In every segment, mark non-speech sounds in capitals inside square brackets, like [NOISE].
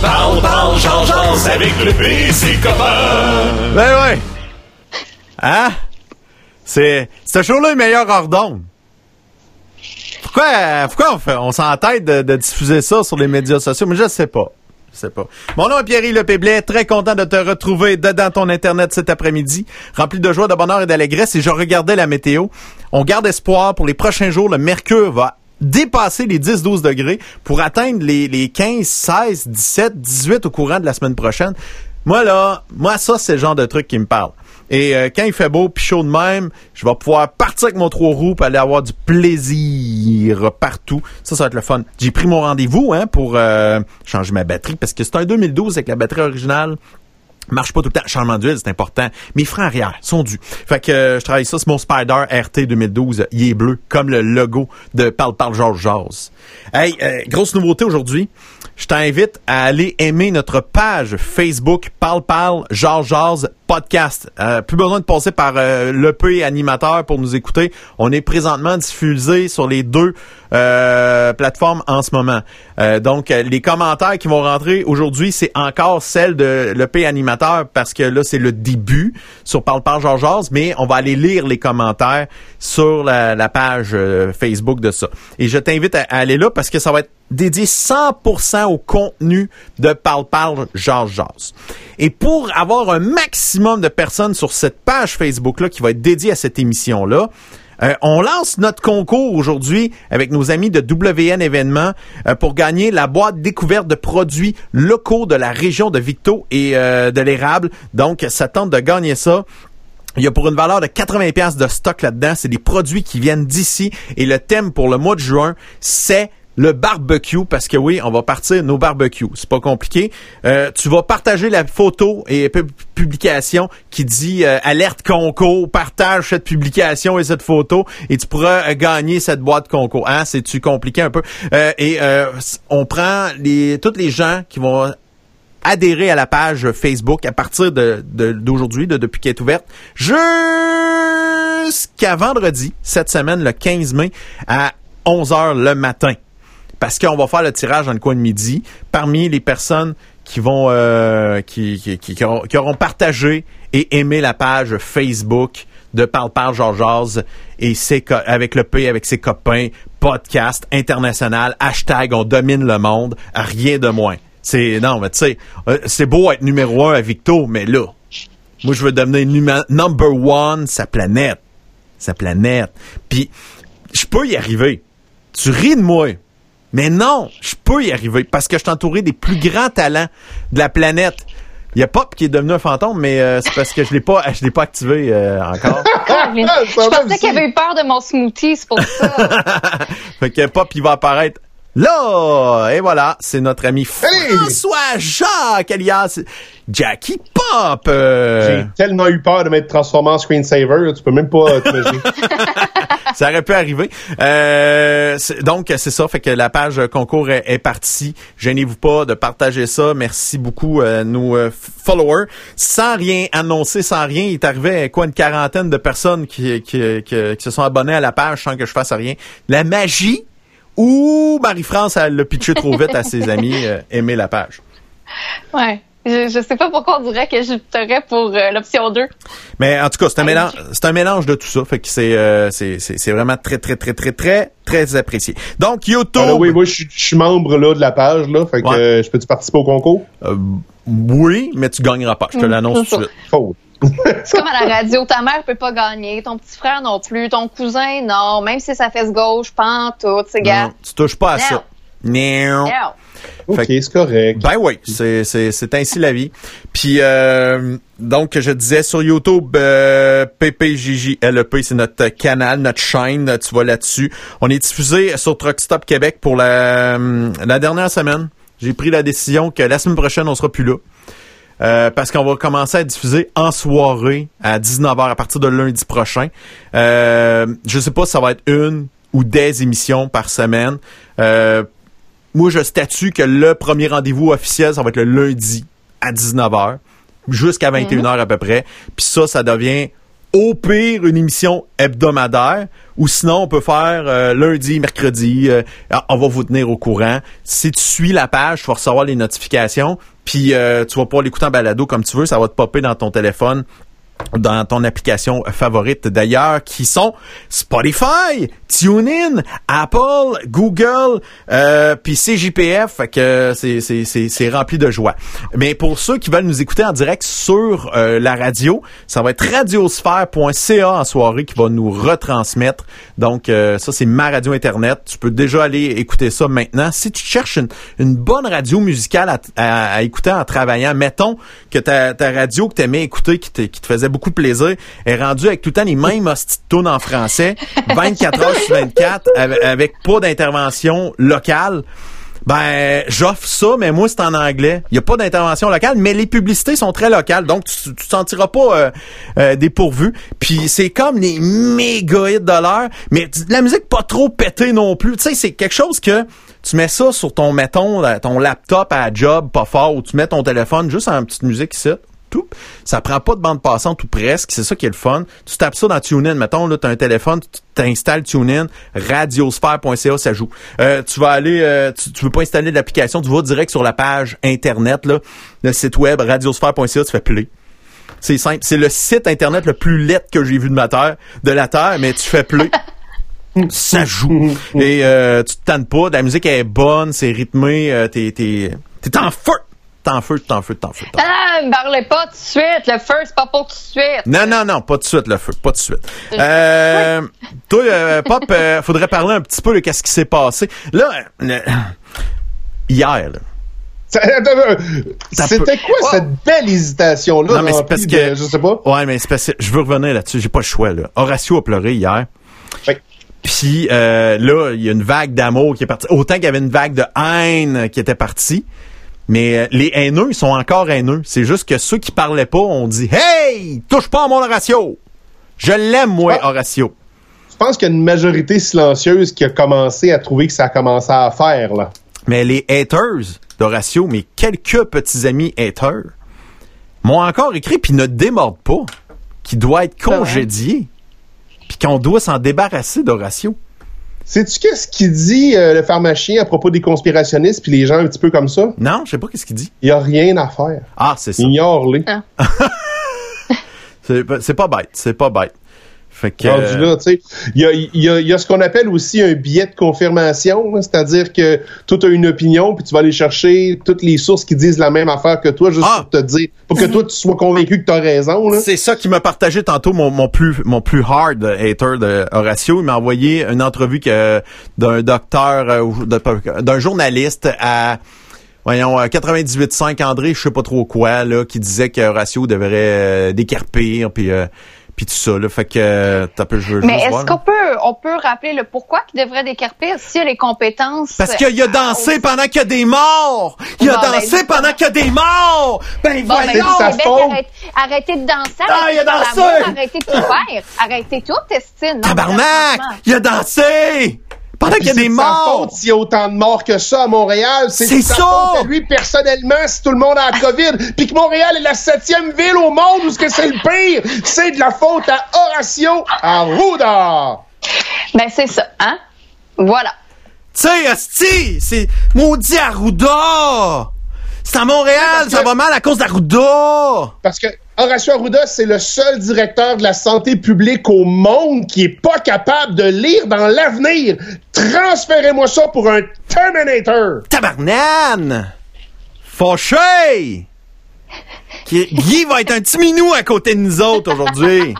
Parle, parle, genre, avec le P, c'est copain. Ben ouais. Hein? C'est. Ce show-là est meilleur hors d'onde. Pourquoi, pourquoi on, on s'entête de, diffuser ça sur les médias sociaux? Mais je sais pas. Je sais pas. Mon nom est Pierre Lepéblet, très content de te retrouver dedans ton Internet cet après-midi, rempli de joie, de bonheur et d'allégresse. Et je regardais la météo. On garde espoir pour les prochains jours. Le mercure va dépasser les 10-12 degrés pour atteindre les, les 15, 16, 17, 18 au courant de la semaine prochaine. Moi, là, moi, ça, c'est le genre de truc qui me parle. Et euh, quand il fait beau puis chaud de même, je vais pouvoir partir avec mon trois roues pour aller avoir du plaisir partout. Ça, ça va être le fun. J'ai pris mon rendez-vous hein, pour euh, changer ma batterie parce que c'est un 2012 avec la batterie originale marche pas tout le temps. Changement d'huile, c'est important. Mes freins arrière sont dus. Fait que euh, je travaille ça, c'est mon Spider RT 2012. Il est bleu, comme le logo de Parle Parle George Jazz. Hey, grosse nouveauté aujourd'hui je t'invite à aller aimer notre page Facebook Parle Parle Georges Jazz podcast. Euh, plus besoin de passer par euh, l'EP animateur pour nous écouter. On est présentement diffusé sur les deux euh, plateformes en ce moment. Euh, donc, les commentaires qui vont rentrer aujourd'hui, c'est encore celle de l'EP animateur parce que là, c'est le début sur Parle Parle Georges mais on va aller lire les commentaires sur la, page Facebook de ça. Et je t'invite à, aller là parce que ça va être dédié 100% au contenu de Parle Parle Georges Jazz. Et pour avoir un maximum de personnes sur cette page Facebook-là qui va être dédiée à cette émission-là, euh, on lance notre concours aujourd'hui avec nos amis de WN Événements euh, pour gagner la boîte découverte de produits locaux de la région de Victo et euh, de l'érable. Donc, ça tente de gagner ça. Il y a pour une valeur de 80 pièces de stock là-dedans. C'est des produits qui viennent d'ici. Et le thème pour le mois de juin, c'est le barbecue, parce que oui, on va partir nos barbecues. C'est pas compliqué. Euh, tu vas partager la photo et publication qui dit euh, alerte concours, partage cette publication et cette photo et tu pourras euh, gagner cette boîte concours. Hein, c'est-tu compliqué un peu? et on prend les tous les gens qui vont adhérer à la page Facebook à partir de, d'aujourd'hui, de, depuis qu'elle est ouverte, jusqu'à vendredi, cette semaine, le 15 mai, à 11 h le matin parce qu'on va faire le tirage dans le coin de midi parmi les personnes qui vont euh, qui, auront, partagé et aimé la page Facebook de Parle Parle Georges et c'est avec le P avec ses copains podcast international hashtag on domine le monde rien de moins. C'est non mais tu sais euh, c'est beau être numéro un à Victo mais là moi je veux devenir number one sa planète. Sa planète. Puis je peux y arriver. Tu ris de moi mais non, je peux y arriver parce que je suis entouré des plus grands talents de la planète. Il y a Pop qui est devenu un fantôme, mais euh, c'est parce que je l'ai pas, [LAUGHS] je l'ai pas activé euh, encore. [LAUGHS] je pensais qu'il avait eu peur de mon smoothie, c'est pour ça. [LAUGHS] fait que Pop, il va apparaître là, et voilà, c'est notre ami François Jacques, alias Jackie Pop. J'ai tellement eu peur de m'être transformé en screensaver, tu peux même pas t'imaginer. Ça aurait pu arriver. Euh, donc, c'est ça. Fait que la page concours est, partie. Gênez-vous pas de partager ça. Merci beaucoup à nos euh, followers. Sans rien annoncer, sans rien, il est arrivé quoi une quarantaine de personnes qui, qui, se sont abonnées à la page sans que je fasse rien. La magie? Ou Marie-France, elle l'a pitché trop vite à ses [LAUGHS] amis, euh, aimer la page. Ouais. Je, je sais pas pourquoi on dirait que je j'opterais pour euh, l'option 2. Mais en tout cas, c'est un mélange c'est un mélange de tout ça, fait que c'est euh, c'est c'est vraiment très très très très très très apprécié. Donc YouTube. Ah, Oui, moi je suis membre là de la page là, fait que euh, je peux tu participer au concours? Oui, mais tu gagneras pas, je te mm, l'annonce tout de suite. [LAUGHS] C'est comme à la radio, ta mère peut pas gagner, ton petit frère non plus, ton cousin non, même si ça fait gauche, pas tout, c'est gars. Tu touches pas à ça. Non. OK, c'est correct. Ben oui, c'est ainsi la vie. Puis euh, donc je disais sur YouTube euh, PPJJLEP, c'est notre canal, notre chaîne, tu vas là-dessus. On est diffusé sur Truck Stop Québec pour la, la dernière semaine. J'ai pris la décision que la semaine prochaine on sera plus là. Euh, parce qu'on va commencer à diffuser en soirée à 19h à partir de lundi prochain. Euh, je sais pas si ça va être une ou des émissions par semaine. Euh, moi, je statue que le premier rendez-vous officiel, ça va être le lundi à 19h, jusqu'à 21h mhm. à peu près. Puis ça, ça devient au pire une émission hebdomadaire ou sinon on peut faire euh, lundi, mercredi, euh, on va vous tenir au courant. Si tu suis la page, tu vas recevoir les notifications, puis euh, tu vas pouvoir l'écouter en balado comme tu veux, ça va te popper dans ton téléphone dans ton application favorite d'ailleurs, qui sont Spotify, TuneIn, Apple, Google, euh, puis CJPF, fait que c'est, c'est, c'est, c'est rempli de joie. Mais pour ceux qui veulent nous écouter en direct sur euh, la radio, ça va être radiosphère.ca en soirée qui va nous retransmettre. Donc euh, ça, c'est ma radio Internet. Tu peux déjà aller écouter ça maintenant. Si tu cherches une, une bonne radio musicale à, à- à écouter en travaillant, mettons que ta, ta radio que t'aimais écouter, qui qui te faisait beaucoup de plaisir, est rendue avec tout le temps les mêmes hosties en français, 24 heures sur 24, avec, pas d'intervention locale. Ben, j'offre ça, mais moi, c'est en anglais. Il n'y a pas d'intervention locale, mais les publicités sont très locales, donc tu, tu te sentiras pas euh, euh, dépourvu. Puis c'est comme les méga hits de l'heure, mais la musique pas trop pétée non plus. Tu sais, c'est quelque chose que tu mets ça sur ton, mettons, la- ton laptop à job, pas fort, ou tu mets ton téléphone juste en petite musique ici. Tout. Ça prend pas de bande passante ou presque. C'est ça qui est le fun. Tu tapes ça dans TuneIn. Mettons, là, t'as un téléphone, tu t'installes TuneIn, radiosphère.ca, ça joue. Euh, tu vas aller, euh, tu, tu veux pas installer l'application, tu vas direct sur la page Internet, là, le site web radiosphère.ca, tu fais play. C'est simple. C'est le site Internet le plus laid que j'ai vu de ma terre, de la Terre, mais tu fais play. [LAUGHS] ça joue. Et euh, tu te tannes pas. La musique est bonne, c'est rythmé. euh, t'es, t'es, t'es en feu. En feu, en feu, en feu. Ah, me parlez pas tout de suite. Le feu, c'est pas pour tout de suite. Non, non, non, pas de suite, le feu, pas de suite. Euh, toi, euh, Pop, euh, faudrait parler un petit peu de qu'est-ce qui s'est passé. Là, euh, hier, là. Euh, C'était quoi cette belle hésitation-là? Non, mais c'est parce de- que- Je sais pas? Ouais, mais c'est parce que je veux revenir là-dessus. J'ai pas le choix, là. Horatio a pleuré hier. Puis euh, là, il y a une vague d'amour qui est partie. Autant qu'il y avait une vague de haine qui était partie. Mais euh, les haineux, ils sont encore haineux. C'est juste que ceux qui parlaient pas ont dit Hey! Touche pas à mon Horatio! Je l'aime, moi, Ah. Horatio. Je pense qu'il y a une majorité silencieuse qui a commencé à trouver que ça a commencé à faire, là. Mais les haters d'Horatio, mes quelques petits amis haters, m'ont encore écrit puis ne démordent pas qu'il doit être vrai? congédié puis qu'on doit s'en débarrasser d'Horatio. Sais-tu qu'est-ce qu'il dit, euh, le pharmacien, à propos des conspirationnistes puis les gens un petit peu comme ça? Non, je sais pas qu'est-ce qu'il dit. Il n'y a rien à faire. Ah, c'est ça. Ignore-les. [LAUGHS] C'est pas- c'est pas bête, c'est pas bête. Fait que Rendu là, tu sais. Il y a, il y a- il y a ce qu'on appelle aussi un billet de confirmation, c'est-à-dire que toi, tu as une opinion, puis tu vas aller chercher toutes les sources qui disent la même affaire que toi, juste Ah! pour te dire, pour que toi, tu sois convaincu que tu as raison. C'est ça qui m'a partagé tantôt mon, mon plus mon plus hard hater de Horatio. Il m'a envoyé une entrevue que d'un docteur euh, d'un journaliste à voyons euh, 98.5 André, je sais pas trop quoi là, qui disait que Horatio devrait euh, décarpir puis euh, puis tout ça là. Fait que euh, t'as peu je veux Mais est-ce qu'on peut, on peut rappeler le pourquoi qu'il devrait décarpir s'il a les compétences? parce qu'il a dansé euh, pendant qu'il y a des morts. Il a ben, dansé pendant qu'il y a des morts. Ben Bon, ben, voyons. arrête- arrêtez de danser, Ah, arrêtez il a dansé. arrêtez de tout faire, arrêtez tout, Testine. Tabarnak! Il a dansé pendant qu'il y a des c'est de sa morts. faute s'il y a autant de morts que ça à Montréal. C'est C'est de sa ça! faute à lui personnellement si tout le monde a la COVID. [LAUGHS] Puis que Montréal est la septième ville au monde où ce que c'est le pire. C'est de la faute à Horatio Arruda. Ben, c'est ça, hein? Voilà. Tu sais, Asti, c'est maudit Arruda! C'est à Montréal, que- ça va mal à cause d'Arruda! Parce que Horacio Arruda, c'est le seul directeur de la santé publique au monde qui est pas capable de lire dans l'avenir. Transférez-moi ça pour un Terminator. Tabarnane! Qui- Guy va être un petit minou à côté de nous autres aujourd'hui.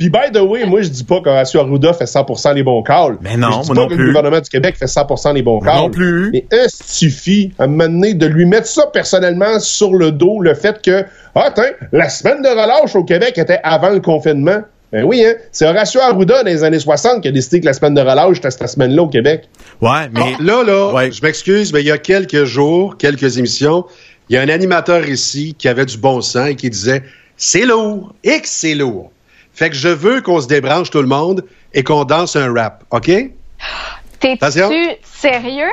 Puis, by the way, moi, je dis pas qu'Horacio Arruda fait 100% les bons calls. Mais non, je dis moi pas non que plus. le gouvernement du Québec fait 100% les bons calls. non plus. Mais est-ce qu'il suffit, à un moment donné, de lui mettre ça personnellement sur le dos, le fait que, ah, tiens, la semaine de relâche au Québec était avant le confinement? Ben oui, hein. C'est Horacio Arruda, dans les années 60, qui a décidé que la semaine de relâche, c'était cette semaine-là au Québec. Ouais, mais. Là, là, Ouais. je m'excuse, mais il y a quelques jours, quelques émissions, il y a un animateur ici qui avait du bon sens et qui disait c'est lourd, et que c'est lourd. Fait que je veux qu'on se débranche tout le monde et qu'on danse un rap, OK? T'es-tu sérieux?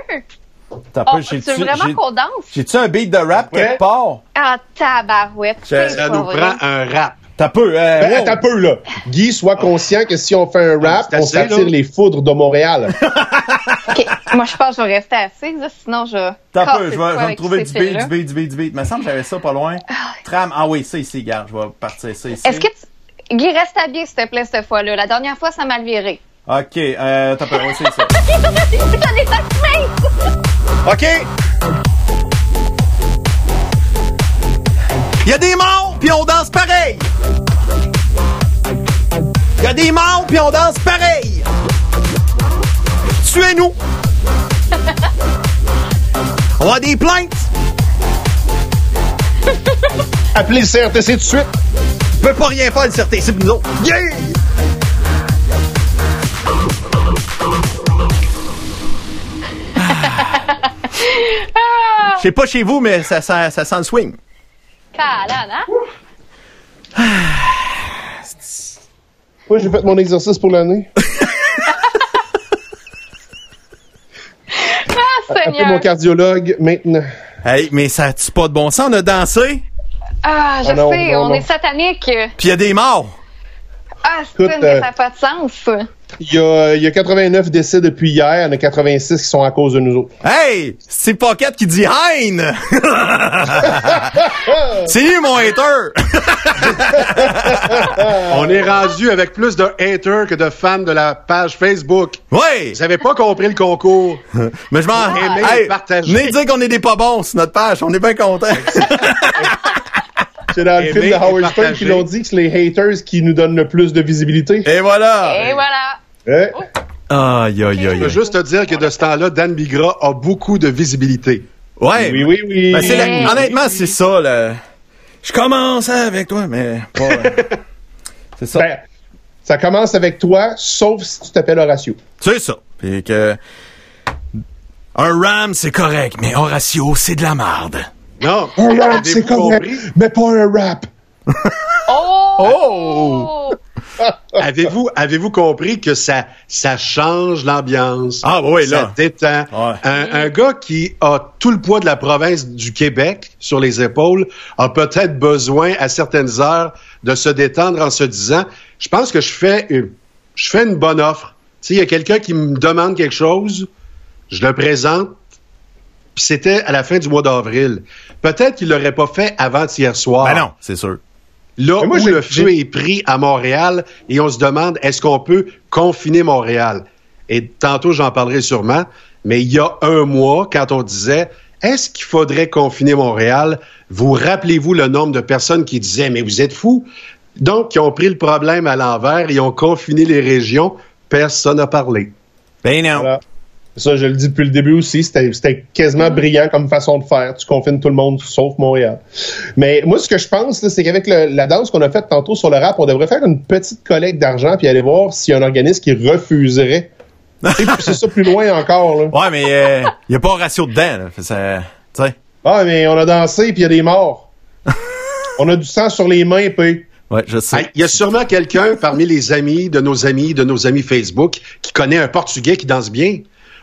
T'as Oh, pas- tu veux vraiment j'ai- qu'on danse? J'ai-tu un beat de rap Ouais. quelque part? Ah, tabarouette. Ça nous prend un rap. T'as peu, euh, Ben, wow. un peu, là. Guy, sois conscient que si on fait un rap, on assez, s'attire les foudres de Montréal. [LAUGHS] OK. Moi, je pense que je vais rester assise, là, sinon je. T'as peu, je vais, quoi je vais me trouver du beat, du beat, du beat, du beat. Il me semble que j'avais ça pas loin. Tram, ah oui, ça ici, garde, je vais partir ça ici. Est-ce que tu... Guy, reste habillé, s'il te plaît, cette fois-là. La dernière fois, ça m'a viré. Ok, euh, t'as peu, [LAUGHS] oui, c'est ça. OK. Il y a des morts, puis on danse pareil. Il y a des morts, puis on danse pareil. Tuez-nous. On a des plaintes. Appelez le CRTC tout de suite. Peut pas rien faire, le CRTC, c'est nous autres. Yeah! [LAUGHS] Je sais pas chez vous, mais ça, sent- ça sent le swing. Calane, hein? [SIGHS] Moi, j'ai fait mon exercice pour l'année. [LAUGHS] Ah, Appelez mon Seigneur. cardiologue maintenant. Hey, mais ça tue pas de bon sens, on a dansé, Ah, je Ah non, sais, non, on non. est satanique. puis il y a des morts. Ah, c'est Écoute, mais euh, ça n'a pas de sens. Il y, a, il y a 89 décès depuis hier. Il y en a 86 qui sont à cause de nous autres. Hey, c'est Pocket qui dit Hein! [LAUGHS] c'est lui mon hater! [LAUGHS] On est rendu avec plus de haters que de fans de la page Facebook. Ouais! Vous avez pas compris le concours. Mais je m'en. Aimez Hey, partagez. venez dire qu'on est des pas bons sur notre page, on est bien contents. C'est dans le film de et Howard Stern qu'ils l'ont dit que c'est les haters qui nous donnent le plus de visibilité. Et voilà! Et voilà. Hein? Aïe, aïe, Je aïe. veux juste te dire que de ce temps-là, Dan Bigra a beaucoup de visibilité. Ouais. Oui, oui, oui. Ben, c'est la- Oui. Honnêtement, c'est ça, là. Je commence avec toi, mais pas. euh, [LAUGHS] c'est ça. Ben, ça commence avec toi, sauf si tu t'appelles Horatio. c'est ça. Puis que. Un Ram, c'est correct, mais Horatio, c'est de la marde. Non. Un rap, c'est compris? mais pas un rap. [LAUGHS] Oh! Oh! Avez-vous avez-vous compris que ça ça change l'ambiance? Ah, oui, ça là. détend. Ouais. Un, un gars qui a tout le poids de la province du Québec sur les épaules a peut-être besoin à certaines heures de se détendre en se disant je pense que je fais une, je fais une bonne offre. Il y a quelqu'un qui me demande quelque chose, je le présente. Puis c'était à la fin du mois d'avril. Peut-être qu'il l'aurait pas fait avant hier soir. Ben non, c'est sûr. Là moi, où le feu est pris à Montréal et on se demande est-ce qu'on peut confiner Montréal? Et tantôt, j'en parlerai sûrement, mais il y a un mois, quand on disait est-ce qu'il faudrait confiner Montréal? Vous rappelez-vous le nombre de personnes qui disaient mais vous êtes fous? Donc, qui ont pris le problème à l'envers et ont confiné les régions. Personne n'a parlé. Ben non. Voilà. Ça, je le dis depuis le début aussi, c'était quasiment brillant comme façon de faire. Tu confines tout le monde sauf Montréal. Mais moi, ce que je pense, c'est qu'avec la danse qu'on a faite tantôt sur le rap, on devrait faire une petite collecte d'argent puis aller voir s'il y a un organisme qui refuserait. [LAUGHS] Tu sais, pousser ça plus loin encore. Là. Ouais, mais il n'y a pas dedans, là. Ça- Tu sais. Ah, mais on a dansé puis il y a des morts. [LAUGHS] on a du sang sur les mains, puis. Ouais, je sais. Il y a sûrement quelqu'un parmi les amis de nos amis, de nos amis Facebook, qui connaît un Portugais qui danse bien.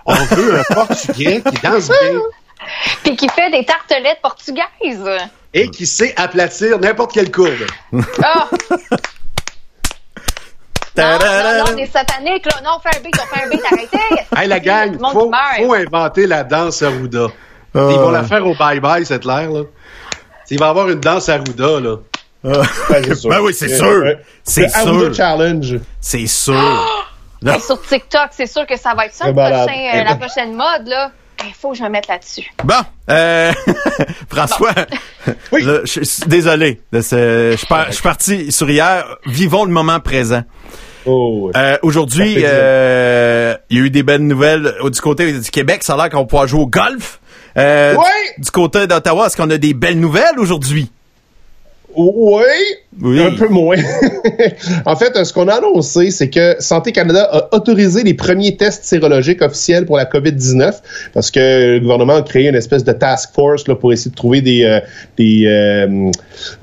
On veut un Portugais qui danse bien. Puis qui fait des tartelettes portugaises. et qui sait aplatir n'importe quelle courbe. Ah! [LAUGHS] Non, non, non, on est satanique, là. Non, on fait un beat, on fait un beat, arrêtez! Hey, la gang, faut, faut inventer la danse à Ruda. Ah. Ils vont la faire au bye-bye, cette l'air, là. Il va y avoir une danse à Ruda, là. Ben, c'est sûr. Ben oui, c'est sûr. C'est Arruda sûr. Challenge. C'est sûr. Sur TikTok, c'est sûr que ça va être ça, le prochain, euh, la prochaine mode, là. Il faut que je me mette là-dessus. Bon, euh, [LAUGHS] François, Oui. [LAUGHS] je suis désolé. de ce- Je suis par- je suis parti sur hier. Vivons le moment présent. Oh. Euh, Aujourd'hui, euh, il y a eu des belles nouvelles du côté du Québec. Ça a l'air qu'on pouvoir jouer au golf. Euh, Ouais. Du côté d'Ottawa, est-ce qu'on a des belles nouvelles aujourd'hui? Oui, Oui. un peu moins. [LAUGHS] en fait, ce qu'on a annoncé, c'est que Santé Canada a autorisé les premiers tests sérologiques officiels pour la COVID-19 parce que le gouvernement a créé une espèce de task force là, pour essayer de trouver des, euh, des euh,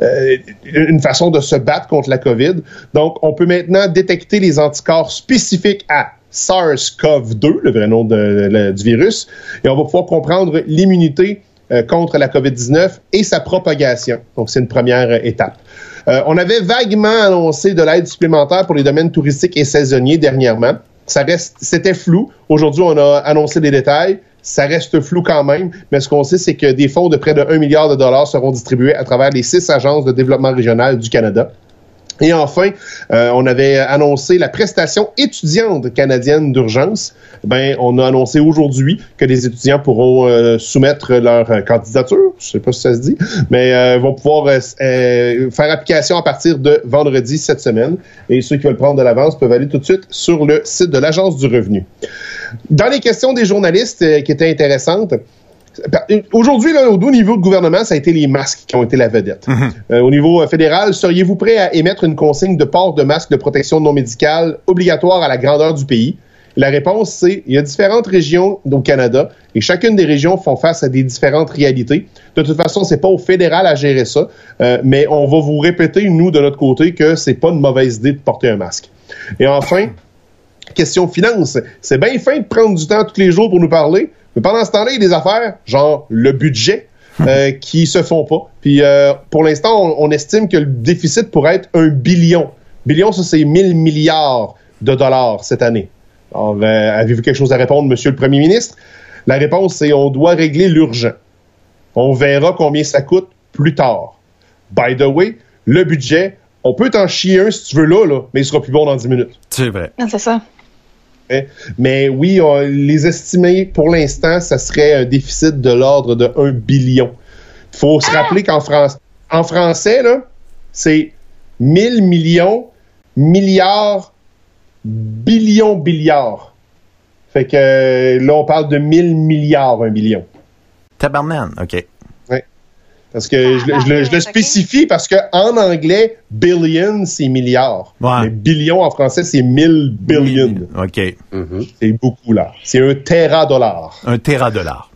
euh, une façon de se battre contre la COVID. Donc, on peut maintenant détecter les anticorps spécifiques à SARS-CoV-2, le vrai nom de- le- du virus, et on va pouvoir comprendre l'immunité euh, contre la COVID-19 et sa propagation. Donc, c'est une première euh, étape. Euh, on avait vaguement annoncé de l'aide supplémentaire pour les domaines touristiques et saisonniers dernièrement. Ça reste, c'était flou. Aujourd'hui, on a annoncé des détails. Ça reste flou quand même, mais ce qu'on sait, c'est que des fonds de près de 1 milliard de dollars seront distribués à travers les six agences de développement régional du Canada. Et enfin, euh, on avait annoncé la prestation étudiante canadienne d'urgence. Ben, on a annoncé aujourd'hui que les étudiants pourront euh, soumettre leur euh, candidature, je sais pas si ça se dit, mais euh, vont pouvoir euh, euh, faire application à partir de vendredi cette semaine. Et ceux qui veulent prendre de l'avance peuvent aller tout de suite sur le site de l'Agence du revenu. Dans les questions des journalistes qui étaient intéressantes, Aujourd'hui, là, au niveau de gouvernement, ça a été les masques qui ont été la vedette. Euh, au niveau euh, fédéral, seriez-vous prêt à émettre une consigne de port de masques de protection non médicale obligatoire à la grandeur du pays? La réponse, c'est il y a différentes régions au Canada et chacune des régions font face à des différentes réalités. De toute façon, c'est pas au fédéral à gérer ça, euh, mais on va vous répéter, nous, de notre côté, que c'est pas une mauvaise idée de porter un masque. Et enfin, question finance. C'est bien fin de prendre du temps tous les jours pour nous parler, mais pendant ce temps-là, il y a des affaires, genre le budget, euh, [LAUGHS] qui se font pas. Puis euh, pour l'instant, on, on estime que le déficit pourrait être un billion. Billion, ça c'est 1000 milliards de dollars cette année. Alors, euh, avez-vous quelque chose à répondre, Monsieur le Premier ministre? La réponse, c'est on doit régler l'urgent. On verra combien ça coûte plus tard. By the way, le budget, on peut t'en chier un si tu veux là, là, mais il sera plus bon dans 10 minutes. C'est vrai. Ah, c'est ça. Mais oui, on- les estimés, pour l'instant, ça serait un déficit de l'ordre de 1 billion. Il faut se rappeler qu'en France, en français, là, c'est 1000 millions, milliards, billions, billiards. Fait que euh, là, on parle de 1000 milliards, un billion. Tabarnan, OK. Parce que je, le- je le- je le ok. spécifie parce que en anglais, billion, c'est milliard. Ouais. Mais billion en français, c'est 1000 billion. OK. C'est beaucoup là. C'est un téradollar. Un téradollar.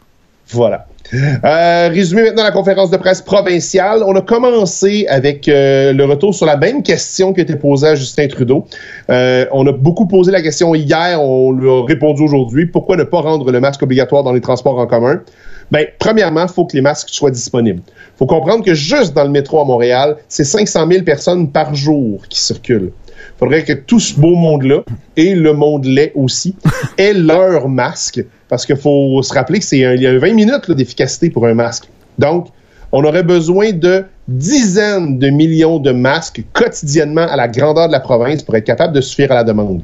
Voilà. Euh, résumé maintenant la conférence de presse provinciale. On a commencé avec euh, le retour sur la même question qui était posée à Justin Trudeau. Euh, on a beaucoup posé la question hier, on lui a répondu aujourd'hui. Pourquoi ne pas rendre le masque obligatoire dans les transports en commun? Ben, premièrement, il faut que les masques soient disponibles. Il faut comprendre que juste dans le métro à Montréal, c'est 500 000 personnes par jour qui circulent. Il faudrait que tout ce beau monde-là, et le monde laid aussi, [LAUGHS] aient leur masque. Parce qu'il faut se rappeler que c'est il y a 20 minutes d'efficacité pour un masque. Donc, on aurait besoin de dizaines de millions de masques quotidiennement à la grandeur de la province pour être capable de suffire à la demande.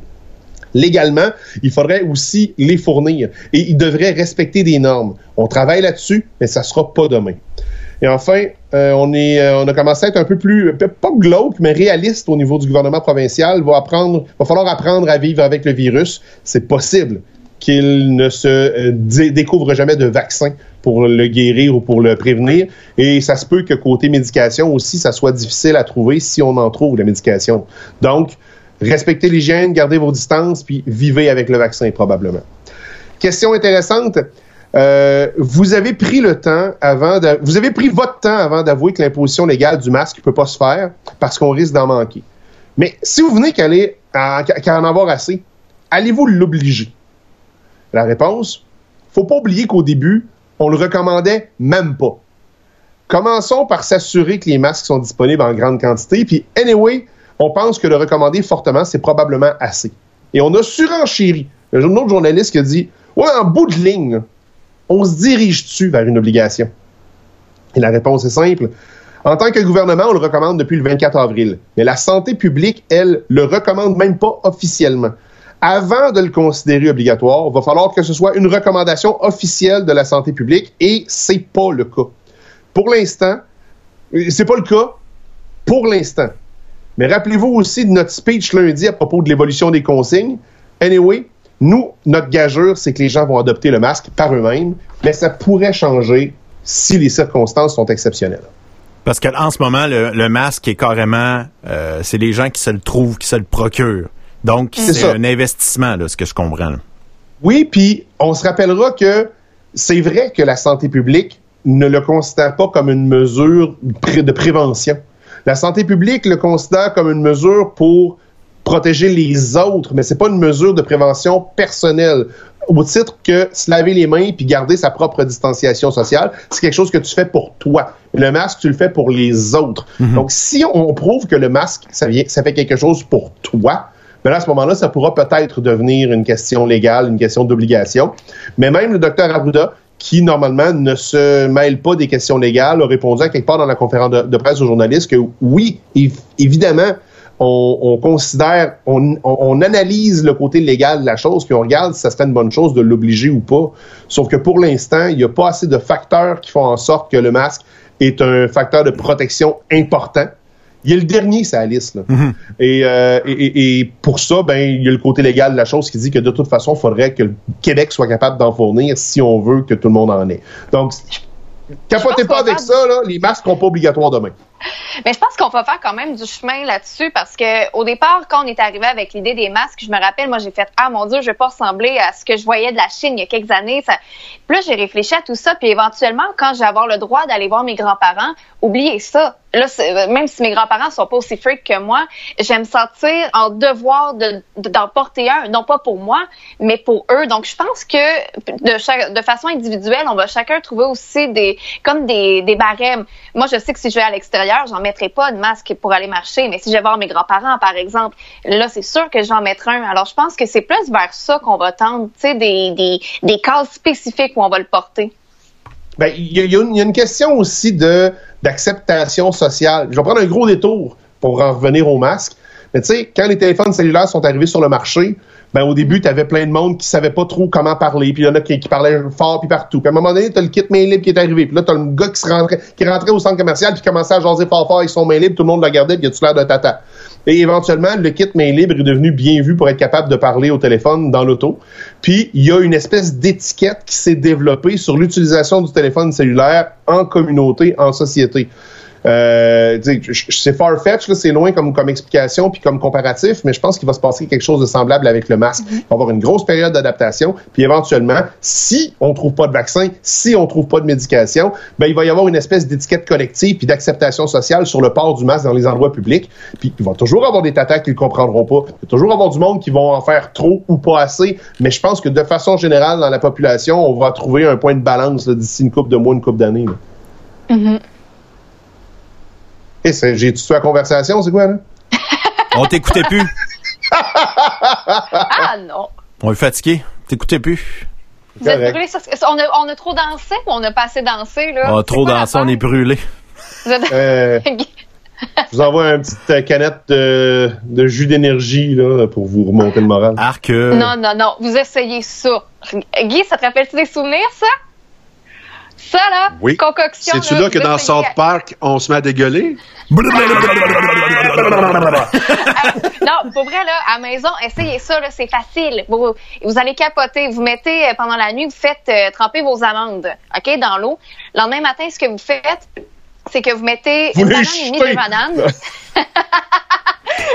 Légalement, il faudrait aussi les fournir et ils devraient respecter des normes. On travaille là-dessus, mais ça sera pas demain. Et enfin, euh, on, est, euh, on a commencé à être un peu plus, pe- pas glauque, mais réaliste au niveau du gouvernement provincial. Va, apprendre, va falloir apprendre à vivre avec le virus. C'est possible qu'il ne se euh, dé- découvre jamais de vaccin pour le guérir ou pour le prévenir. Et ça se peut que côté médication aussi, ça soit difficile à trouver si on en trouve la médication. Donc, respectez l'hygiène, gardez vos distances, puis vivez avec le vaccin probablement. Question intéressante. Euh, vous avez pris le temps avant pris votre temps avant d'avouer que l'imposition légale du masque ne peut pas se faire parce qu'on risque d'en manquer. Mais si vous venez qu'à en avoir assez, allez-vous l'obliger? La réponse, faut pas oublier qu'au début, on le recommandait même pas. Commençons par s'assurer que les masques sont disponibles en grande quantité, puis anyway, on pense que le recommander fortement, c'est probablement assez. Et on a surenchéri. Un autre journaliste qui a dit, ouais, en bout de ligne, on se dirige-tu vers une obligation? Et la réponse est simple. En tant que gouvernement, on le recommande depuis le 24 avril. Mais la santé publique, elle, le recommande même pas officiellement. Avant de le considérer obligatoire, il va falloir que ce soit une recommandation officielle de la santé publique et c'est pas le cas. Pour l'instant, euh, c'est pas le cas pour l'instant. Mais rappelez-vous aussi de notre speech lundi à propos de l'évolution des consignes. Anyway, nous, notre gageure, c'est que les gens vont adopter le masque par eux-mêmes, mais ça pourrait changer si les circonstances sont exceptionnelles. Parce qu'en ce moment, le, le masque est carrément, euh, c'est les gens qui se le trouvent, qui se le procurent. Donc, C'est un investissement, là, ce que je comprends. là. Oui, puis on se rappellera que c'est vrai que la santé publique ne le considère pas comme une mesure de prévention. La santé publique le considère comme une mesure pour protéger les autres, mais c'est pas une mesure de prévention personnelle. Au titre que se laver les mains puis garder sa propre distanciation sociale, c'est quelque chose que tu fais pour toi. Le masque, tu le fais pour les autres. Donc, si on prouve que le masque, ça, vient, ça fait quelque chose pour toi, mais là, à ce moment-là, ça pourra peut-être devenir une question légale, une question d'obligation. Mais même le docteur Arruda, qui normalement ne se mêle pas des questions légales, a répondu à quelque part dans la conférence de, presse aux journalistes que oui, év- évidemment, on, on considère, on, on- on analyse le côté légal de la chose, puis on regarde si ça serait une bonne chose de l'obliger ou pas. Sauf que pour l'instant, il n'y a pas assez de facteurs qui font en sorte que le masque est un facteur de protection important. Il y a le dernier la liste. là. et, euh, et- et- et pour ça, ben, il y a le côté légal de la chose qui dit que de toute façon, il faudrait que le Québec soit capable d'en fournir si on veut que tout le monde en ait. Donc, capotez pas avec ça, là, les masques seront pas obligatoires demain. Mais je pense qu'on va faire quand même du chemin là-dessus parce que au départ, quand on est arrivé avec l'idée des masques, je me rappelle, moi j'ai fait ah mon dieu, je vais pas ressembler à ce que je voyais de la Chine il y a quelques années. Ça... Puis j'ai réfléchi à tout ça, puis éventuellement, quand je avoir le droit d'aller voir mes grands-parents, oubliez ça. Là, c'est- même si mes grands-parents sont pas aussi freaks que moi, je vais me sentir en devoir de- de- d'en porter un, non pas pour moi, mais pour eux. Donc, je pense que de, façon individuelle, on va chacun trouver aussi des comme des barèmes. Moi, je sais que si je vais à l'extérieur, j'en mettrai pas de masque pour aller marcher, mais si je vais voir mes grands-parents, par exemple, là, c'est sûr que j'en mettrai un. Alors, je pense que c'est plus vers ça qu'on va tendre, des, des, spécifiques où on va le porter. Ben, il y, a- une- question aussi d'acceptation sociale. Je vais prendre un gros détour pour en revenir au masque. Mais tu sais, quand les téléphones cellulaires sont arrivés sur le marché, ben au début, tu avais plein de monde qui savait pas trop comment parler, puis il y en a qui, qui parlaient fort puis partout. Puis à un moment donné, tu as le kit main libre qui est arrivé, puis là tu as le gars qui se rentrait qui rentrait au centre commercial puis commençait à jaser fort fort avec son main libre, tout le monde le regardait, puis il a tout l'air de tata? Et éventuellement, le kit main libre est devenu bien vu pour être capable de parler au téléphone dans l'auto. Puis, il y a une espèce d'étiquette qui s'est développée sur l'utilisation du téléphone cellulaire en communauté, en société. Euh, c'est far-fetch, là, c'est loin comme, comme explication puis comme comparatif, mais je pense qu'il va se passer quelque chose de semblable avec le masque. Il va y avoir une grosse période d'adaptation, puis éventuellement, si on trouve pas de vaccin, si on trouve pas de médication, ben il va y avoir une espèce d'étiquette collective puis d'acceptation sociale sur le port du masque dans les endroits publics. Puis il va toujours avoir des tatas qui le comprendront pas. Il va toujours avoir du monde qui vont en faire trop ou pas assez. Mais je pense que de façon générale dans la population, on va trouver un point de balance d'ici une coupe de mois, une coupe d'années. Eh, c'est- j'ai tué la conversation, c'est quoi là? [LAUGHS] On t'écoutait plus. Ah [LAUGHS] non! On est fatigué. T'écoutais plus. Vous êtes ça- on, a, on a trop dansé ou on a pas assez dansé, là? On a trop dansé, on est brûlé. [LAUGHS] Vous êtes- Euh, je vous envoie une petite euh, canette de, de jus d'énergie là, pour vous remonter le moral. Arc. euh, Non, non, non. Vous essayez ça. Guy, ça te rappelle-tu des souvenirs, ça? Ça, là? Oui. Concoction. C'est-tu là que dans South Park, on se met à dégueuler? Non, pour vrai, là, à la maison, essayez ça, là, c'est facile. Vous, vous allez capoter. Vous mettez, euh, pendant la nuit, vous faites euh, tremper vos amandes, OK, dans l'eau. Le lendemain matin, ce que vous faites, c'est que vous mettez Vous une banane et demie de banane.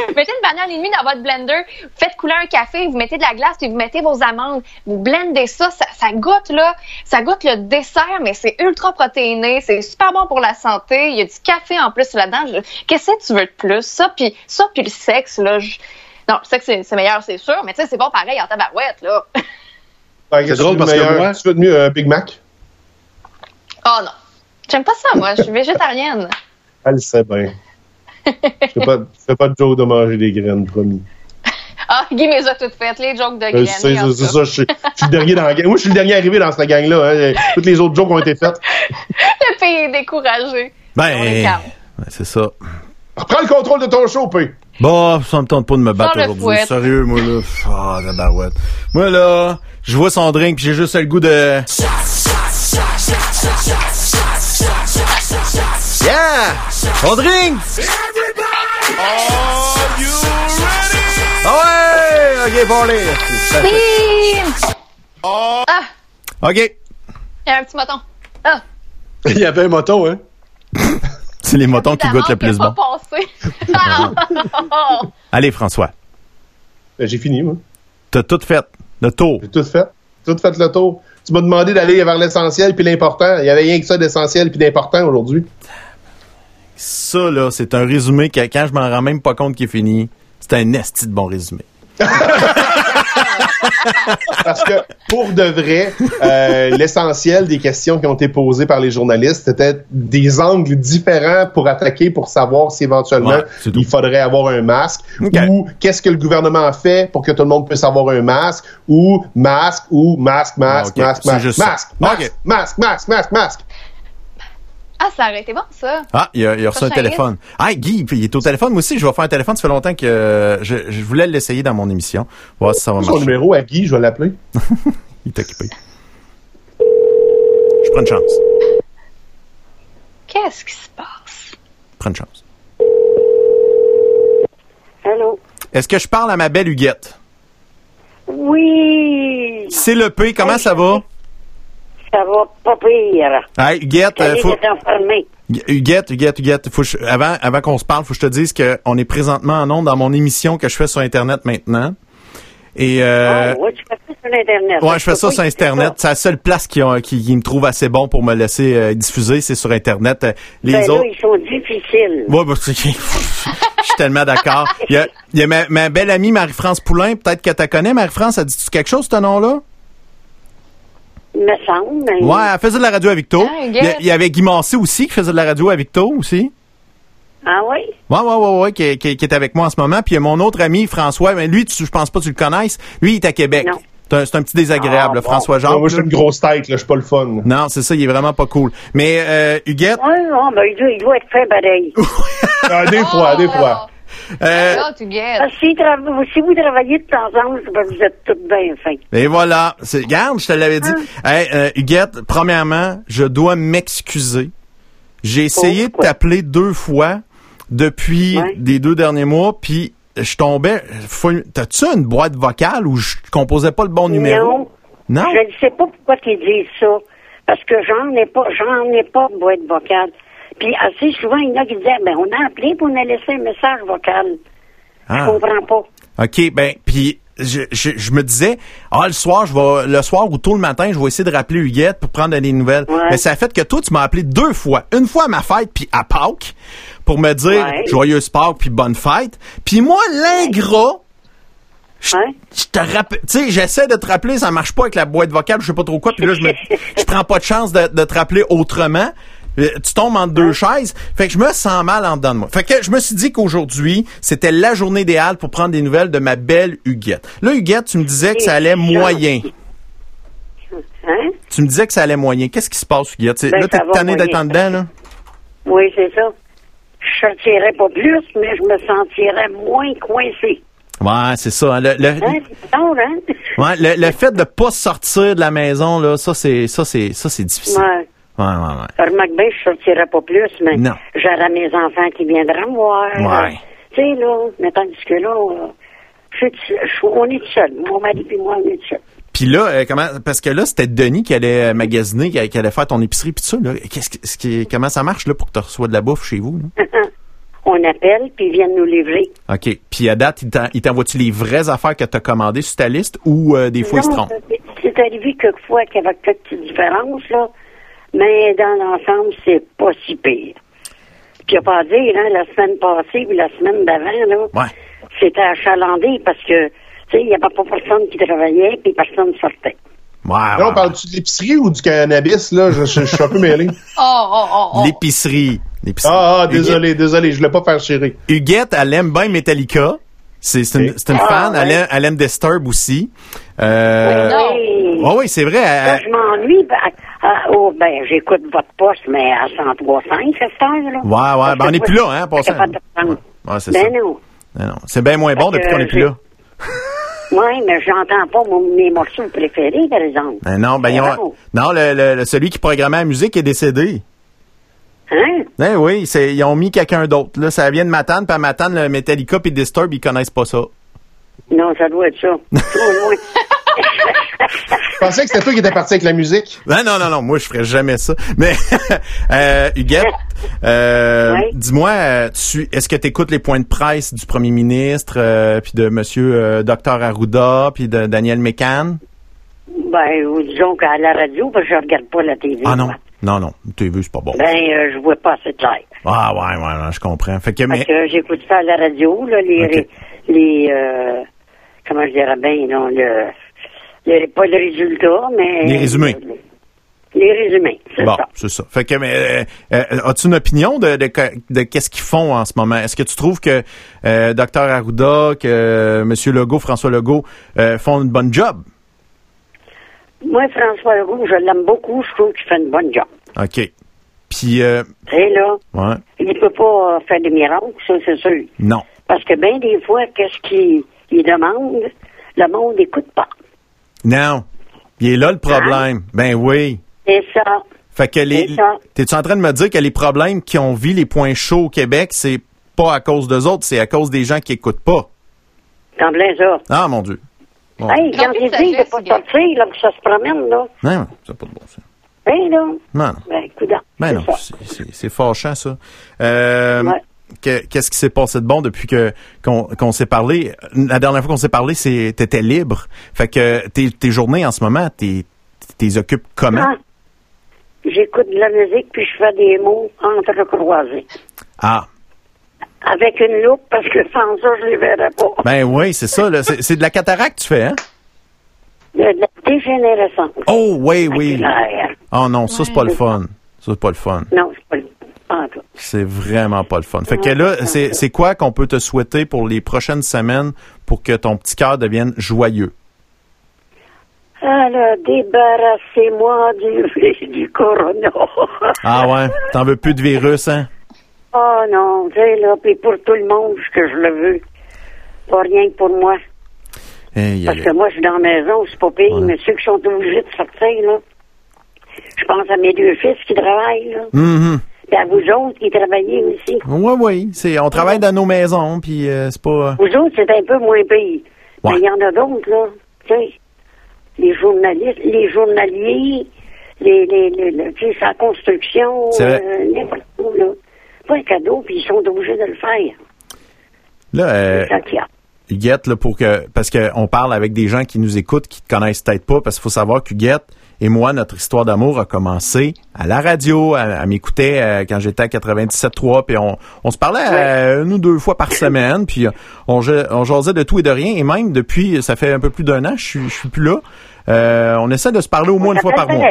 Vous [LAUGHS] mettez une banane et demie dans votre blender, vous faites couler un café, vous mettez de la glace et vous mettez vos amandes. Vous blendez ça, ça, ça goûte là, ça goûte le dessert, mais c'est ultra protéiné, c'est super bon pour la santé. Il y a du café en plus là-dedans. Qu'est-ce que tu veux de plus? Ça puis ça puis le sexe là. je- Non, le sexe c'est meilleur, c'est sûr, mais tu sais c'est bon pareil en tabarouette là. [LAUGHS] C'est drôle parce que moi- Tu veux de mieux un Big Mac? oh non, j'aime pas ça moi. Je suis végétarienne. Elle sait bien. Je fais pas, je fais pas de joke de manger des graines, promis. [LAUGHS] Ah, Guy les a toutes faites, les jokes de Euh, graines. C'est ça, je suis je suis le dernier dans la gang. Moi, je suis le dernier arrivé dans cette gang-là. hein. Toutes les autres jokes ont été faites. [LAUGHS] Le pays est découragé. Ben, ben, c'est ça. Reprends le contrôle de ton show, P. Bon, ça me tente pas de me battre aujourd'hui. Sérieux, moi, là. Ah, la barouette. Moi, là, je vois son drink, puis j'ai juste le goût de... Yeah! Son drink! Ah ouais! OK, bon, allez. Oui! Ah, OK. il y a un petit moton. Ah, [LAUGHS] Il y avait un moton, hein? [LAUGHS] C'est les motons qui goûtent le plus bon. Ah! [LAUGHS] Allez, François. Ben, J'ai fini, moi. T'as tout fait. Le tour. J'ai tout fait. Tout fait le tour. Tu m'as demandé d'aller vers l'essentiel puis l'important. Il y avait rien que ça d'essentiel puis d'important aujourd'hui. Ça, là, c'est un résumé que quand je m'en rends même pas compte qu'il est fini, C'est un esti de bon résumé. [LAUGHS] Parce que, pour de vrai, euh, l'essentiel des questions qui ont été posées par les journalistes, c'était des angles différents pour attaquer, pour savoir si éventuellement Ouais, il faudrait avoir un masque, Ok. ou qu'est-ce que le gouvernement a fait pour que tout le monde puisse avoir un masque, ou masque, ou masque, masque, Ah, ok. masque, masque, masque, masque, Ok. masque, masque, masque, masque. Ah, ça aurait été bon, ça. Ah, il a, il a reçu un téléphone. Ah, Guy, il est au téléphone. Moi aussi, je vais faire un téléphone. Ça fait longtemps que euh, je, je voulais l'essayer dans mon émission. Voir si ça va Son marcher. numéro à Guy, je vais l'appeler. [LAUGHS] Il est occupé. Je prends une chance. Qu'est-ce qui se passe? Prends une chance. Allô? Est-ce que je parle à ma belle Huguette? Oui, C'est le P, comment ça va? Ça va pas pire. Hey, Huguette, euh, faut... Huguette, Huguette, Huguette, faut que je- avant, avant qu'on se parle, faut que je te dise qu'on est présentement en ondes dans mon émission que je fais sur Internet maintenant. Et euh, Ah, oui, tu fais ça sur Internet. ouais, je fais ça Oui, sur Internet. C'est la seule place qui, ont- qui, qui me trouve assez bon pour me laisser euh, diffuser, c'est sur Internet. Euh, Les Ben là, autres. ils sont difficiles. Ouais, c'est- [LAUGHS] je suis tellement d'accord. Il y a, il y a ma, ma belle amie Marie-France Poulain, peut-être que tu connais. Marie-France, a dit-tu quelque chose, ce nom-là? Me semble. mais- Ouais, elle faisait de la radio à Victo. Ah, Il y, a- il y avait Guy Massé aussi qui faisait de la radio à Victo aussi. Ah oui? Ouais, ouais, ouais, ouais, qui, qui- qui est avec moi en ce moment. Puis il y a mon autre ami, François, mais lui, tu, je pense pas que tu le connaisses. Lui, il est à Québec. Non. C'est un, c'est un petit désagréable, Ah. François Jean. Non, moi, j'ai une grosse tête, là, je suis pas le fun. Non, c'est ça, il est vraiment pas cool. Mais euh, Huguette, Oui, non, ben, il doit, il doit être fait pareil. [LAUGHS] Ah, des fois, des fois. Euh, tu. Ah, si, vous travaillez de temps en temps, vous êtes toutes bien fins. et voilà. Regarde, je te l'avais dit. Ah. Hey, euh, Huguette, premièrement, je dois m'excuser. J'ai essayé de t'appeler deux fois depuis Ouais. les deux derniers mois, puis je tombais. T'as-tu une boîte vocale où je composais pas le bon numéro? Non. Non? Je ne sais pas pourquoi ils disent ça. Parce que j'en ai pas, j'en ai pas de boîte vocale. Puis assez souvent, il y en a qui disaient, ben, on a appelé pour on a laissé un message vocal. Ah. Je comprends pas. OK, ben, puis je, je, je me disais, ah, le soir, je vais, le soir ou tôt le matin, je vais essayer de rappeler Huguette pour prendre des nouvelles. Ouais. Mais ça a fait que toi, tu m'as appelé deux fois. Une fois à ma fête, puis à Pâques, pour me dire Ouais. joyeuse Pâques, puis bonne fête. Puis moi, l'ingrat, je te rappelle, tu sais, j'essaie de te rappeler, ça marche pas avec la boîte vocale, je sais pas trop quoi, puis là, je me, [LAUGHS] je prends pas de chance de, de te rappeler autrement. Euh, Tu tombes entre deux chaises. Fait que je me sens mal en dedans de moi. Fait que je me suis dit qu'aujourd'hui, c'était la journée idéale pour prendre des nouvelles de ma belle Huguette. Là, Huguette, tu me disais que ça allait moyen. Hein? Tu me disais que ça allait moyen. Qu'est-ce qui se passe, Huguette? Ben, là, t'es tanné d'être en dedans, là? Oui, c'est ça. Je sortirais pas plus, mais je me sentirais moins coincé. Ouais, c'est ça. hein. Le, le- Hein? Hein? ouais, le, le fait de pas sortir de la maison, là, ça, c'est, ça, c'est, ça, c'est difficile. Ouais. Ouais, ouais, ouais. Remarque bien, je sortirais pas plus, mais Non. j'aurais mes enfants qui viendraient me voir. Ouais. Tu sais, là, mais tandis que là, euh, je suis tout- je suis- on est tout seul. Mon mari et moi, on est tout seul. Puis là, euh, comment parce que là, c'était Denis qui allait euh, magasiner, qui allait, qui allait faire ton épicerie puis tout ça. Là. Qu'est-ce que- ce qui, comment ça marche là pour que tu reçois de la bouffe chez vous? là? [LAUGHS] on appelle, puis ils viennent nous livrer. OK. Puis à date, il t'en- il t'envoie-tu les vraies affaires que tu as commandées sur ta liste ou euh, des fois, il se Non, trompe? c'est- C'est arrivé quelquefois qu'il y avait quelques petites différences, là, mais dans l'ensemble, c'est pas si pire. Puis, à pas à dire, hein, la semaine passée ou la semaine d'avant, là, Ouais. c'était achalandé parce que, tu sais, il n'y avait pas personne qui travaillait, puis personne sortait. Ouais, Là, ouais, on parle-tu de l'épicerie ou du cannabis, là? Je, je- je suis un peu mêlé. [LAUGHS] Oh, oh, oh, oh. L'épicerie. L'épicerie. Ah, ah, désolé, désolé, je voulais pas faire chérir. Huguette, elle aime bien Metallica. C'est c'est une, c'est une Ah, fan. Elle, aime, elle aime Disturb aussi. Euh, Non. Oui. ouais, oui, c'est vrai. Là, je m'ennuie. Ben, ah, oh, ben, j'écoute votre poste, mais à 103.5, cette heure-là. Ouais, ouais, ben, on n'est plus là, hein. Pas de prendre. Ouais, c'est Ben ça. non. Non, non. C'est bien moins bon depuis qu'on n'est plus là. Oui, mais j'entends pas mon- mes morceaux préférés, par exemple. Ben non, ben ils ont- Bravo. non, le, le- le- celui qui programmait la musique est décédé. Hein? Ben oui, c'est, ils ont mis quelqu'un d'autre. Là, ça vient de Matane, puis à Matane, le Metallica puis Disturb, ils connaissent pas ça. Non, ça doit être ça. [LAUGHS] Trop loin. Je pensais que c'était toi qui étais parti avec la musique. Non, non, non, non, moi, je ferais jamais ça. Mais, [LAUGHS] euh, Huguette, euh, Oui. dis-moi, euh, tu, est-ce que tu écoutes les points de presse du premier ministre, euh, puis de monsieur euh, Dr Arruda, puis de Daniel Mécan? Ben, disons qu'à la radio, parce que je regarde pas la TV. Ah non, moi. non, non, TV, c'est pas bon. Ben, euh, je vois pas assez clair. Ah ouais, ouais, ouais, je comprends. Fait que, mais, Parce que j'écoute ça à la radio, là, les, les, euh, comment je dirais bien, non, le, le- pas le résultat, mais... Les résumés. Les résumés, c'est Bon, ça. c'est ça. Fait que, mais, euh, euh, as-tu une opinion de, de, de qu'est-ce qu'ils font en ce moment? Est-ce que tu trouves que euh, Dr Arruda, que euh, M. Legault, François Legault, euh, font une bonne job? Moi, François Legault, je l'aime beaucoup, je trouve qu'il fait une bonne job. OK. Puis, euh, sais, là, ouais, il peut pas euh, faire des miracles, ça, c'est sûr. non. Parce que bien des fois, qu'est-ce qu'il il demande, le monde n'écoute pas. Non. Il est là le problème. Ben oui. C'est ça. Fait que les. C'est. T'es-tu en train de me dire que les problèmes qui ont vu les points chauds au Québec, c'est pas à cause d'eux autres, c'est à cause des gens qui écoutent pas? T'en plein ça. Ah, mon Dieu. Bon. Hey, quand de dit de pas sortir, là, que ça se promène, là. Non, ça n'a pas de bon sens. Hein, là? Non, non. Ben, coudonc, Ben c'est non, c'est- c'est c'est fâchant, ça. Euh, Ouais. Que- Qu'est-ce qui s'est passé de bon depuis que qu'on s'est parlé? La dernière fois qu'on s'est parlé, c'est t'étais libre. Fait que tes, tes journées en ce moment, t'es t'es occupes comment? Ah, J'écoute de la musique, puis je fais des mots entrecroisés. Ah, Avec une loupe, parce que sans ça, je les verrais pas. ben oui, c'est ça. C'est de la cataracte tu fais, hein? De la dégénérescence. Oh, oui, oui. Oh non, ça, c'est pas le fun. Ça, c'est pas le fun. Non, c'est pas le... tout. C'est vraiment pas le fun. Fait que là, c'est quoi qu'on peut te souhaiter pour les prochaines semaines pour que ton petit cœur devienne joyeux? Alors, débarrassez-moi du, [LAUGHS] du corona. Ah ouais? T'en veux plus de virus, hein? Oh non, tu sais, là, puis pour tout le monde, ce que je le veux. Pas rien que pour moi. Hey, Parce que moi, je suis dans la maison, c'est pas pire, Ouais. mais ceux qui sont obligés de sortir, là, je pense à mes deux fils qui travaillent, là, puis à vous autres qui travaillez aussi. Oui, oui. C'est, on travaille dans nos maisons, puis euh, c'est pas. Vous autres, c'est un peu moins. Ouais. Mais il y en a d'autres, là, tu sais, les journalistes, les journaliers, les, les, les, le- tu sais, sa construction, euh, n'importe où, là. Pas un cadeau, puis ils sont obligés de le faire. Là, euh, C'est ça qu'il y a. Huguette, là, pour que. Parce qu'on parle avec des gens qui nous écoutent, qui te connaissent peut-être pas, parce qu'il faut savoir qu'Huguette et moi, notre histoire d'amour a commencé à la radio. Elle, elle m'écoutait euh, quand j'étais à 97.3, puis on, on se parlait euh, une ou deux fois par semaine, puis on, ja- on jasait de tout et de rien, et même depuis, ça fait un peu plus d'un an, je suis, je suis plus là. Euh, on essaie de se parler au moins une fois par mois.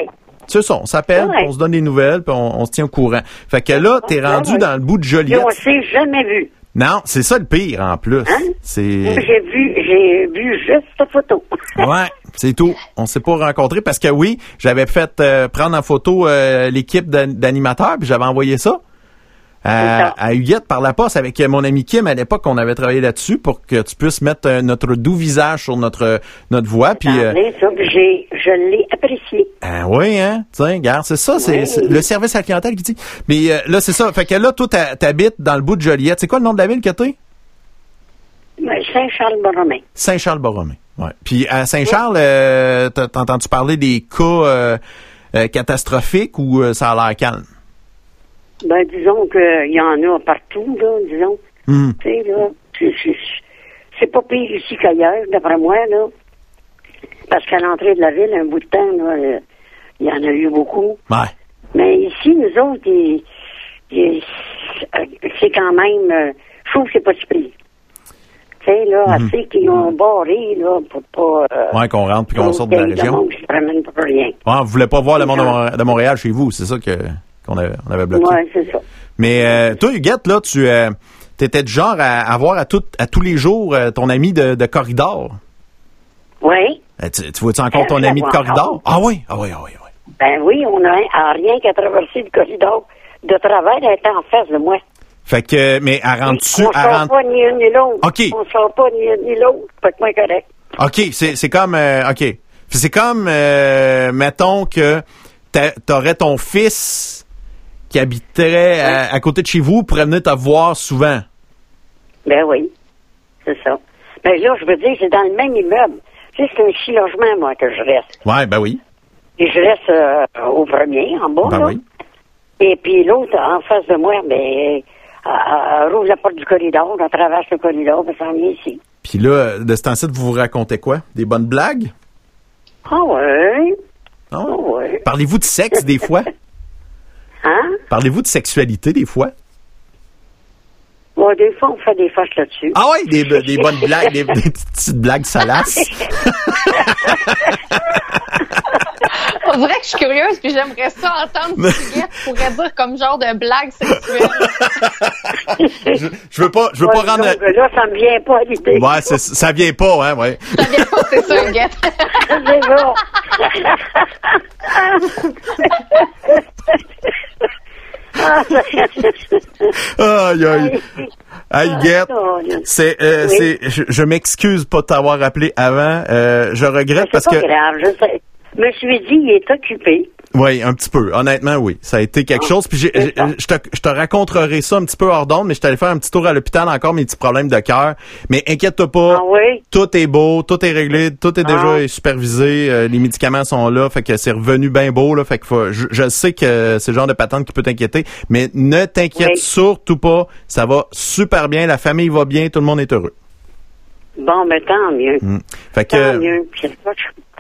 C'est ça, on s'appelle, on se donne des nouvelles, puis on, on se tient au courant. Fait que là, t'es rendu dans le bout de Joliette. on s'est jamais vu. Non, c'est ça le pire en plus. Hein? C'est J'ai vu, j'ai vu juste ta photo. [LAUGHS] ouais, c'est tout. On s'est pas rencontrés parce que oui, j'avais fait euh, prendre en photo euh, l'équipe d'an- d'animateurs puis j'avais envoyé ça. À, à Huguette par la poste avec mon ami Kim à l'époque on avait travaillé là-dessus pour que tu puisses mettre euh, notre doux visage sur notre notre voix puis euh, je l'ai apprécié. ah oui, hein? Tiens, regarde, c'est ça, c'est Oui. le service à la clientèle qui dit. Mais euh, là, c'est ça. Fait que là, toi, t'ha- t'habites dans le bout de Joliette. C'est quoi le nom de la ville que t'es? Saint-Charles-Borromé. Saint-Charles-Borromé. Ouais. Puis à Saint-Charles, euh, t'as t'as entendu parler des cas euh, euh, catastrophiques ou euh, ça a l'air calme? Ben, disons qu'il y en a partout, là, disons. Hum. Tu sais, là, c'est- pas pire ici qu'ailleurs, d'après moi, là. Parce qu'à l'entrée de la ville, un bout de temps, là, euh, il y en a eu beaucoup. Ouais. Mais ici, nous autres, c'est quand même... euh, je trouve que c'est pas si pire. Tu sais, là, assez qu'ils ont barré, là, pour pas... euh. Ouais, qu'on rentre puis qu'on sorte de la région. monde promène pour rien. Ouais, vous voulez pas voir le monde de Montréal chez vous, c'est ça que qu'on avait, on avait bloqué. Ouais, c'est ça. Mais euh, toi, Huguette, là, tu euh, étais du genre à, à voir à, tout, à tous les jours euh, ton ami de, de corridor? Oui. Euh, Tu, tu vois-tu encore ton ami de corridor? encore. Ah oui, ah oui, ah oui, oui. Ben oui, on a un- à rien qu'à traverser le corridor de travers, elle était en face de moi. Fait que, mais elle rentre-tu, on elle sort rentre- pas ni une ni l'autre. OK. On sort pas ni une ni l'autre. Fait que moi, correct. OK, c'est comme euh, OK. C'est comme mettons que t'a- t'aurais ton fils qui habiterait à, à côté de chez vous pourrait venir te voir souvent. Ben oui. C'est ça. Ben là, je veux dire, c'est dans le même immeuble. Tu sais, c'est un six logements, moi, que je reste. Ouais, ben oui. Et je reste euh, au premier, en bas, Ben là. oui. Et puis l'autre, en face de moi, ben, elle, rouvre la porte du corridor, elle traverse le corridor, elle s'en vient ici. Puis là, de ce temps-ci, vous vous racontez quoi? Des bonnes blagues? Ah ouais? Ah ouais? Parlez-vous de sexe des fois? [LAUGHS] Hein? Parlez-vous de sexualité des fois? Bon, des fois, on fait des fâches là-dessus. Ah des, des bonnes blagues, des, des petites blagues salaces. [LAUGHS] On dirait que je suis curieuse, puis j'aimerais ça entendre ce que pourrait dire comme genre de blague sexuelle. [LAUGHS] je, je veux pas, je veux Ouais, pas rendre. donc, là, ça me vient pas l'idée. Ouais, c'est- ça vient pas, hein, ouais. Ça vient pas, c'est ça, Huguette. C'est bon. Ah, [LAUGHS] Aïe, aïe. Aïe, Guette. C'est, euh, Oui? c'est, je, je m'excuse pas de t'avoir appelé avant. Euh, je regrette parce pas que, grave, je sais. Je me suis dit, il est occupé. oui, un petit peu. Honnêtement, oui, ça a été quelque chose. Puis je te, je te raconterai ça un petit peu hors d'onde, mais je suis allé faire un petit tour à l'hôpital encore mes petits problèmes de cœur. Mais inquiète-toi pas. Ah oui? Tout est beau, tout est réglé, tout est déjà Ah. supervisé, euh, les médicaments sont là, fait que c'est revenu bien beau là, fait que faut- je, je sais que c'est le genre de patente qui peut t'inquiéter, mais ne t'inquiète Oui. surtout pas, ça va super bien, la famille va bien, tout le monde est heureux. Bon, mais tant mieux. Mm. Fait Tant que mieux.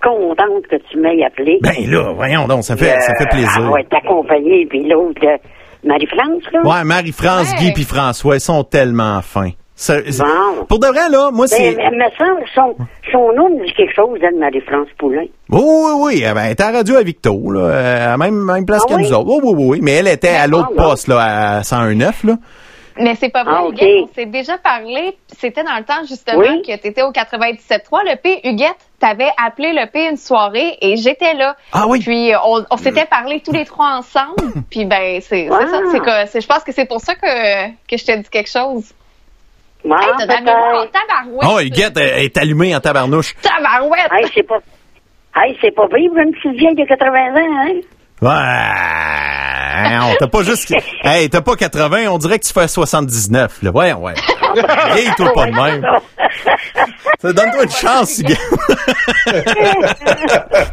Puis, Je suis contente que tu m'aies appelé. ben là, voyons donc, ça fait ça fait Euh, plaisir. Va être accompagnée, puis l'autre, euh, Marie-France, là. Ouais, Marie-France, Ouais. Guy puis François, ils sont tellement fins. Ça- c'est- Bon. Pour de vrai là, moi Ben, c'est elle me semble, son, son nom me dit quelque chose, elle, Marie-France Poulain. Oui, oui, oui. Ben, elle était à radio à Victo, là, euh, à la même, même place Ah que oui? nous autres. Oui, oui, oui, oui. Mais elle était à l'autre Ah, poste, là, à 101.9, là. Mais c'est pas vrai, Ah. Huguette. On s'est déjà parlé. C'était dans le temps, justement, Oui. que tu étais au 97.3. Le P, Huguette, t'avais appelé le P une soirée et j'étais là. Ah oui? Puis on, on s'était parlé tous les trois ensemble. [LAUGHS] puis ben, c'est Wow. ça. C'est que, c'est- je pense que c'est pour ça que, que je t'ai dit quelque chose. Ouais, hey, t'as de la mémoire en tabarouette. Oh, Huguette elle est allumée en tabarnouche. Tabarouette! Hey, c'est pas... Hey, c'est pas pire, une petite vieille de 80 ans, hein? Ouais. On t'a pas juste... [LAUGHS] Hey, t'as pas 80, on dirait que tu fais 79, là. Voyons, ouais. [LAUGHS] Vieille-toi pas de même. Ça, Donne-toi [LAUGHS] une chance, Huguette.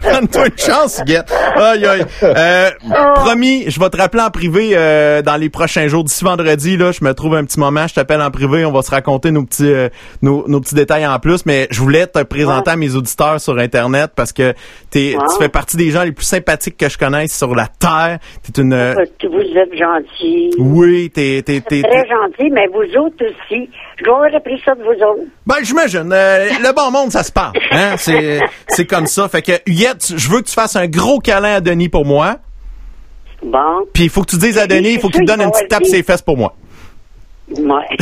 Donne-toi une chance, Huguette. Aïe, aïe. Euh, promis, je vais te rappeler en privé euh, dans les prochains jours. D'ici vendredi, là, je me trouve un petit moment, je t'appelle en privé, on va se raconter nos petits euh, nos, nos petits détails en plus. Mais je voulais te présenter à mes auditeurs sur Internet parce que t'es, Ouais. tu fais partie des gens les plus sympathiques que je connaisse sur la Terre. T'es une... Vous êtes gentils. oui, t'es... t'es, t'es, Très gentils, mais vous autres aussi. Je dois avoir appris ça de vous autres. Ben, j'imagine. Euh, le bon monde, ça se parle. Hein? C'est, c'est comme ça. Fait que, Huguette, je veux que tu fasses un gros câlin à Denis pour moi. Bon. Puis il faut que tu dises à Denis, il faut qu'il te donne une petite tape sur les fesses pour moi. Ouais. [LAUGHS]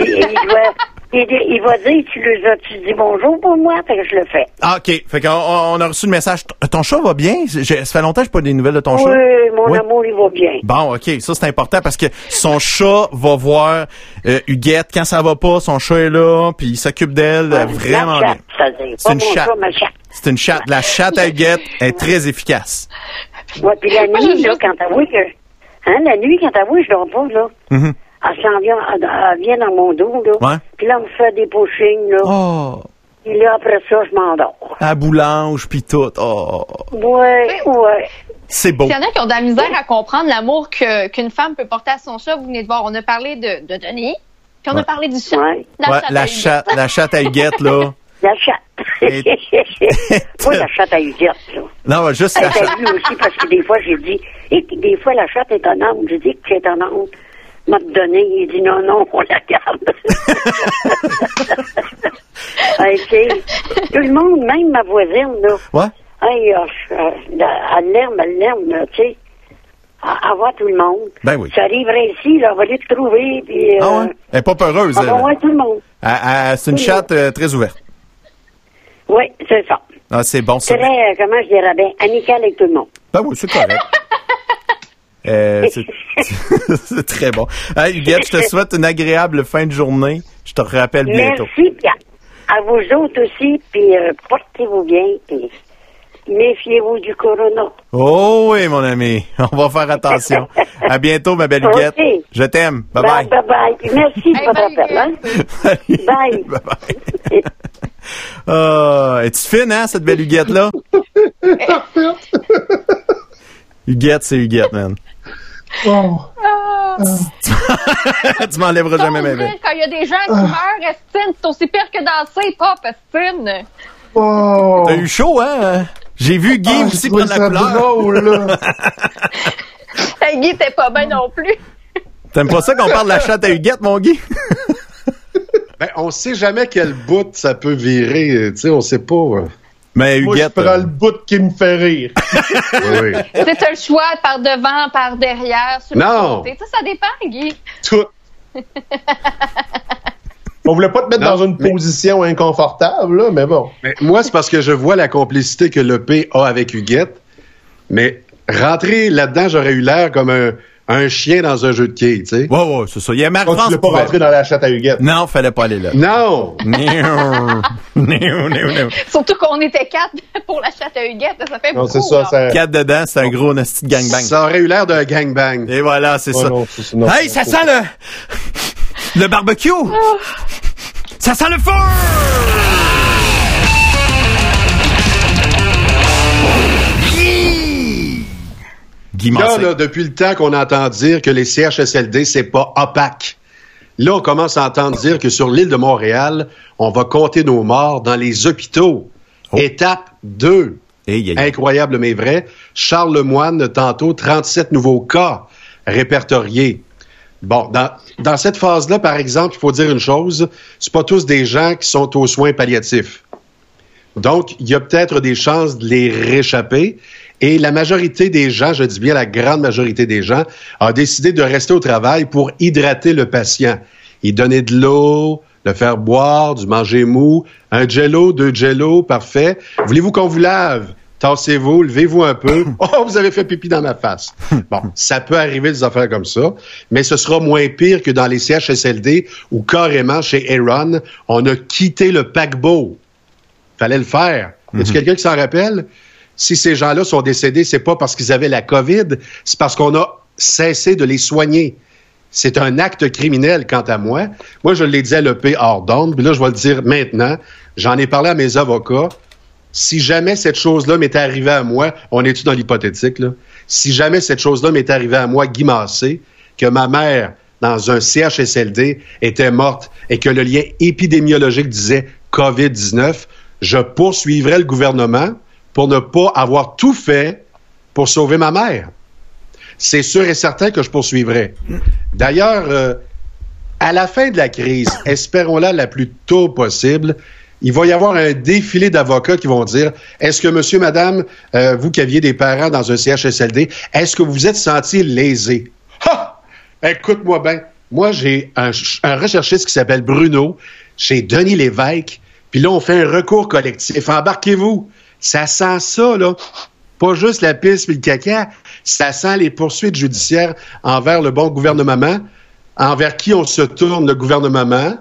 il, il doit- il, il va dire, tu lui as-tu dit bonjour pour moi? Fait que je le fais. Ah, OK. Fait qu'on on a reçu le message. Ton chat va bien? Ça fait longtemps que je pas des nouvelles de ton chat. Oui, mon Oui. amour, il va bien. Bon, OK. Ça, c'est important parce que son chat va voir euh, Huguette. Quand ça va pas, son chat est là, puis il s'occupe d'elle vraiment bien. C'est une chatte. chat, ma chatte. C'est une chatte. La chatte à Huguette est très efficace. Ouais, puis la nuit, là, quand t'avoues que... Hein, la nuit, quand t'avoues, je dors pas, là. Mhm. Elle s'en vient, elle, elle vient dans mon dos, là. Ouais. Puis là, elle me fait des pushings, là. Oh, Puis là, après ça, je m'endors. à boulange, puis tout. Oh, Ouais, ouais. c'est beau. Il y en a qui ont de la misère à comprendre l'amour que- qu'une femme peut porter à son chat. Vous venez de voir, on a parlé de, de Denis, puis on Ouais. a parlé du chat. Ouais. La Ouais, chatte. la à chatte, la chatte à Huguette, là. [LAUGHS] La chatte. Et- [LAUGHS] Pas la chatte à Huguette, là. Non, juste Elle la chatte. t'a vu aussi, parce que des fois, j'ai dit, et des fois, la chatte est en âme. J'ai dit que c'est en âme. M'a donné, il dit non, non, on la garde. [LAUGHS] tout le monde, même ma voisine, là. Ouais. Hey, euh, euh, elle l'aime, elle l'aime, tu sais. À, à voir tout le monde. Ben oui. Ça arriverait ici, là, on va aller te trouver, puis... Ah euh, ouais? Elle est pas peureuse, elle. va voir tout le monde. Elle- elle- c'est une chatte euh, très ouverte. Oui, c'est ça. Ah, c'est bon, ça. Très, euh, comment je dirais bien, amical avec tout le monde. Ben oui, c'est correct. [LAUGHS] Euh, [LAUGHS] c'est très bon. Hey, Huguette, je te [LAUGHS] souhaite une agréable fin de journée. Je te rappelle bientôt. Merci, puis à, vous autres aussi, puis euh, portez-vous bien, puis méfiez-vous du corona. Oh oui, mon ami. [LAUGHS] On va faire attention. À bientôt, ma belle Huguette. Je t'aime. Bye Bye, bye. bye, bye. Puis merci de votre bye, appel, hein? Bye. bye bye. Ah, es-tu fine, hein, cette belle Huguette-là? Huguette, c'est Huguette, man. Ah. [LAUGHS] tu m'enlèveras jamais ma vie. Quand il y a des gens qui meurent, Estine, c'est aussi pire que danser, pop, Estine. Oh! T'as eu chaud, hein? J'ai vu Guy Ah, aussi prendre la couleur. drôle, là. [LAUGHS] Hey, Guy, t'es pas bien non plus. T'aimes pas ça qu'on parle de la chatte à Huguette, mon Guy? [LAUGHS] Ben, on sait jamais quel bout ça peut virer. Tu sais, on sait pas. Mais Moi, je Huguette. prends euh, le bout qui me fait rire. [LAUGHS] Oui. C'est un choix par devant, par derrière, sur Non. le côté. Ça, ça dépend, Guy. Tout. [LAUGHS] On voulait pas te mettre Non, dans une mais- position inconfortable, là, mais bon. Mais moi, c'est parce que je vois la complicité que le P a avec Huguette. Mais rentrer là-dedans, j'aurais eu l'air comme un, un chien dans un jeu de quilles, tu sais. Ouais, ouais, c'est ça. Il y a Quand tu Marie-France. voulais pas pouvait- rentrer dans la chatte à Huguette. Non, fallait pas aller là. Non! Niou. [LAUGHS] Niou, niou, niou. Surtout qu'on était quatre pour la chatte à Huguette. Ça fait Non, beaucoup. c'est ça. Quatre dedans, c'est un gros nasty de gangbang. Ça aurait eu l'air d'un gangbang. Et voilà, c'est Ouais, ça. non, non, hey, ça sent le... Le barbecue! Ça sent le feu! Guy Là, depuis le temps qu'on entend dire que les CHSLD, c'est pas opaque. Là, on commence à entendre dire que sur l'île de Montréal, on va compter nos morts dans les hôpitaux. Oh. Étape 2. Hey, hey, hey. Incroyable mais vrai. Charles Lemoine, tantôt, 37 nouveaux cas répertoriés. Bon, dans, dans cette phase-là, par exemple, il faut dire une chose, c'est pas tous des gens qui sont aux soins palliatifs. Donc, il y a peut-être des chances de les réchapper. Et la majorité des gens, je dis bien la grande majorité des gens, a décidé de rester au travail pour hydrater le patient. Y donner de l'eau, le faire boire, du manger mou, un jello, deux jello, parfait. Voulez-vous qu'on vous lave? Tassez-vous, levez-vous un peu. [LAUGHS] Oh, vous avez fait pipi dans ma face. Bon, ça peut arriver des affaires comme ça, mais ce sera moins pire que dans les CHSLD où carrément chez Aaron, on a quitté le paquebot. Fallait le faire. Y a-t-il quelqu'un qui s'en rappelle? Si ces gens-là sont décédés, c'est pas parce qu'ils avaient la COVID, c'est parce qu'on a cessé de les soigner. C'est un acte criminel, quant à moi. Moi, je l'ai dit à l'EP hors d'onde, puis là, je vais le dire maintenant. J'en ai parlé à mes avocats. Si jamais cette chose-là m'était arrivée à moi, on est-tu dans l'hypothétique, là? Si jamais cette chose-là m'était arrivée à moi, Guy que ma mère, dans un CHSLD, était morte et que le lien épidémiologique disait COVID-19, je poursuivrais le gouvernement pour ne pas avoir tout fait pour sauver ma mère. C'est sûr et certain que je poursuivrai. D'ailleurs, euh, à la fin de la crise, espérons-la la plus tôt possible, il va y avoir un défilé d'avocats qui vont dire est-ce que monsieur, madame, euh, vous qui aviez des parents dans un CHSLD, est-ce que vous vous êtes senti lésé? Ha! Écoute-moi bien. Moi, j'ai un, un recherchiste qui s'appelle Bruno chez Denis Lévesque. Puis là, on fait un recours collectif. Embarquez-vous. Ça sent ça, là. Pas juste la piste puis le caca. Ça sent les poursuites judiciaires envers le bon gouvernement, envers qui on se tourne, le gouvernement.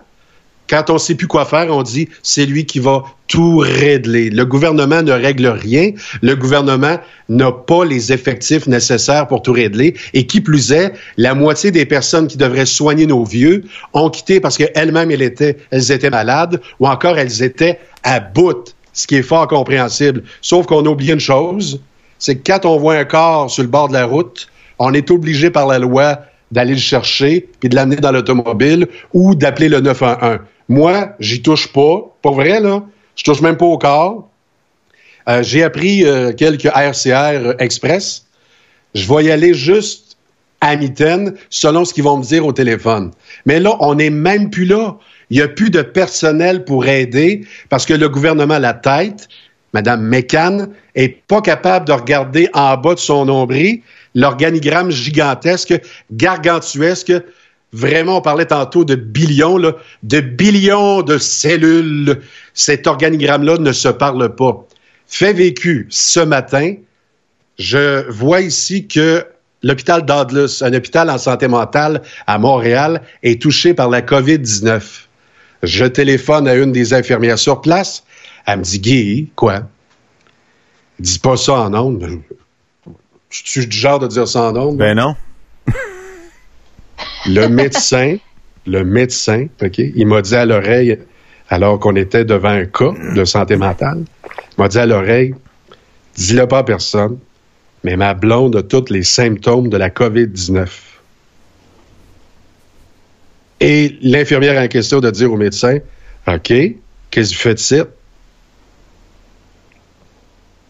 Quand on sait plus quoi faire, on dit c'est lui qui va tout régler. Le gouvernement ne règle rien. Le gouvernement n'a pas les effectifs nécessaires pour tout régler. Et qui plus est, la moitié des personnes qui devraient soigner nos vieux ont quitté parce qu'elles-mêmes elles étaient, elles étaient malades ou encore elles étaient à bout, ce qui est fort compréhensible. Sauf qu'on a oublié une chose, c'est que quand on voit un corps sur le bord de la route, on est obligé par la loi d'aller le chercher puis de l'amener dans l'automobile ou d'appeler le 911. Moi, j'y touche pas. Pour vrai, là, je touche même pas au corps. Euh, J'ai appris euh, quelques RCR Express. Je vais y aller juste à mitaine, selon ce qu'ils vont me dire au téléphone. Mais là, on n'est même plus là. Il n'y a plus de personnel pour aider parce que le gouvernement a la tête, Mme Mécan, est pas capable de regarder en bas de son nombril l'organigramme gigantesque, gargantuesque. Vraiment, on parlait tantôt de billions, de billions de cellules. Cet organigramme-là ne se parle pas. Fait vécu ce matin, je vois ici que l'hôpital Douglas, un hôpital en santé mentale à Montréal, est touché par la COVID-19. Je téléphone à une des infirmières sur place. Elle me dit, Guy, quoi? Dis pas ça en ondes. Je suis du genre de dire ça en ondes? Ben non. Le médecin, le médecin, OK, il m'a dit à l'oreille, alors qu'on était devant un cas de santé mentale, il m'a dit à l'oreille, dis-le pas à personne, mais ma blonde a tous les symptômes de la COVID-19. Et l'infirmière en question de dire au médecin, OK, qu'est-ce que vous faites ici?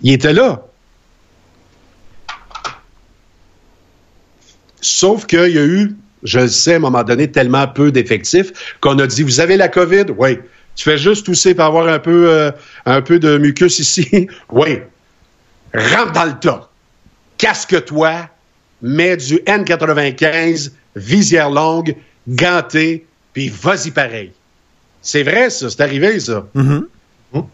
Il était là. Sauf qu'il y a eu je le sais, à un moment donné, tellement peu d'effectifs qu'on a dit, vous avez la COVID? Oui. Tu fais juste tousser pour avoir un peu, euh, un peu de mucus ici? [LAUGHS] oui. Rentre dans le tas. Casque-toi, mets du N95, visière longue, ganté, puis vas-y pareil. C'est vrai, ça. C'est arrivé, ça. Mhm.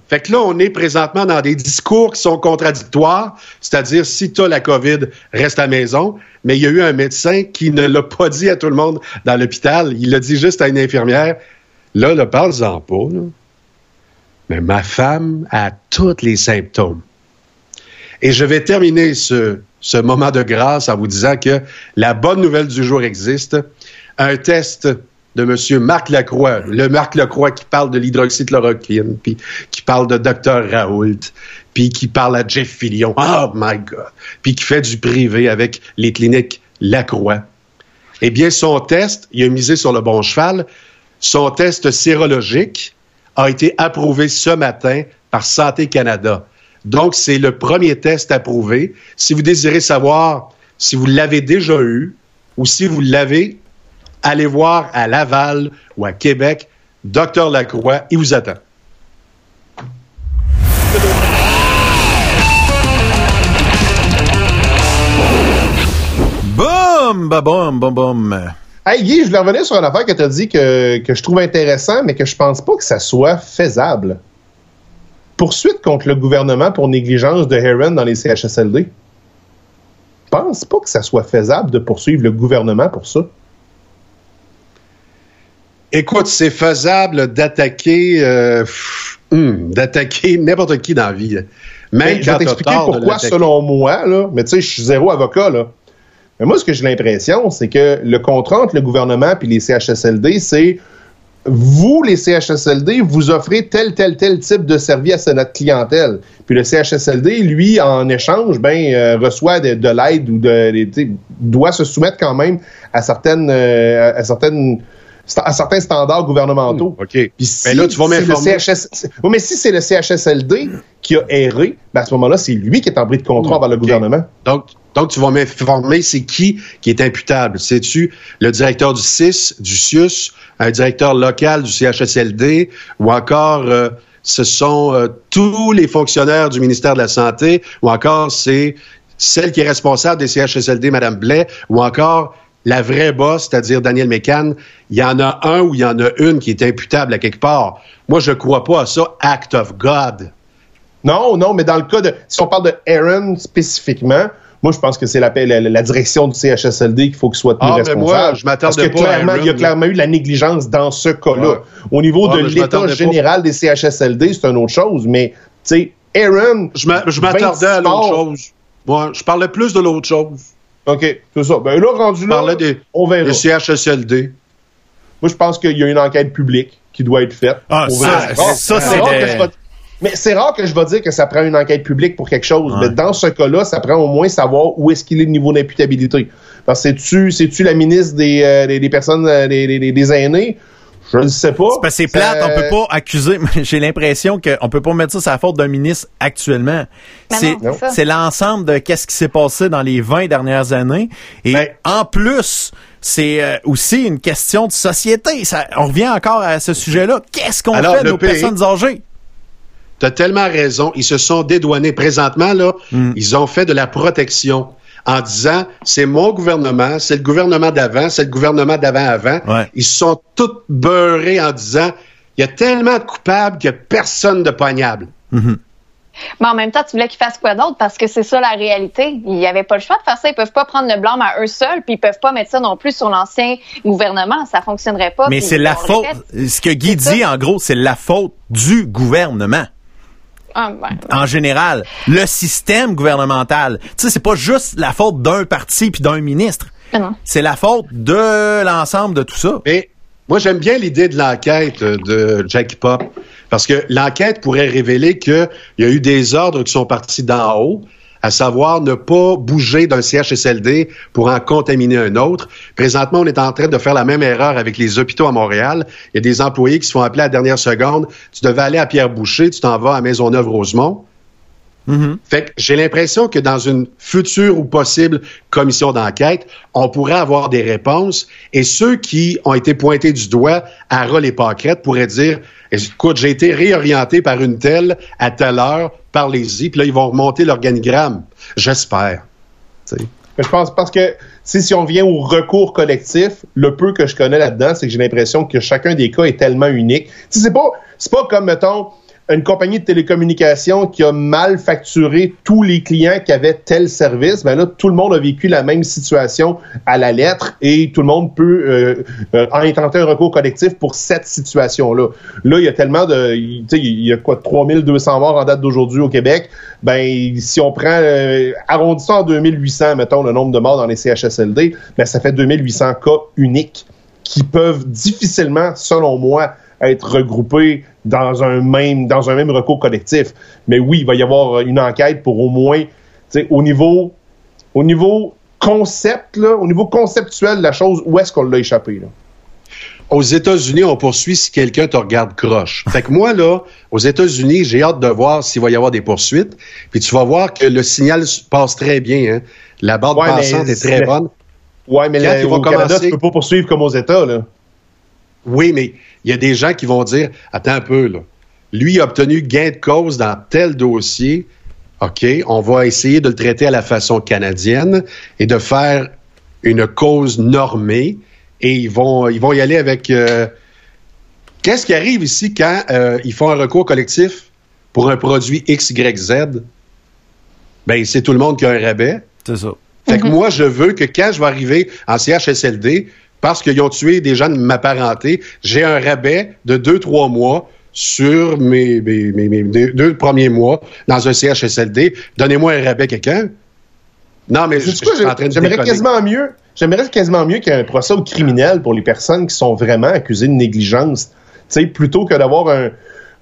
Fait que là, on est présentement dans des discours qui sont contradictoires, c'est-à-dire si tu as la COVID, reste à la maison. Mais il y a eu un médecin qui ne l'a pas dit à tout le monde dans l'hôpital. Il l'a dit juste à une infirmière. Là, ne parle-en pas. là. Mais ma femme a tous les symptômes. Et je vais terminer ce, ce moment de grâce en vous disant que la bonne nouvelle du jour existe. Un test de M. Marc Lacroix, le Marc Lacroix qui parle de l'hydroxychloroquine, puis qui parle de Dr Raoult, puis qui parle à Jeff Fillion, oh my God, puis qui fait du privé avec les cliniques Lacroix. Eh bien, son test, il a misé sur le bon cheval, son test sérologique a été approuvé ce matin par Santé Canada. Donc, c'est le premier test approuvé. Si vous désirez savoir si vous l'avez déjà eu ou si vous l'avez, allez voir à Laval ou à Québec. Docteur Lacroix, il vous attend. Boum, ba boum, boum, boum. Hey Guy, je voulais revenir sur une affaire que tu as dit que, que je trouve intéressant, mais que je pense pas que ça soit faisable. Poursuite contre le gouvernement pour négligence de Heron dans les CHSLD. Je pense pas que ça soit faisable de poursuivre le gouvernement pour ça. Écoute, c'est faisable d'attaquer euh, hum, d'attaquer n'importe qui dans la vie. Même Ben, je vais t'expliquer pourquoi, selon moi, là, mais tu sais, je suis zéro avocat, là. Mais moi, ce que j'ai l'impression, c'est que le contrat entre le gouvernement et les CHSLD, c'est vous, les CHSLD, vous offrez tel, tel, tel type de service à notre clientèle. Puis le CHSLD, lui, en échange, ben, euh, reçoit de, de l'aide ou de, doit se soumettre quand même à certaines, euh, à certaines, à certains standards gouvernementaux. OK. Puis Ben si là, tu vas m'informer. CHS... Oui, mais si c'est le CHSLD qui a erré, ben à ce moment-là, c'est lui qui est en bris de contrat envers le OK. gouvernement. Donc, donc, tu vas m'informer, c'est qui qui est imputable? C'est-tu le directeur du CIS, du CIUS, un directeur local du CHSLD, ou encore euh, ce sont euh, tous les fonctionnaires du ministère de la Santé, ou encore c'est celle qui est responsable des CHSLD, Mme Blais, ou encore la vraie boss, c'est-à-dire Daniel Mécan, il y en a un ou il y en a une qui est imputable à quelque part. Moi, je crois pas à ça, act of God. Non, non, mais dans le cas de... Si on parle de Aaron spécifiquement, moi, je pense que c'est la, la, la direction du CHSLD qu'il faut qu'il soit tenu Ah, mais responsable. moi, je m'attendais Parce que pas clairement, il y a clairement eu de la négligence dans ce cas-là. Au niveau Ouais, de l'état général des CHSLD, c'est une autre chose. Mais, tu sais, Aaron... Je m'a- je m'attardais à 26 l'autre chose. Moi, je parlais plus de l'autre chose. OK, c'est ça. Ben là, rendu là, parlais des, on verra. des CHSLD. Moi, je pense qu'il y a une enquête publique qui doit être faite. Ah, Pour ça, ça, c'est c'est rare de- que je vais- Mais c'est rare que je vais dire que ça prend une enquête publique pour quelque chose. Ouais. Mais dans ce cas-là, ça prend au moins savoir où est-ce qu'il est le niveau d'imputabilité. Parce que c'est-tu, c'est-tu la ministre des, euh, des, des personnes, euh, des, des, des aînés? Je ne sais pas. C'est parce que c'est plate, on peut pas accuser. [LAUGHS] J'ai l'impression qu'on peut pas mettre ça sur la faute d'un ministre actuellement. C'est non, c'est ça. c'est l'ensemble de qu'est-ce qui s'est passé dans les 20 dernières années. Et Ben- en plus, c'est euh, aussi une question de société. Ça, on revient encore à ce sujet-là. Qu'est-ce qu'on Alors, fait de nos pays- personnes âgées? Tu as tellement raison. Ils se sont dédouanés. Présentement, là, Mm. ils ont fait de la protection en disant c'est mon gouvernement, c'est le gouvernement d'avant, c'est le gouvernement d'avant-avant. Ouais. Ils se sont tous beurrés en disant il y a tellement de coupables qu'il n'y a personne de poignable. Mais en même temps, tu voulais qu'ils fassent quoi d'autre? Parce que c'est ça la réalité. Il n'y avait pas le choix de faire ça. Ils peuvent pas prendre le blâme à eux seuls, puis ils peuvent pas mettre ça non plus sur l'ancien gouvernement. Ça fonctionnerait pas. Mais c'est la faute. répète. Ce que Guy ça. dit, en gros, c'est la faute du gouvernement. Ah, ben, en général, le système gouvernemental. Tu sais, c'est pas juste la faute d'un parti puis d'un ministre. non. C'est la faute de l'ensemble de tout ça. Mais moi, j'aime bien l'idée de l'enquête euh, de Jackie Pop, parce que l'enquête pourrait révéler qu'il y a eu des ordres qui sont partis d'en haut, à savoir ne pas bouger d'un CHSLD pour en contaminer un autre. Présentement, on est en train de faire la même erreur avec les hôpitaux à Montréal. Il y a des employés qui se font appeler à la dernière seconde. Tu devais aller à Pierre-Boucher, tu t'en vas à Maisonneuve-Rosemont. Fait que j'ai l'impression que dans une future ou possible commission d'enquête, on pourrait avoir des réponses et ceux qui ont été pointés du doigt à les pâquerettes pourraient dire écoute, j'ai été réorienté par une telle à telle heure, parlez-y, puis là, ils vont remonter l'organigramme. J'espère. Je pense parce que si, on vient au recours collectif, le peu que je connais là-dedans, c'est que j'ai l'impression que chacun des cas est tellement unique. C'est pas, c'est pas comme, mettons, une compagnie de télécommunications qui a mal facturé tous les clients qui avaient tel service, ben là, tout le monde a vécu la même situation à la lettre et tout le monde peut euh, euh, intenter un recours collectif pour cette situation-là. Là, il y a tellement de... Tu sais, il y a quoi, 3200 morts en date d'aujourd'hui au Québec. Ben, si on prend... Euh, arrondissons en 2800, mettons, le nombre de morts dans les CHSLD, ben ça fait 2800 cas uniques qui peuvent difficilement, selon moi, être regroupés dans un même dans un même recours collectif. Mais oui, il va y avoir une enquête pour au moins, au niveau au niveau concept là, au niveau conceptuel de la chose, où est-ce qu'on l'a échappé là? Aux États-Unis, on poursuit si quelqu'un te regarde croche. [LAUGHS] Fait que moi, là, aux États-Unis, j'ai hâte de voir s'il va y avoir des poursuites. Puis tu vas voir que le signal passe très bien. Hein? La bande Ouais, passante est très bonne. Ouais, mais là, ils vont Canada, commencer- tu peux pas poursuivre comme aux États là. Oui, mais il y a des gens qui vont dire Attends un peu, là. Lui a obtenu gain de cause dans tel dossier. OK, on va essayer de le traiter à la façon canadienne et de faire une cause normée. Et ils vont, ils vont y aller avec. euh, Qu'est-ce qui arrive ici quand euh, ils font un recours collectif pour un produit X, Y, Z? Ben, c'est tout le monde qui a un rabais. C'est ça. Fait que moi, je veux que quand je vais arriver en CHSLD, parce qu'ils ont tué des gens de ma parenté, j'ai un rabais de deux, trois mois sur mes, mes, mes- mes deux, premiers mois dans un CHSLD. Donnez-moi un rabais, quelqu'un. Non, mais je, Sais-tu quoi, je suis en train de J'aimerais quasiment mieux. J'aimerais quasiment mieux qu'il y ait un procès au criminel pour les personnes qui sont vraiment accusées de négligence. Tu sais, plutôt que d'avoir un,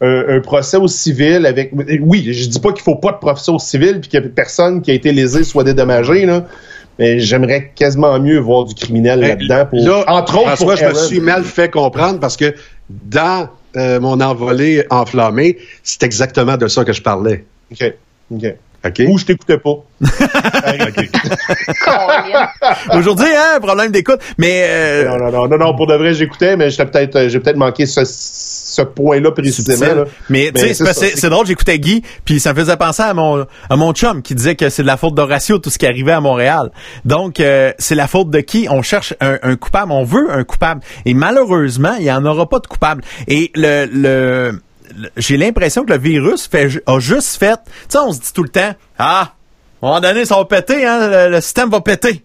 un, un procès au civil avec. Oui, je dis pas qu'il faut pas de procès au civil puis que personne qui a été lésé soit dédommagé, là. Mais j'aimerais quasiment mieux voir du criminel là-dedans pour. là, entre autres, pour je me suis mal fait comprendre parce que dans euh, mon envolée enflammée, c'est exactement de ça que je parlais. OK. OK. OK? Ou je t'écoutais pas. [LAUGHS] Aujourd'hui, hein, problème d'écoute. Mais euh, Non, non, non, non, non, pour de vrai, j'écoutais, mais j'étais peut-être, euh, j'ai peut-être manqué ce, ce point-là précisément. là. Mais tu sais, c'est parce que ça, c'est c'est drôle, j'écoutais Guy, puis ça me faisait penser à mon à mon chum qui disait que c'est de la faute d'Horatio tout ce qui arrivait à Montréal. Donc euh, c'est la faute de qui? On cherche un, un coupable, on veut un coupable. Et malheureusement, il y en aura pas de coupable. Et le le, le- j'ai l'impression que le virus fait a juste fait. Tu sais, on se dit tout le temps, ah, à un moment donné, ça va péter, hein, le, système va péter.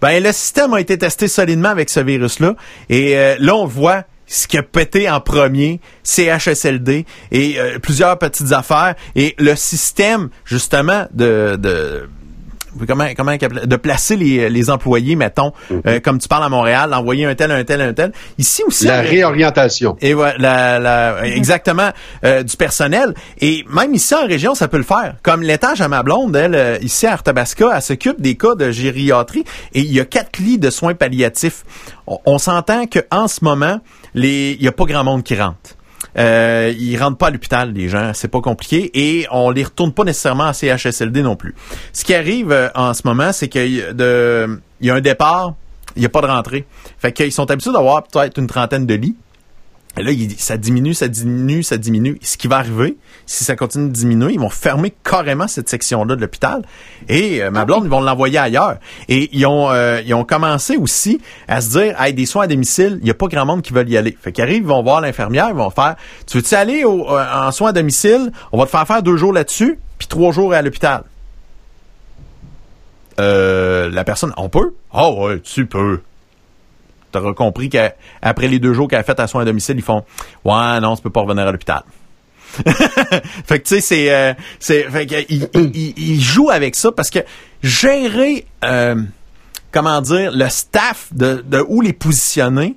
Ben, le système a été testé solidement avec ce virus-là. Et euh, là, on voit ce qui a pété en premier, CHSLD et euh, plusieurs petites affaires. Et le système, justement, de Comment, comment de placer les, les employés, mettons, euh, comme tu parles à Montréal, d'envoyer un tel, un tel, un tel. Ici aussi, La on- réorientation. et voilà, la, la- exactement euh, du personnel. Et même ici en région, ça peut le faire. Comme l'étage à ma blonde, elle, euh, ici à Arthabasca, elle s'occupe des cas de gériatrie et il y a quatre lits de soins palliatifs. On, on s'entend que en ce moment, les, il y a pas grand monde qui rentre. Euh, ils rentrent pas à l'hôpital, les gens, c'est pas compliqué, et on les retourne pas nécessairement à CHSLD non plus. Ce qui arrive euh, en ce moment, c'est qu'il y a un départ, il y a pas de rentrée. Fait qu'ils sont habitués d'avoir peut-être une trentaine de lits. Et là, il- ça diminue, ça diminue, ça diminue. Ce qui va arriver, si ça continue de diminuer, ils vont fermer carrément cette section-là de l'hôpital. Et euh, ma blonde, ils vont l'envoyer ailleurs. Et ils ont, euh, ils ont commencé aussi à se dire, hey, des soins à domicile, il n'y a pas grand monde qui veulent y aller. Fait qu'ils arrivent, ils vont voir l'infirmière, ils vont faire, tu veux-tu aller au- euh, en soins à domicile? On va te faire faire deux jours là-dessus, puis trois jours à l'hôpital. Euh, la personne, on peut? Ah ouais, tu peux. T'auras compris qu'après les deux jours qu'elle a fait à soins à domicile, ils font Ouais, non, tu peux pas revenir à l'hôpital. [LAUGHS] fait que tu sais, c'est. euh, fait que, il, il- il- il joue avec ça parce que gérer euh, comment dire le staff de, de où les positionner,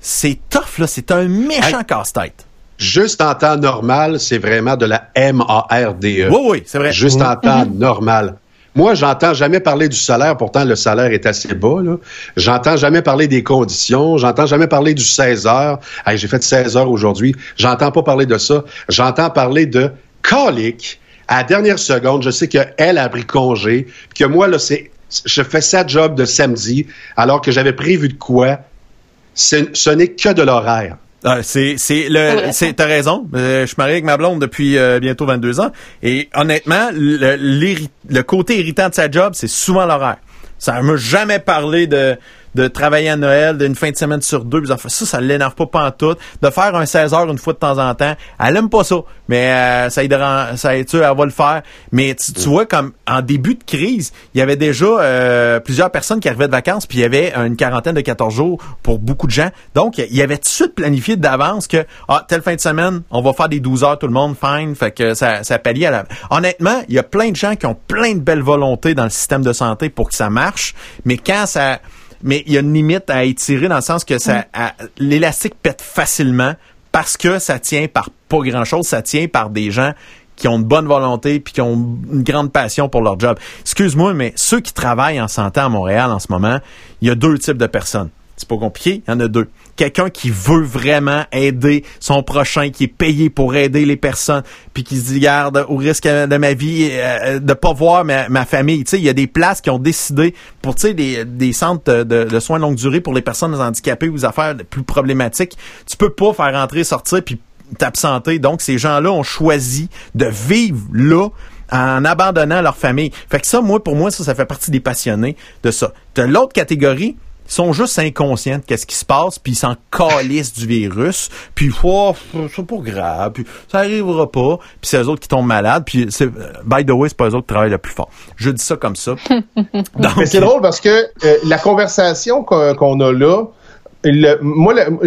c'est tough, là. C'est un méchant casse-tête. Juste en temps normal, c'est vraiment de la M-A-R-D-E. Oui, oui, c'est vrai. Juste en temps normal. Moi, j'entends jamais parler du salaire, pourtant le salaire est assez bas. J'entends jamais parler des conditions, j'entends jamais parler du 16 heures. Hey, j'ai fait 16 heures aujourd'hui. J'entends pas parler de ça. J'entends parler de colique À la dernière seconde, je sais qu'elle a pris congé, que moi, là, c'est, je fais sa job de samedi, alors que j'avais prévu de quoi? Ce n'est que de l'horaire. Ah, c'est c'est le c'est t'as raison. Euh, je suis marié avec ma blonde depuis euh, bientôt 22 ans et honnêtement le, le côté irritant de sa job c'est souvent l'horaire. Ça m'a jamais parlé de de travailler à Noël, d'une fin de semaine sur deux. Ça, ça, l'énerve pas pantoute. De faire un 16 heures une fois de temps en temps, elle aime pas ça. Mais euh, ça aidera, ça aide, elle va le faire. Mais tu, tu vois, comme en début de crise, il y avait déjà euh, plusieurs personnes qui arrivaient de vacances, puis il y avait une quarantaine de 14 jours pour beaucoup de gens. Donc, il y avait tout de suite planifié d'avance que, ah, telle fin de semaine, on va faire des 12 heures tout le monde, fine. Fait que ça, ça palliait à la... Honnêtement, il y a plein de gens qui ont plein de belles volontés dans le système de santé pour que ça marche, mais quand ça mais il y a une limite à étirer dans le sens que ça, l'élastique pète facilement parce que ça tient par pas grand chose, ça tient par des gens qui ont de bonne volonté puis qui ont une grande passion pour leur job. Excuse-moi, mais ceux qui travaillent en santé à Montréal en ce moment, il y a deux types de personnes. C'est pas compliqué, il y en a deux. Quelqu'un qui veut vraiment aider son prochain, qui est payé pour aider les personnes, puis qui se dit, garde, au risque de ma vie, euh, de pas voir ma, ma famille. Tu sais, il y a des places qui ont décidé pour, tu sais, des, des centres de, de- soins longue durée pour les personnes handicapées ou les affaires plus problématiques. Tu peux pas faire rentrer, sortir, puis t'absenter. Donc, ces gens-là ont choisi de vivre là en abandonnant leur famille. Fait que ça, moi, pour moi, ça, ça fait partie des passionnés de ça. De l'autre catégorie, sont juste inconscients de qu'est-ce qui se passe, puis ils s'en calissent du virus, puis oh, c'est pas grave, puis ça arrivera pas, puis c'est eux autres qui tombent malades, puis c'est, by the way, c'est pas eux autres qui travaillent le plus fort. Je dis ça comme ça. [LAUGHS] Donc, Mais c'est drôle parce que euh, la conversation qu'on qu'on a là, le- moi, le-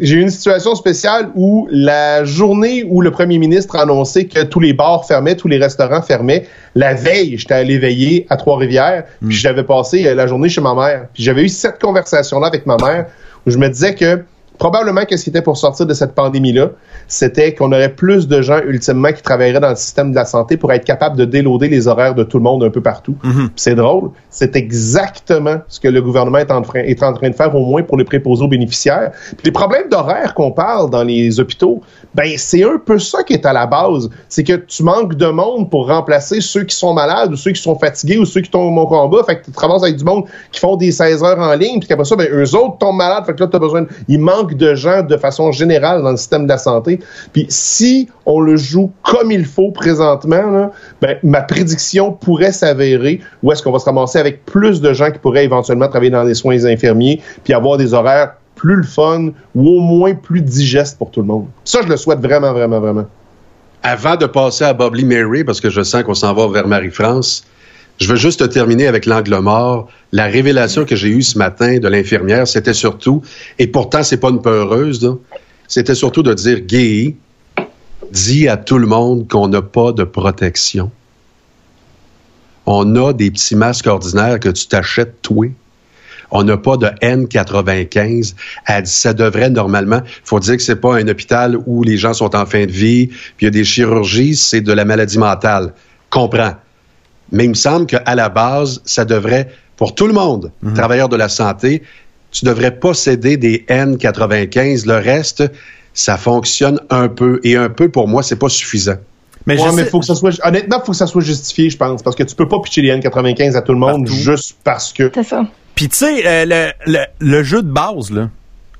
j'ai eu une situation spéciale où la journée où le premier ministre a annoncé que tous les bars fermaient, tous les restaurants fermaient, la veille, j'étais allé veiller à Trois-Rivières, puis j'avais passé euh, la journée chez ma mère. Puis j'avais eu cette conversation-là avec ma mère où je me disais que probablement que ce qui était pour sortir de cette pandémie-là, c'était qu'on aurait plus de gens ultimement qui travailleraient dans le système de la santé pour être capable de déloader les horaires de tout le monde un peu partout. Puis C'est drôle, c'est exactement ce que le gouvernement est en, train, est en train de faire au moins pour les préposés aux bénéficiaires. Puis les problèmes d'horaire qu'on parle dans les hôpitaux, ben c'est un peu ça qui est à la base. C'est que tu manques de monde pour remplacer ceux qui sont malades ou ceux qui sont fatigués ou ceux qui tombent au combat. Fait que tu te ramasses avec du monde qui font des 16 heures en ligne, puis qu'après ça, ben eux autres tombent malades. Fait que là, tu as besoin... de- Il manque de gens de façon générale dans le système de la santé. Puis si on le joue comme il faut présentement, ben, ma prédiction pourrait s'avérer où est-ce qu'on va se ramasser avec plus de gens qui pourraient éventuellement travailler dans les soins infirmiers puis avoir des horaires plus le fun ou au moins plus digestes pour tout le monde. Ça, je le souhaite vraiment, vraiment, vraiment. Avant de passer à Bob Lee Mary, parce que je sens qu'on s'en va vers Marie-France, je veux juste terminer avec l'angle mort. La révélation que j'ai eue ce matin de l'infirmière, c'était surtout, et pourtant c'est pas une peureuse, c'était surtout de dire, Guy, dis à tout le monde qu'on n'a pas de protection. On a des petits masques ordinaires que tu t'achètes, toi. On n'a pas de N95. Elle dit, ça devrait normalement, faut dire que c'est pas un hôpital où les gens sont en fin de vie, puis il y a des chirurgies, c'est de la maladie mentale. Comprends. Mais il me semble qu'à la base, ça devrait, pour tout le monde, travailleurs de la santé, tu devrais posséder des N95. Le reste, ça fonctionne un peu. Et un peu, pour moi, c'est pas suffisant. mais je Ouais, mais faut que ça soit, honnêtement, faut que ça soit justifié, je pense, parce que tu peux pas pitcher les N95 à tout le monde Partout. juste parce que. C'est ça. Puis tu sais, euh, le, le, le jeu de base, là,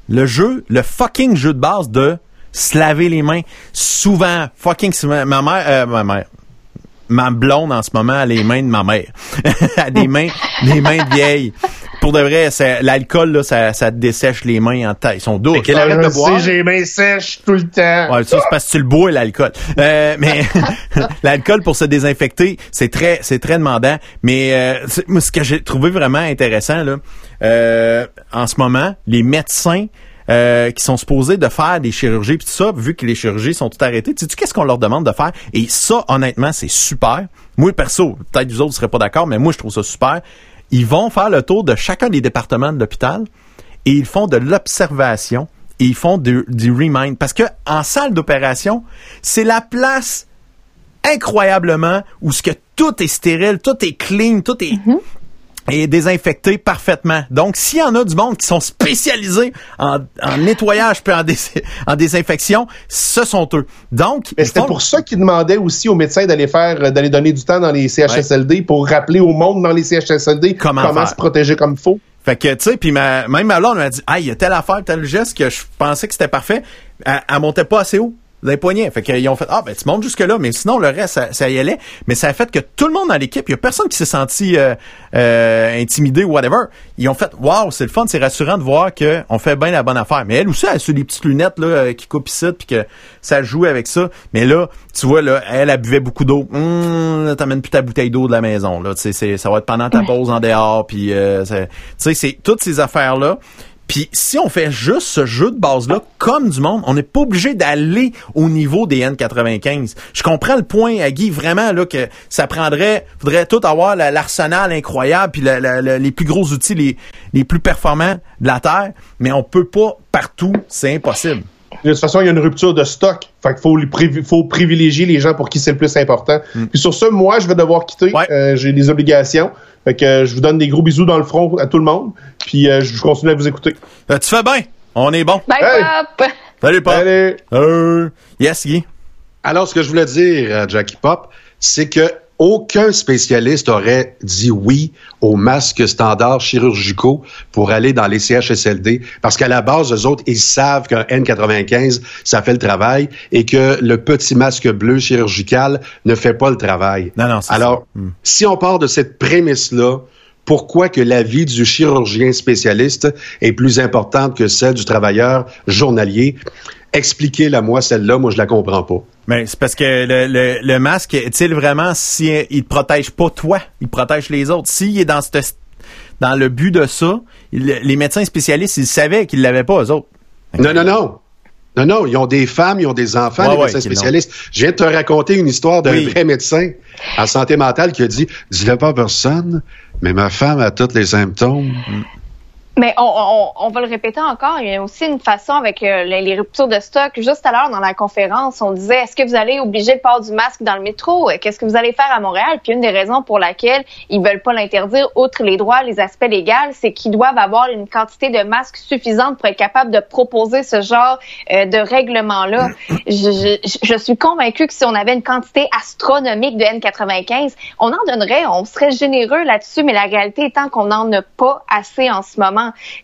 le jeu, le fucking jeu de base de se laver les mains, souvent, fucking souvent, ma mère, euh, ma mère, ma blonde en ce moment a les mains de ma mère. Elle [LAUGHS] a des mains, des mains de vieille. Pour de vrai, c'est- l'alcool, là, ça, ça te dessèche les mains en taille. Ils sont douces. qu'elle arrête Ah, de boire? sais, j'ai les mains sèches tout le temps. Ouais, ça, c'est parce que tu le bois, l'alcool. Euh, mais [LAUGHS] l'alcool pour se désinfecter, c'est très, c'est très demandant. Mais euh, moi, ce que j'ai trouvé vraiment intéressant, là, euh, en ce moment, les médecins euh, qui sont supposés de faire des chirurgies, puis tout ça, vu que les chirurgies sont toutes arrêtées, tu sais qu'est-ce qu'on leur demande de faire? Et ça, honnêtement, c'est super. Moi, perso, peut-être vous autres ne serez pas d'accord, mais moi, je trouve ça super. Ils vont faire le tour de chacun des départements de l'hôpital et ils font de l'observation et ils font du, remind. Parce que en salle d'opération, c'est la place incroyablement où tout est stérile, tout est clean, tout est est désinfecté parfaitement. Donc, s'il y en a du monde qui sont spécialisés en, en nettoyage puis en, dés- en désinfection, ce sont eux. Donc, c'était font- pour ça qu'ils demandaient aussi aux médecins d'aller faire, euh, d'aller donner du temps dans les CHSLD pour rappeler au monde dans les CHSLD Comment se protéger comme il faut. Fait que, tu sais, puis même ma blonde m'a dit, ah, il y a telle affaire, tel geste que je pensais que c'était parfait. Elle, elle montait pas assez haut. Les poignets. Fait qu'ils ont fait, ah, ben, tu montes jusque-là, mais sinon, le reste, ça, ça y allait. Mais ça a fait que tout le monde dans l'équipe, il y a personne qui s'est senti euh, euh, intimidé ou whatever. Ils ont fait, waouh, c'est le fun, c'est rassurant de voir qu'on fait bien la bonne affaire. Mais elle aussi, elle a sur les petites lunettes, là, euh, qui coupent ici, puis que ça joue avec ça. Mais là, tu vois, là, elle, elle buvait beaucoup d'eau. Hum, là, t'amènes plus ta bouteille d'eau de la maison, là. Tu sais, c'est- ça va être pendant ta pause en dehors, puis, euh, c'est- tu sais, c'est toutes ces affaires-là. Puis si on fait juste ce jeu de base-là, comme du monde, on n'est pas obligé d'aller au niveau des N95. Je comprends le point, à vraiment, là, que ça prendrait, faudrait tout avoir la- l'arsenal incroyable, puis les plus gros outils, les, les plus performants de la Terre, mais on peut pas partout, c'est impossible. De toute façon, il y a une rupture de stock. Fait qu'il faut, les privi- faut privilégier les gens pour qui c'est le plus important. Puis sur ce, moi, je vais devoir quitter. Mm. Ouais. Euh, J'ai des obligations. Fait que euh, je vous donne des gros bisous dans le front à tout le monde. Puis euh, je continue à vous écouter. Euh, tu fais bien, on est bon. Bye, Hey! Pop! Salut. Allez! Euh, yes, Guy. Alors, ce que je voulais dire à Jackie Pop, c'est que aucun spécialiste aurait dit oui aux masques standards chirurgicaux pour aller dans les CHSLD, parce qu'à la base, eux autres, ils savent qu'un N95, ça fait le travail, et que le petit masque bleu chirurgical ne fait pas le travail. Non, non, Alors, ça. Hmm. si on part de cette prémisse-là, pourquoi que l'avis du chirurgien spécialiste est plus importante que celle du travailleur journalier? Expliquez-la moi, celle-là, moi je la comprends pas. Mais c'est parce que le, le, le masque, est-il vraiment si il te protège pas toi, il protège les autres? S'il est dans cette dans le but de ça, il- les médecins spécialistes, ils savaient qu'ils l'avaient pas eux autres. Non, non, non. Non, non, ils ont des femmes, ils ont des enfants, Ouais, les médecins spécialistes. Je viens de te raconter une histoire d'un Oui. vrai médecin en santé mentale qui a dit Dis-le pas à personne, mais ma femme a tous les symptômes. Mais on, on, on va le répéter encore, il y a aussi une façon avec euh, les, les ruptures de stock. Juste à l'heure dans la conférence, on disait est-ce que vous allez obliger le port du masque dans le métro? Qu'est-ce que vous allez faire à Montréal? Puis une des raisons pour laquelle ils veulent pas l'interdire, outre les droits, les aspects légaux, c'est qu'ils doivent avoir une quantité de masques suffisante pour être capable de proposer ce genre euh, de règlement-là. [COUGHS] Je, je, je suis convaincue que si on avait une quantité astronomique de N95, on en donnerait, on serait généreux là-dessus, mais la réalité étant qu'on n'en a pas assez en ce moment.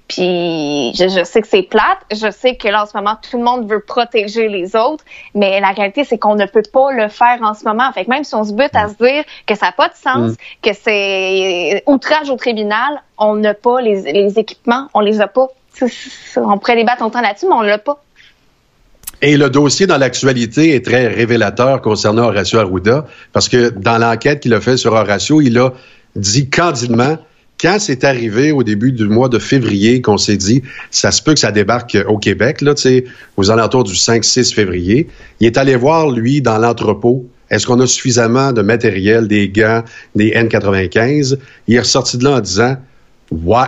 Puis je, je sais que c'est plate, je sais que là en ce moment tout le monde veut protéger les autres, mais la réalité c'est qu'on ne peut pas le faire en ce moment. Fait que même si on se bute à se dire que ça n'a pas de sens, que c'est outrage au tribunal, on n'a pas les, les équipements, on les a pas. On pourrait débattre longtemps là-dessus, mais on l'a pas. Et le dossier dans l'actualité est très révélateur concernant Horacio Arruda, parce que dans l'enquête qu'il a fait sur Horacio, il a dit candidement, quand c'est arrivé au début du mois de février qu'on s'est dit, ça se peut que ça débarque au Québec, là, tu sais, aux alentours du 5-6 février, il est allé voir, lui, dans l'entrepôt, est-ce qu'on a suffisamment de matériel, des gants, des N95? Il est ressorti de là en disant, ouais,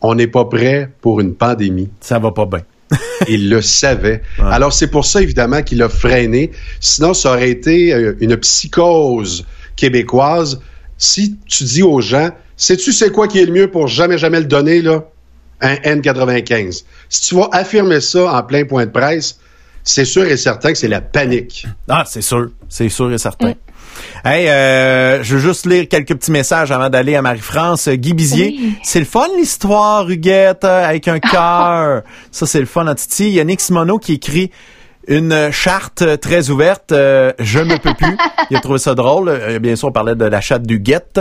on n'est pas prêt pour une pandémie Ça va pas bien. [LAUGHS] il le savait. Alors, c'est pour ça, évidemment, qu'il a freiné. Sinon, ça aurait été euh, une psychose québécoise. Si tu dis aux gens, sais-tu c'est quoi qui est le mieux pour jamais, jamais le donner, là? Un N95. Si tu vas affirmer ça en plein point de presse, c'est sûr et certain que c'est la panique. Ah, c'est sûr, c'est sûr et certain. Hey, euh, je veux juste lire quelques petits messages avant d'aller à Marie-France. Euh, Guy Bizier, Oui. c'est le fun l'histoire, Huguette, euh, avec un [LAUGHS] cœur. Ça, c'est le fun Titi. Il y a Nick Simoneau qui écrit une charte très ouverte. euh, je ne peux plus. [LAUGHS] Il a trouvé ça drôle. Euh, bien sûr, on parlait de la chatte d'Huguette.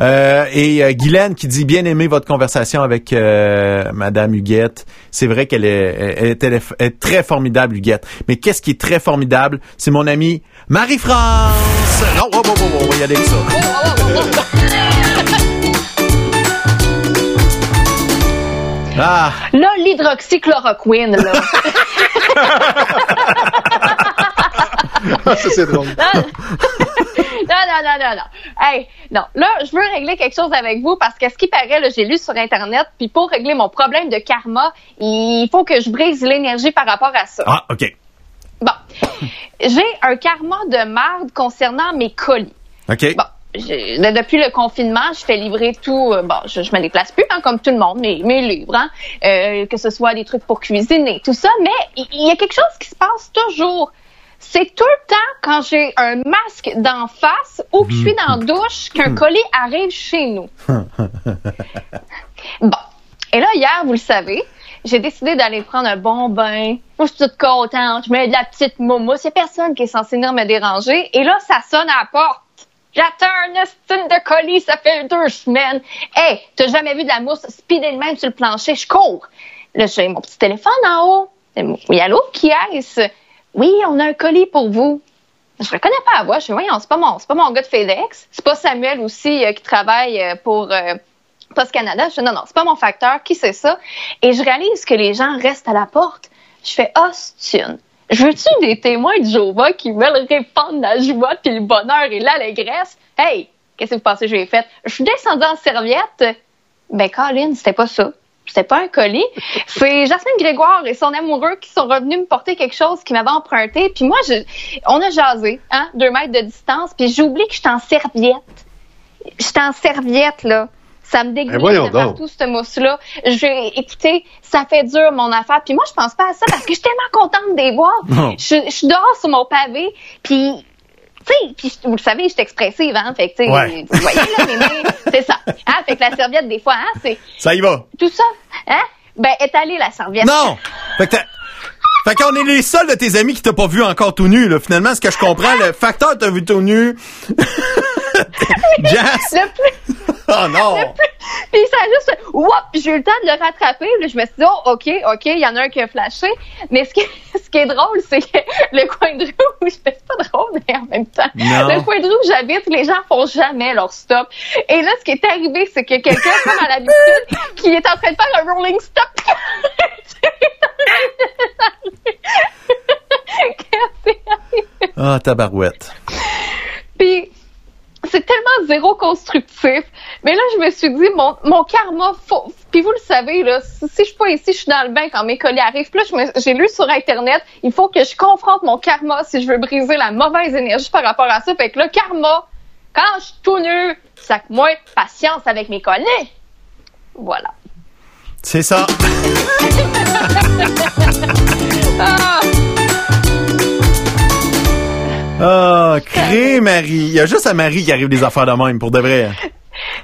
Euh, et euh, Guylaine qui dit bien aimé votre conversation avec euh, Madame Huguette. C'est vrai qu'elle est, elle est, elle est- elle est très formidable, Huguette. Mais qu'est-ce qui est très formidable? C'est mon amie Marie-France. Non, oh, oh, oh, oh, on va y aller avec ça. [LAUGHS] Ah, Là, l'hydroxychloroquine, là. [LAUGHS] [LAUGHS] ça, c'est drôle. non, non, non, non, non. Hey, non. Là, je veux régler quelque chose avec vous parce que ce qui paraît, là, j'ai lu sur Internet, puis pour régler mon problème de karma, il faut que je brise l'énergie par rapport à ça. ah, OK. Bon. J'ai un karma de marde concernant mes colis. OK. Bon. Je- depuis le confinement, je fais livrer tout. euh, bon, je, je me déplace plus, hein, comme tout le monde, mes, mes livres, hein, euh, que ce soit des trucs pour cuisiner, tout ça. Mais il y, a quelque chose qui se passe toujours. C'est tout le temps quand j'ai un masque d'en face ou que je suis dans la douche qu'un colis arrive chez nous. [LAUGHS] Bon. Et là, hier, vous le savez, j'ai décidé d'aller prendre un bon bain. Moi, je suis toute contente. Je mets de la petite mousse. Il n'y a personne qui est censé venir me déranger. Et là, ça sonne à la porte. J'attends un estime de colis, ça fait deux semaines. Hey, t'as jamais vu de la mousse speeder de même sur le plancher? Je cours. Là, j'ai mon petit téléphone en haut. Oui, allô, qui est-ce? Oui, on a un colis pour vous. Je reconnais pas la voix. Je dis, voyons, c'est pas mon, c'est pas mon gars de FedEx. C'est pas Samuel aussi euh, qui travaille euh, pour euh, Post Canada. Je dis, non, non, c'est pas mon facteur. Qui c'est ça? Et je réalise que les gens restent à la porte. Je fais, oh, c'est une. Je veux-tu des témoins de Jéhovah qui veulent répandre la joie puis le bonheur et l'allégresse? Hey, qu'est-ce que vous pensez que j'ai fait? Je suis descendue en serviette. Ben, Colin, c'était pas ça. C'était pas un colis. C'est Jasmine Grégoire et son amoureux qui sont revenus me porter quelque chose qu'ils m'avaient emprunté. Puis moi, je, on a jasé, hein, deux mètres de distance. Puis j'ai oublié que j'étais en serviette. J'étais en serviette, là. Ça me Ben dégoûte voyons de partout, cette mousse-là. J'ai, écoutez, ça fait dur, mon affaire. Puis moi, je pense pas à ça parce que je suis tellement contente de les voir. [LAUGHS] Non. Je, je suis dehors sur mon pavé, puis tu sais, puis vous le savez, je suis expressive, hein, fait que, tu sais, Ouais. vous voyez, là, [LAUGHS] c'est ça. Hein, fait que la serviette, des fois, hein, c'est Ça y va. tout ça, hein, ben, étaler la serviette. Non! Fait que Fait qu'on est les seuls de tes amis qui t'ont pas vu encore tout nu, là. Finalement, ce que je comprends, le facteur t'a vu tout nu. [LAUGHS] Jazz! Le plus, [LAUGHS] Oh non! puis ça a juste, puis j'ai eu le temps de le rattraper, puis je me suis dit, oh, ok, ok, il y en a un qui a flashé, mais ce qui, [LAUGHS] ce qui est drôle, c'est que le coin de rue, c'est pas drôle, mais en même temps, Non. le coin de rue où j'habite, les gens font jamais leur stop. Et là, ce qui est arrivé, c'est que quelqu'un, comme à l'habitude, [LAUGHS] qui est en train de faire un rolling stop. Ah, tabarouette. Puis c'est tellement zéro constructif. Mais là, je me suis dit, mon, mon karma, faut... Puis vous le savez, là, si, si je suis pas ici, je suis dans le bain quand mes colis arrivent. Puis là, j'ai lu sur Internet, il faut que je confronte mon karma si je veux briser la mauvaise énergie par rapport à ça. Fait que là, karma, quand je suis tout nu, ça que moi, patience avec mes colis. Voilà. C'est ça. [LAUGHS] Ah, Ah, crée Marie. Il y a juste à Marie qui arrive des affaires de même, pour de vrai.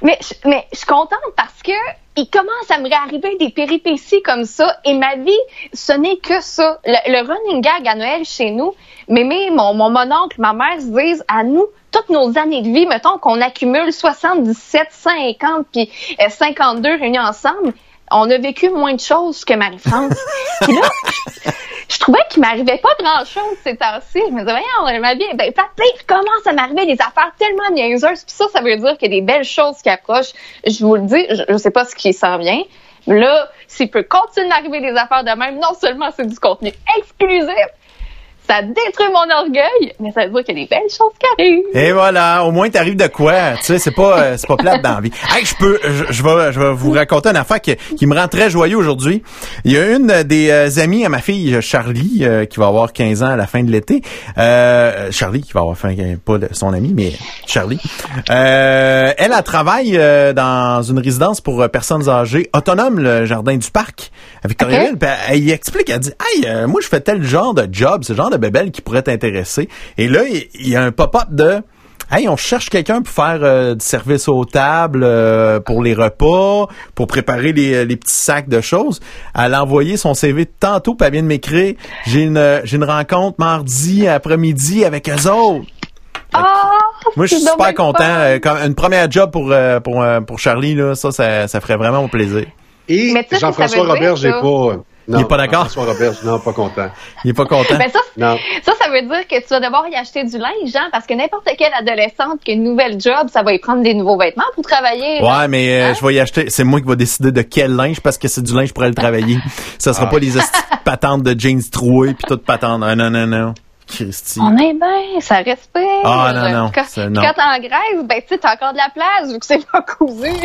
Mais, je- mais je suis contente parce que il commence à me réarriver des péripéties comme ça et ma vie, ce n'est que ça. Le, running gag à Noël chez nous, Mémé, mon, mon mononcle, ma mère se disent à nous, toutes nos années de vie, mettons qu'on accumule 77, 50 puis euh, 52 réunis ensemble, on a vécu moins de choses que Marie-France. [LAUGHS] puis là, je, trouvais qu'il m'arrivait pas grand-chose ces temps-ci. Je me disais, voyons, ma vie est bien plate. Puis commence à m'arriver des affaires tellement niaiseuses. Puis ça, ça veut dire qu'il y a des belles choses qui approchent. Je vous le dis, je, je sais pas ce qui s'en vient. Là, s'il peut continuer d'arriver des affaires de même, non seulement c'est du contenu exclusif, ça détruit mon orgueil, mais ça veut dire qu'il y a des belles choses qui arrivent. Et voilà, au moins t'arrives de quoi, tu sais, c'est pas euh, c'est pas plate dans la vie. Hey, je peux je, je vais je vais vous raconter une affaire qui, qui me rend très joyeux aujourd'hui. Il y a une des euh, amies à ma fille Charlie euh, qui va avoir 15 ans à la fin de l'été. Euh, Charlie qui va avoir fin pas de- son ami mais Charlie. Euh, elle elle travaille euh, dans une résidence pour personnes âgées autonome le jardin du parc à Victoriaville. Puis Elle, elle y explique elle dit "Hey, euh, moi je fais tel genre de job, ce genre de bébelle qui pourrait t'intéresser." Et là il y a un pop-up de Hey, on cherche quelqu'un pour faire euh, du service aux tables, euh, pour les repas, pour préparer les, les petits sacs de choses. Elle a envoyé son CV tantôt, puis elle vient de m'écrire. J'ai une j'ai une rencontre mardi après-midi avec eux autres. Ah! Moi, je suis super content. Euh, comme une première job pour euh, pour euh, pour Charlie là, ça, ça ça ferait vraiment mon plaisir. Et Jean-François Robert, j'ai pas. Non, Il est pas d'accord? Robert, non, pas content. Il est pas content? Ben ça, Non. ça, ça veut dire que tu vas devoir y acheter du linge, hein, parce que n'importe quelle adolescente qui a une nouvelle job, ça va y prendre des nouveaux vêtements pour travailler. là. Ouais, mais euh, Hein? je vais y acheter. C'est moi qui vais décider de quel linge parce que c'est du linge pour aller travailler. Ça sera Ah. pas les patentes de jeans troués puis toutes patentes. Ah, non, non, non. Christy. On est bien, ça respire. Ah, non, non, Quand, non. quand t'es en Grèce, ben, tu t'as encore de la place, vu que c'est pas cousu. [LAUGHS]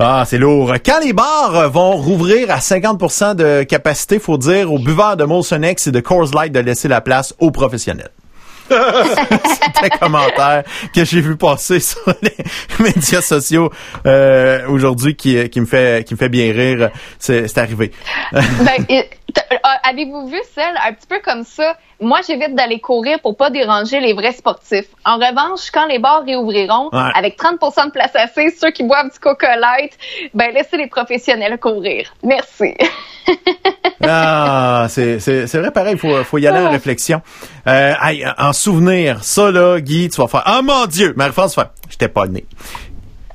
Ah, c'est lourd. Quand les bars vont rouvrir à 50 de capacité, faut dire aux buveurs de Molson X et de Coors Light de laisser la place aux professionnels. [LAUGHS] C'est un commentaire que j'ai vu passer sur les [LAUGHS] médias sociaux euh, aujourd'hui qui, qui me fait qui me fait bien rire. C'est c'est arrivé. Ben, Avez-vous vu celle un petit peu comme ça? Moi, j'évite d'aller courir pour pas déranger les vrais sportifs. En revanche, quand les bars réouvriront, Ouais. avec 30% de place assise, ceux qui boivent du Coca Light, ben laissez les professionnels courir. Merci. [LAUGHS] Ah, c'est vrai pareil, faut faut y aller en réflexion. Euh, hey, en souvenir, ça là, Guy, tu vas faire Ah mon Dieu, Marie-France J'étais pas né.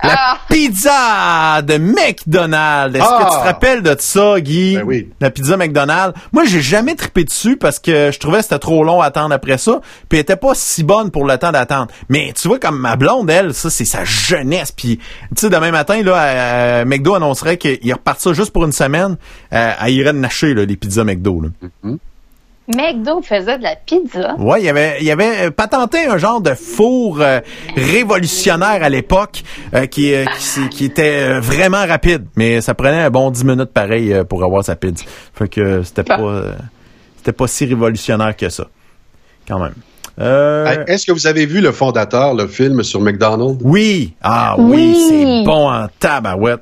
La Ah. pizza de McDonald's. Est-ce que Ah. tu te rappelles de ça, Guy? Ben oui. La pizza McDonald's. Moi, j'ai jamais trippé dessus parce que je trouvais que c'était trop long à attendre après ça. Puis elle était pas si bonne pour le temps d'attendre. Mais tu vois, comme ma blonde, elle, ça, c'est sa jeunesse. Puis, tu sais, demain matin, là, euh, McDo annoncerait qu'il repart ça juste pour une semaine. Euh, elle irait de nacher, là, les pizzas McDo, là. McDo faisait de la pizza. Ouais, il y avait, il y avait euh, patenté un genre de four euh, révolutionnaire à l'époque euh, qui, euh, qui, qui était euh, vraiment rapide, mais ça prenait un bon 10 minutes pareil euh, pour avoir sa pizza. Fait que c'était pas, euh, c'était pas si révolutionnaire que ça, quand même. Euh, Est-ce que vous avez vu le fondateur, le film sur McDonald's? oui, ah oui, Oui. c'est bon en tabarouette.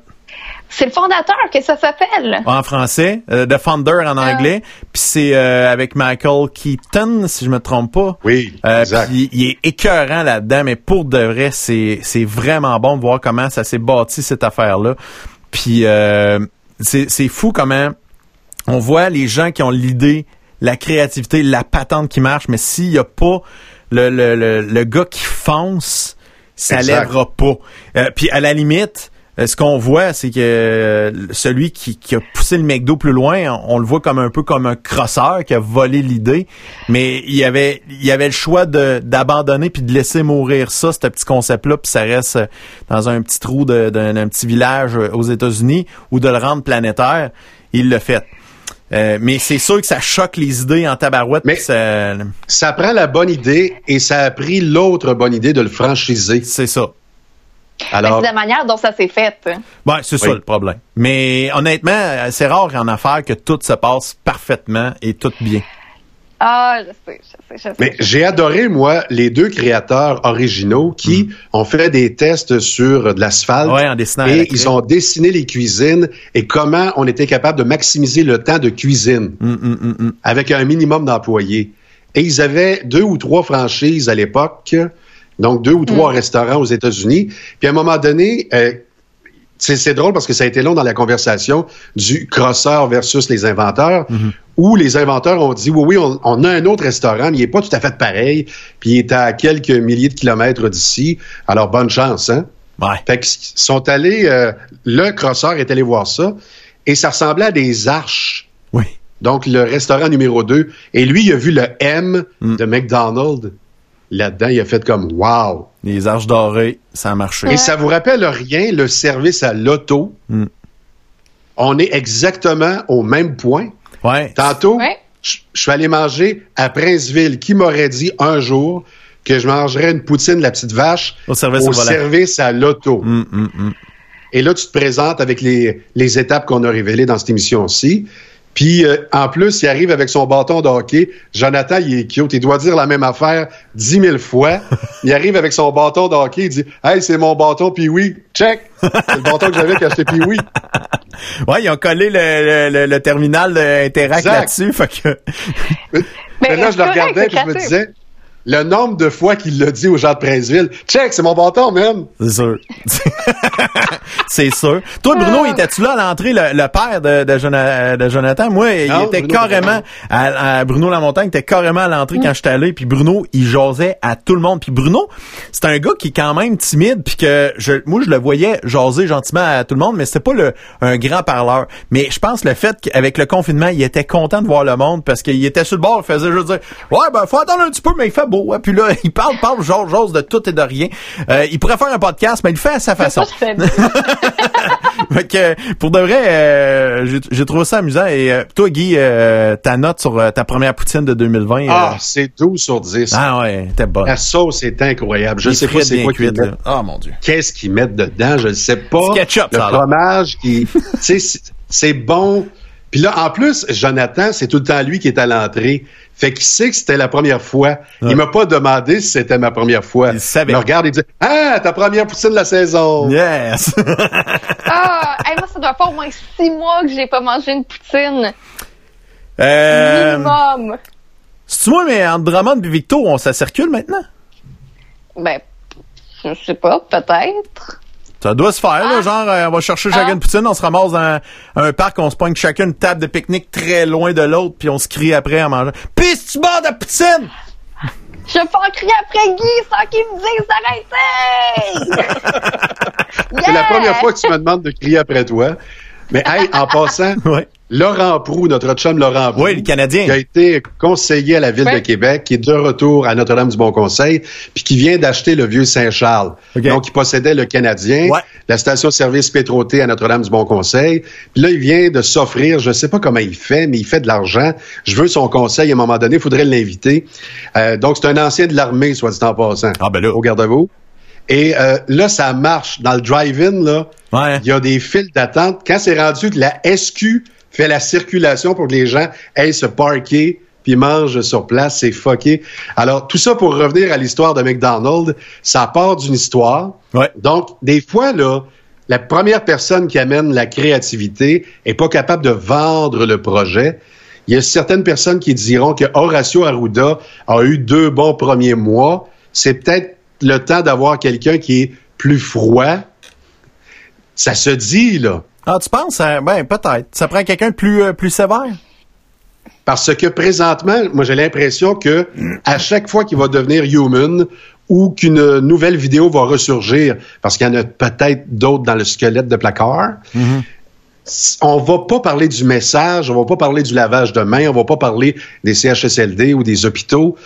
C'est le fondateur que ça s'appelle. En français, euh, The Founder en Ah. anglais, puis c'est euh, avec Michael Keaton, si je me trompe pas. Oui, Euh, exact. puis il est écœurant là-dedans, mais pour de vrai, c'est c'est vraiment bon de voir comment ça s'est bâti cette affaire-là. Puis euh, c'est c'est fou comment on voit les gens qui ont l'idée, la créativité, la patente qui marche, mais s'il y a pas le le, le, le gars qui fonce, ça Exact. lèvera pas. Euh, puis à la limite. Euh, Ce qu'on voit, c'est que euh, celui qui, qui a poussé le McDo plus loin, on, on le voit comme un peu comme un crosseur qui a volé l'idée, mais il y avait il y avait le choix de d'abandonner puis de laisser mourir ça, ce petit concept-là, puis ça reste euh, dans un petit trou d'un petit village aux États-Unis ou de le rendre planétaire. Il l'a fait. Euh, mais c'est sûr que ça choque les idées en tabarouette. Mais- ça- Ça prend la bonne idée et ça a pris l'autre bonne idée de le franchiser. c'est ça. Ben, Alors, c'est la manière dont ça s'est fait. Ouais, c'est ça le problème. Mais honnêtement, c'est rare en affaires que tout se passe parfaitement et tout bien. Ah, je sais, je sais, je sais. mais j'ai adoré, moi, les deux créateurs originaux qui ont fait des tests sur de l'asphalte. Ouais, en dessinant Et ils ont dessiné les cuisines et comment on était capable de maximiser le temps de cuisine hum, hum. avec un minimum d'employés. Et ils avaient deux ou trois franchises à l'époque, donc deux ou trois restaurants aux États-Unis. Puis à un moment donné, euh, c'est drôle parce que ça a été long dans la conversation du crosseur versus les inventeurs, où les inventeurs ont dit oui, oui, on, on a un autre restaurant, mais il n'est pas tout à fait pareil, puis il est à quelques milliers de kilomètres d'ici. Alors bonne chance, hein? Ouais. Fait qu'ils sont allés, euh, le crosseur est allé voir ça, et ça ressemblait à des arches. Oui. Donc, le restaurant numéro 2. Et lui, il a vu le M de McDonald's. Là-dedans, il a fait comme Wow! Les arches dorées, ça a marché. Et ça vous rappelle rien, le service à l'auto? Mm. On est exactement au même point. Ouais. Tantôt, Ouais. je suis allé manger à Princeville. Qui m'aurait dit un jour que je mangerais une poutine de la petite vache Au service au à l'auto? Hum, hum. Et là, tu te présentes avec les, les étapes qu'on a révélées dans cette émission-ci. Puis, euh, en plus, il arrive avec son bâton de hockey. Jonathan, il est cute. Il doit dire la même affaire dix mille fois. [LAUGHS] Il arrive avec son bâton de hockey. Il dit « Hey, c'est mon bâton puis oui, Check! C'est le bâton que j'avais quand j'étais puis oui. [LAUGHS] Ouais, ils ont collé le, le, le- le terminal Interact là-dessus. Fait que. Mais là, je le regardais puis je me disais le nombre de fois qu'il l'a dit aux gens de Princeville. Check, c'est mon bâton, man! C'est sûr. [LAUGHS] c'est sûr. Toi, Bruno, étais-tu là à l'entrée, le, le père de, de, Jona- de Jonathan? Moi, il était Bruno carrément, à, à Bruno Lamontagne était carrément à l'entrée quand j'étais allé, puis Bruno, il jasait à tout le monde. Puis Bruno, c'est un gars qui est quand même timide, puis que je, moi, je le voyais jaser gentiment à tout le monde, mais c'était pas le, un grand parleur. Mais je pense le fait qu'avec le confinement, il était content de voir le monde, parce qu'il était sur le bord, il faisait juste dire, ouais, ben, faut attendre un petit peu, mais il fait beau. hein. Puis là, [LAUGHS] il parle, parle, jase, jase de tout et de rien. Euh, il pourrait faire un podcast, mais il le fait à sa façon. Ça, [LAUGHS] fait que, pour de vrai, euh, j'ai- trouvé ça amusant. Et euh, toi, Guy, euh, ta note sur euh, ta première poutine de 2020. Ah, euh, c'est 12 sur 10. ah ouais, t'es bonne. La sauce est incroyable. Je Les sais pas c'est bien quoi qu'ils mettent. Ah, mon Dieu. Qu'est-ce qu'ils mettent dedans? Je ne sais pas. Du ketchup, Le ça fromage qui, [LAUGHS] tu sais, c'est- c'est bon. Puis là, en plus, Jonathan, c'est tout le temps lui qui est à l'entrée. Fait qu'il sait que c'était la première fois. Il m'a pas demandé si c'était ma première fois. Il savait. me regarde et dit Ah, ta première poutine de la saison. Yes! [LAUGHS] Ah, hey, moi, ça doit faire au moins six mois que j'ai pas mangé une poutine. euh, Minimum. C'est-tu moi, mais entre Drummond et Victo, on, ça circule maintenant? Ben, je sais pas, peut-être. Ça doit se faire, là, Ah. genre, euh, on va chercher chacun Ah. une poutine, on se ramasse dans un, un parc, on se pogne chacun une table de pique-nique très loin de l'autre, puis on se crie après en mangeant. Pisse, tu bord de poutine! Je vais pas crier après Guy sans qu'il me dise d'arrêter! [LAUGHS] C'est la première fois que tu me demandes de crier après toi. Mais hey, en passant, [LAUGHS] Ouais. Laurent Prou, notre chum Laurent Prou, Oui, le Canadien. qui a été conseiller à la ville Ouais. de Québec, qui est de retour à Notre-Dame-du-Bon-Conseil, puis qui vient d'acheter le vieux Saint-Charles. Donc, il possédait le Canadien, Ouais. la station-service Pétroté à Notre-Dame-du-Bon-Conseil. Puis là, il vient de s'offrir, je sais pas comment il fait, mais il fait de l'argent. Je veux son conseil à un moment donné, il faudrait l'inviter. Euh, donc, c'est un ancien de l'armée, soit dit en passant. Ah, ben là. Au garde-à-vous. Et euh, là, ça marche. Dans le drive-in, là, Ouais. il y a des files d'attente. Quand c'est rendu que la SQ fait la circulation pour que les gens aillent se parker puis mangent sur place, c'est fucké. Alors, tout ça pour revenir à l'histoire de McDonald's, ça part d'une histoire. Ouais. Donc, des fois, là, la première personne qui amène la créativité est pas capable de vendre le projet. Il y a certaines personnes qui diront que Horacio Arruda a eu deux bons premiers mois. C'est peut-être le temps d'avoir quelqu'un qui est plus froid. Ça se dit, là. Ah, tu penses? hein? Ben, peut-être. Ça prend quelqu'un de plus, euh, plus sévère? Parce que présentement, moi, j'ai l'impression que à chaque fois qu'il va devenir human ou qu'une nouvelle vidéo va ressurgir, parce qu'il y en a peut-être d'autres dans le squelette de placard, s- on va pas parler du message, on va pas parler du lavage de mains, on va pas parler des CHSLD ou des hôpitaux.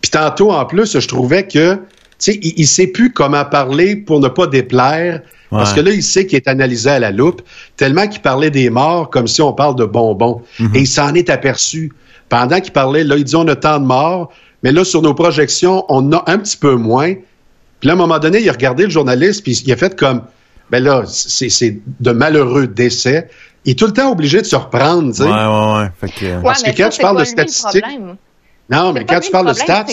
Puis tantôt, en plus, je trouvais que, sais, il, il sait plus comment parler pour ne pas déplaire. Parce que là, il sait qu'il est analysé à la loupe, tellement qu'il parlait des morts comme si on parle de bonbons. Et il s'en est aperçu. Pendant qu'il parlait, là, il dit on a tant de morts, mais là, sur nos projections, on a un petit peu moins. Puis là, à un moment donné, il a regardé le journaliste, puis il a fait comme, ben là, c'est c'est de malheureux décès. Il est tout le temps obligé de se reprendre, tu sais. Ouais, ouais, ouais. Fait que, euh, Ouais, Parce que quand ça, tu parles de statistiques-. Non, mais quand tu le parles de stats.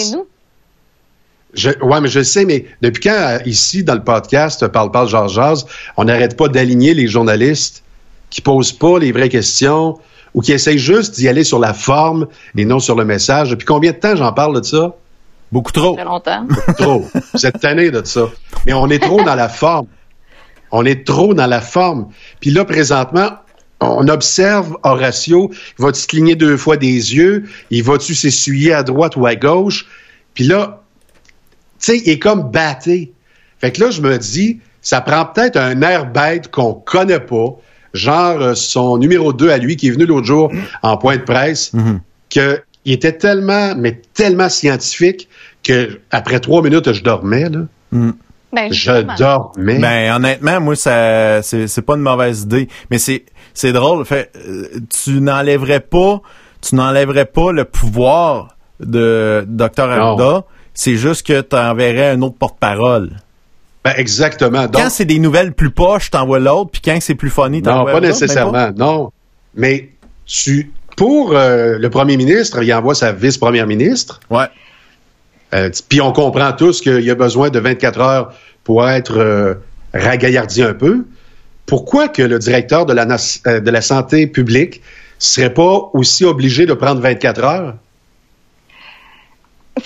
Je, ouais, mais je le sais, mais depuis quand, euh, ici, dans le podcast, Parle, Parle, Jase, Jase, on n'arrête pas d'aligner les journalistes qui posent pas les vraies questions ou qui essayent juste d'y aller sur la forme et non sur le message? Depuis combien de temps j'en parle de ça? beaucoup trop. Ça fait longtemps. Trop. [LAUGHS] Cette année de ça. Mais on est trop dans la forme. On est trop dans la forme. Puis là, présentement, on observe Horatio. Il va-tu cligner deux fois des yeux? Il va-tu s'essuyer à droite ou à gauche? Puis là, sais, il est comme batté. Fait que là, je me dis, ça prend peut-être un air bête qu'on connaît pas, genre euh, son numéro 2 à lui, qui est venu l'autre jour en point de presse, que il était tellement, mais tellement scientifique que après trois minutes, je dormais, là. Ben, Je dormais. Ben honnêtement, moi ça c'est c'est pas une mauvaise idée, mais c'est c'est drôle. Fait, euh, tu n'enlèverais pas tu n'enlèverais pas le pouvoir de Dr Arruda. C'est juste que tu enverrais un autre porte-parole. Ben, exactement. Donc, quand c'est des nouvelles plus poches, t'envoies l'autre, puis quand c'est plus funny, non, t'envoies pas l'autre, nécessairement, non. Mais tu, pour euh, le premier ministre, il envoie sa vice-première ministre. Ouais. Euh, Puis on comprend tous qu'il y a besoin de 24 heures pour être euh, ragaillardi un peu. Pourquoi que le directeur de la, nas- euh, de la santé publique serait pas aussi obligé de prendre 24 heures?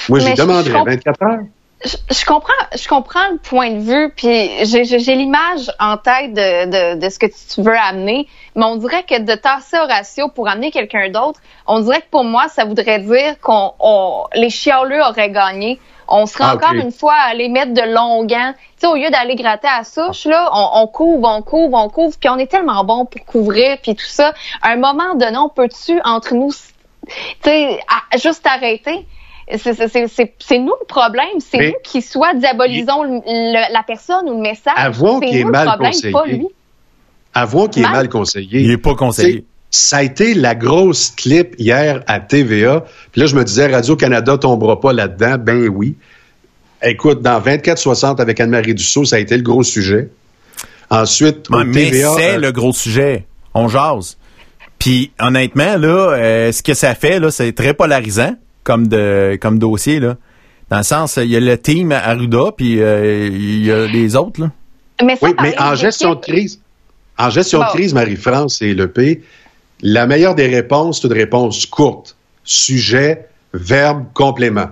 Moi, j'ai je- demandé je comp- 24 heures. je, je comprends, je comprends le point de vue, puis j'ai l'image en tête de, de, de ce que tu veux amener, mais on dirait que de tasser Horatio pour amener quelqu'un d'autre, on dirait que pour moi, ça voudrait dire qu'on on- les chialeux auraient gagné. On serait Ah, encore une fois à aller mettre de longs gants. Tu sais, au lieu d'aller gratter à la souche, là, on, on couvre, on couvre, on couvre, puis on est tellement bon pour couvrir, puis tout ça. À un moment donné, on peut-tu, entre nous, tu sais, juste arrêter? C'est- nous le problème. C'est nous qui soit diabolisons le- la personne ou le message. Avouons qu'il est nous mal le problème, conseillé. pas lui. Avouons qu'il est Mal- conseillé. Il est pas conseillé. Ça a été la grosse clip hier à TVA. Puis là, je me disais, Radio-Canada tombera pas là-dedans. Ben oui. Écoute, dans 24-60 avec Anne-Marie Dussault, ça a été le gros sujet. Ensuite, Ouais, au mais TVA... c'est euh, le gros sujet. On jase. Puis honnêtement, là, euh, ce que ça fait, là, c'est très polarisant comme de comme dossier, là. Dans le sens, il y a le team Arruda, puis euh, il y a les autres, là. Mais ça, Oui, mais en gestion de crise, en gestion Bon. de crise, Marie-France et le P, la meilleure des réponses, c'est une réponse courte. Sujet, verbe, complément.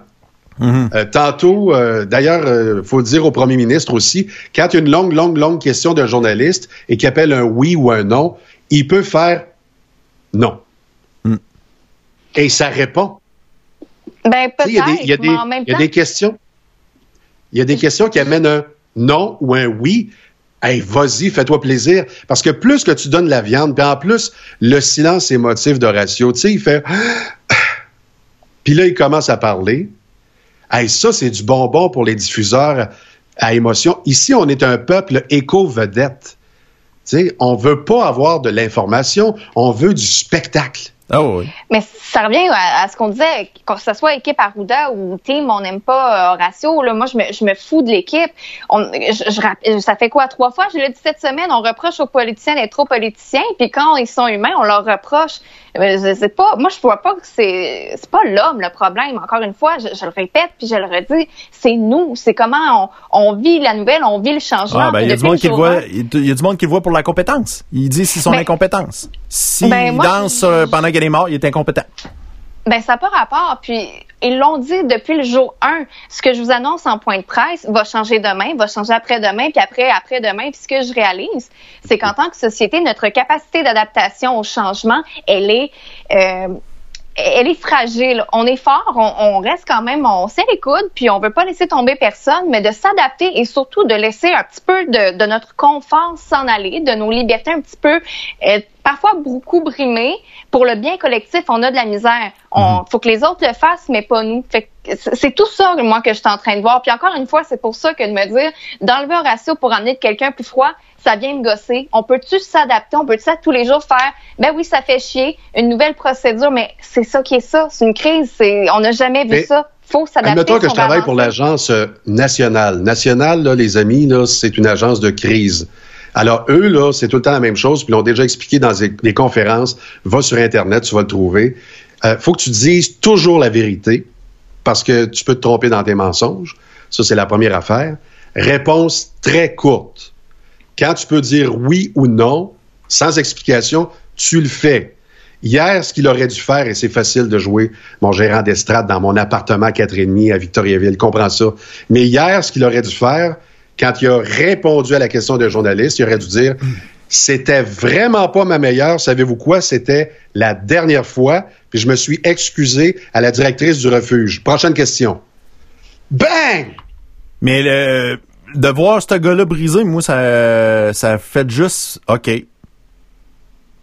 Euh, tantôt, euh, d'ailleurs, il faut le dire au premier ministre aussi, quand il y a une longue, longue, longue question d'un journaliste et qu'il appelle un oui ou un non, il peut faire non. Et ça répond. Ben, Tu sais, Il y a des- il y a peut-être, des- mais en même il y a temps, des questions. Il y a des questions qui amènent un non ou un oui. Hey, vas-y, fais-toi plaisir. Parce que plus que tu donnes la viande, puis en plus, le silence émotif d'Horatio, tu sais, il fait. [GASPS] Puis là, il commence à parler. Hey, ça, c'est du bonbon pour les diffuseurs à émotion. Ici, on est un peuple éco-vedette. Tu sais, on veut pas avoir de l'information, on veut du spectacle. Oh oui. Mais ça revient à, à ce qu'on disait, que ce soit équipe Arruda ou team, on n'aime pas euh, Horatio. Là, moi, je me, je me fous de l'équipe. On- je- je rapp- ça fait quoi, trois fois? Je l'ai dit cette semaine, on reproche aux politiciens d'être trop politiciens, puis quand ils sont humains, on leur reproche. Euh, je sais pas, moi, je vois pas que c'est c'est pas l'homme le problème. Encore une fois, je, je le répète, puis je le redis, c'est nous. C'est comment on, on vit la nouvelle, on vit le changement. Ah, ben, il y a du monde qui le voit, il y a du monde qui le voit pour la compétence. Il dit c'est son Ben- incompétence. S'il Ben, danse euh, pendant qu'elle est morte, il est incompétent. Ben, ça n'a pas rapport. Puis, ils l'ont dit depuis le jour 1. Ce que je vous annonce en point de presse va changer demain, va changer après-demain, puis après, après-demain. Puis, ce que je réalise, c'est qu'en tant que société, notre capacité d'adaptation au changement, elle est... euh, elle est fragile. On est fort, on, on reste quand même, on serre les coudes, puis on veut pas laisser tomber personne, mais de s'adapter et surtout de laisser un petit peu de, de notre confort s'en aller, de nos libertés un petit peu, euh, parfois beaucoup brimées. Pour le bien collectif, on a de la misère. On faut que les autres le fassent, mais pas nous. Fait que c'est tout ça, moi, que je suis en train de voir. Puis encore une fois, c'est pour ça que de me dire, d'enlever un ratio pour amener de quelqu'un plus froid, ça vient me gosser. On peut-tu s'adapter? On peut-tu tous les jours faire, ben oui, ça fait chier, une nouvelle procédure, mais c'est ça qui est ça. C'est une crise. C'est, on n'a jamais vu Mais ça. Faut s'adapter. Admettons que je travaille pour l'agence euh, nationale. Nationale, là, les amis, là, c'est une agence de crise. Alors, eux, là, c'est tout le temps la même chose, puis ils l'ont déjà expliqué dans des, des conférences. Va sur Internet, tu vas le trouver. Euh, faut que tu dises toujours la vérité, parce que tu peux te tromper dans tes mensonges. Ça, c'est la première affaire. Réponse très courte. Quand tu peux dire oui ou non, sans explication, tu le fais. Hier, ce qu'il aurait dû faire, et c'est facile de jouer mon gérant d'estrade dans mon appartement à 4,5 à Victoriaville, comprends ça. Mais hier, ce qu'il aurait dû faire, quand il a répondu à la question d'un journaliste, il aurait dû dire c'était vraiment pas ma meilleure. Savez-vous quoi? C'était la dernière fois. Puis je me suis excusé à la directrice du refuge. Prochaine question. Bang! Mais le, de voir ce gars-là brisé, moi, ça, ça fait juste OK.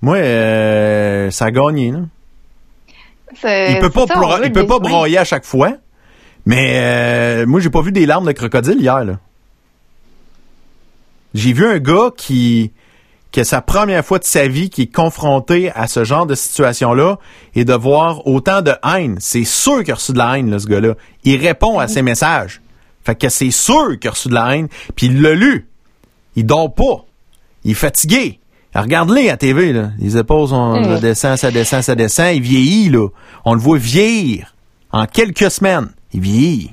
Moi, euh, ça a gagné. Là. Il peut pas, ça, bra- il peut pas broyer à chaque fois. Mais euh, moi, j'ai pas vu des larmes de crocodile hier. là. J'ai vu un gars qui que sa première fois de sa vie qui est confronté à ce genre de situation-là et de voir autant de haine. C'est sûr qu'il a reçu de la haine, là, ce gars-là. Il répond à ses messages. Fait que c'est sûr qu'il a reçu de la haine. Puis il l'a lu. Il dort pas. Il est fatigué. Regarde-les à TV, là. Les épaules, sont, ça descend, ça descend, ça descend. Il vieillit, là. On le voit vieillir. En quelques semaines. Il vieillit.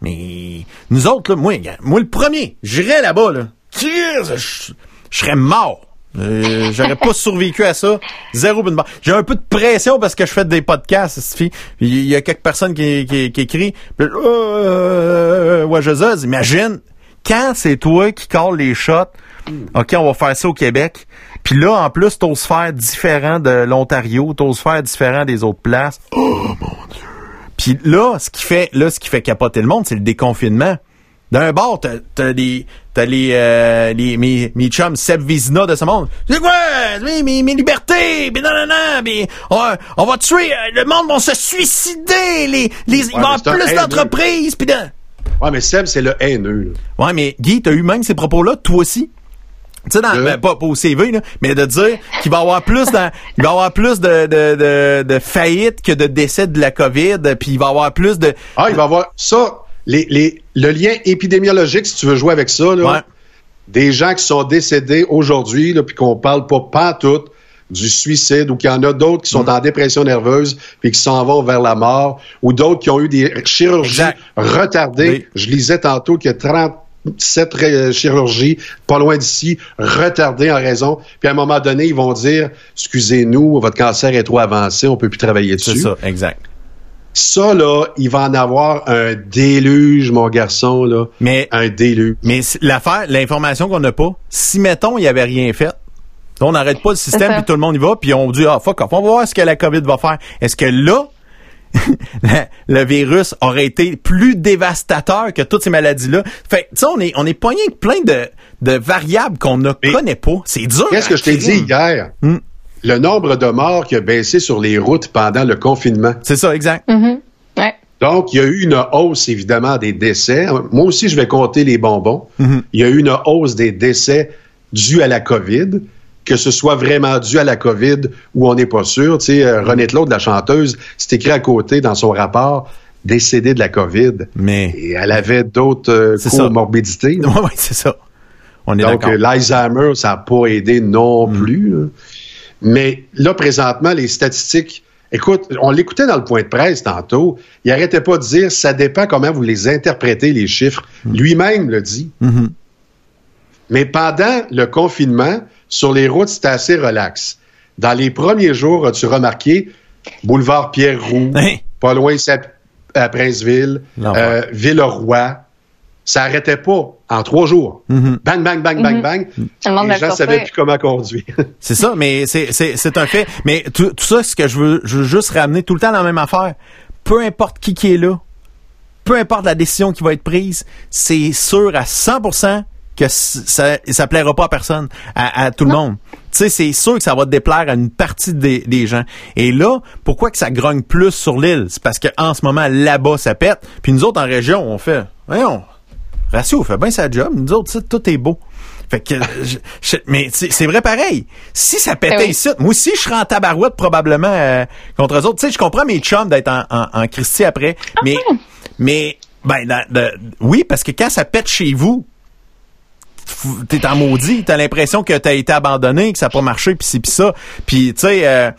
Mais nous autres, là, moi, moi le premier, j'irais là-bas, là. Christ, Je serais mort. Euh, J'aurais pas survécu à ça. Zéro bonne. J'ai un peu de pression parce que je fais des podcasts. Il y a quelques personnes qui, qui, qui écrivent. Euh, ouais, je zaz. Imagine, quand c'est toi qui calls les shots, OK, on va faire ça au Québec. Puis là, en plus, t'oses faire différent de l'Ontario, t'oses faire différent des autres places. Puis là, ce qui fait, là, ce qui fait capoter le monde, c'est le déconfinement. D'un bord, t'as, t'as les, t'as les, euh, les, mes, mes chums Seb Vizina de ce monde. C'est quoi? Mes, mes, mes libertés! Non, non, non, on, on va tuer, euh, le monde va se suicider! Les, les, il va plus d'entreprises! Pis de... Ouais, mais Seb, c'est le haineux. là. Ouais, mais Guy, t'as eu même ces propos-là, toi aussi? Tu sais, dans, ben, pas, pas au CV, là, mais de dire qu'il va y avoir plus dans, il va avoir plus de, de, de, de faillites que de décès de la COVID, puis il va y avoir plus de, Ah, il va y avoir ça. Les, les, le lien épidémiologique, si tu veux jouer avec ça, là, Ouais. des gens qui sont décédés aujourd'hui, puis qu'on parle pas pantoute du suicide ou qu'il y en a d'autres qui sont Mm. en dépression nerveuse puis qui s'en vont vers la mort ou d'autres qui ont eu des chirurgies Exact. retardées. Oui. Je lisais tantôt qu'il y a 37 ré- chirurgies pas loin d'ici retardées en raison. Puis à un moment donné, ils vont dire excusez-nous, votre cancer est trop avancé, on peut plus travailler C'est dessus. ça, exact. Ça là, il va en avoir un déluge, mon garçon là, Mais, un déluge. mais l'affaire, l'information qu'on n'a pas, si mettons, il n'y avait rien fait, on n'arrête pas le système puis tout le monde y va puis on dit ah fuck off, on va voir ce que la COVID va faire. Est-ce que là [LAUGHS] le virus aurait été plus dévastateur que toutes ces maladies-là? Fait que, tu sais, on est, on est pogné avec plein de, de variables qu'on ne Mais- connaît pas. C'est dur. Qu'est-ce que je t'ai dit hier? Hmm. Le nombre de morts qui a baissé sur les routes pendant le confinement. C'est ça, exact. Mhm. Ouais. Donc, il y a eu une hausse, évidemment, des décès. Moi aussi, je vais compter les bonbons. Mhm. Il y a eu une hausse des décès dus à la COVID. Que ce soit vraiment dû à la COVID ou on n'est pas sûr. Tu sais, euh, René Claude, la chanteuse, c'est écrit à côté dans son rapport décédée de la COVID. Mais, Et elle avait d'autres euh, C'est ça. comorbidités. [LAUGHS] ouais, ouais, c'est ça. On est Donc, d'accord. euh, l'Alzheimer, ça n'a pas aidé non Mm. plus. là. Mais là, présentement, les statistiques, écoute, on l'écoutait dans le point de presse tantôt, il arrêtait pas de dire, ça dépend comment vous les interprétez, les chiffres. Mm. Lui-même le dit. Mhm. Mais pendant le confinement, sur les routes, c'était assez relax. Dans les premiers jours, as-tu remarqué, boulevard Pierre-Roux, Hein? pas loin à, à Princeville, euh, Villeroy, ça arrêtait pas en trois jours. Mhm. Bang, bang, bang, bang, Mhm. bang. Tout le monde Les va gens le savaient plus comment conduire. [LAUGHS] C'est ça, mais c'est, c'est, c'est un fait. Mais tout, tout ça, ce que je veux, je veux juste ramener tout le temps dans la même affaire. Peu importe qui qui est là, peu importe la décision qui va être prise, c'est sûr à 100% que ça, ça plaira pas à personne, à, à tout le monde. Tu sais, c'est sûr que ça va déplaire à une partie des, des gens. Et là, pourquoi que ça grogne plus sur l'île? C'est parce qu'en ce moment, là-bas, ça pète. Puis nous autres, en région, on fait, voyons, Ratio fait bien sa job. Nous autres, tout est beau. Fait que, [LAUGHS] je- je- mais c'est c'est vrai pareil. Si ça pétait Ben oui. ici, moi aussi, je serais en tabarouette probablement euh, contre eux autres. Tu sais, je comprends mes chums d'être en, en, en Christie après, mais, mais, ben, dans- de- oui, parce que quand ça pète chez vous, t'es en maudit, t'as l'impression que t'as été abandonné, que ça n'a pas marché, puis c'est pis ça. Puis, tu sais, euh,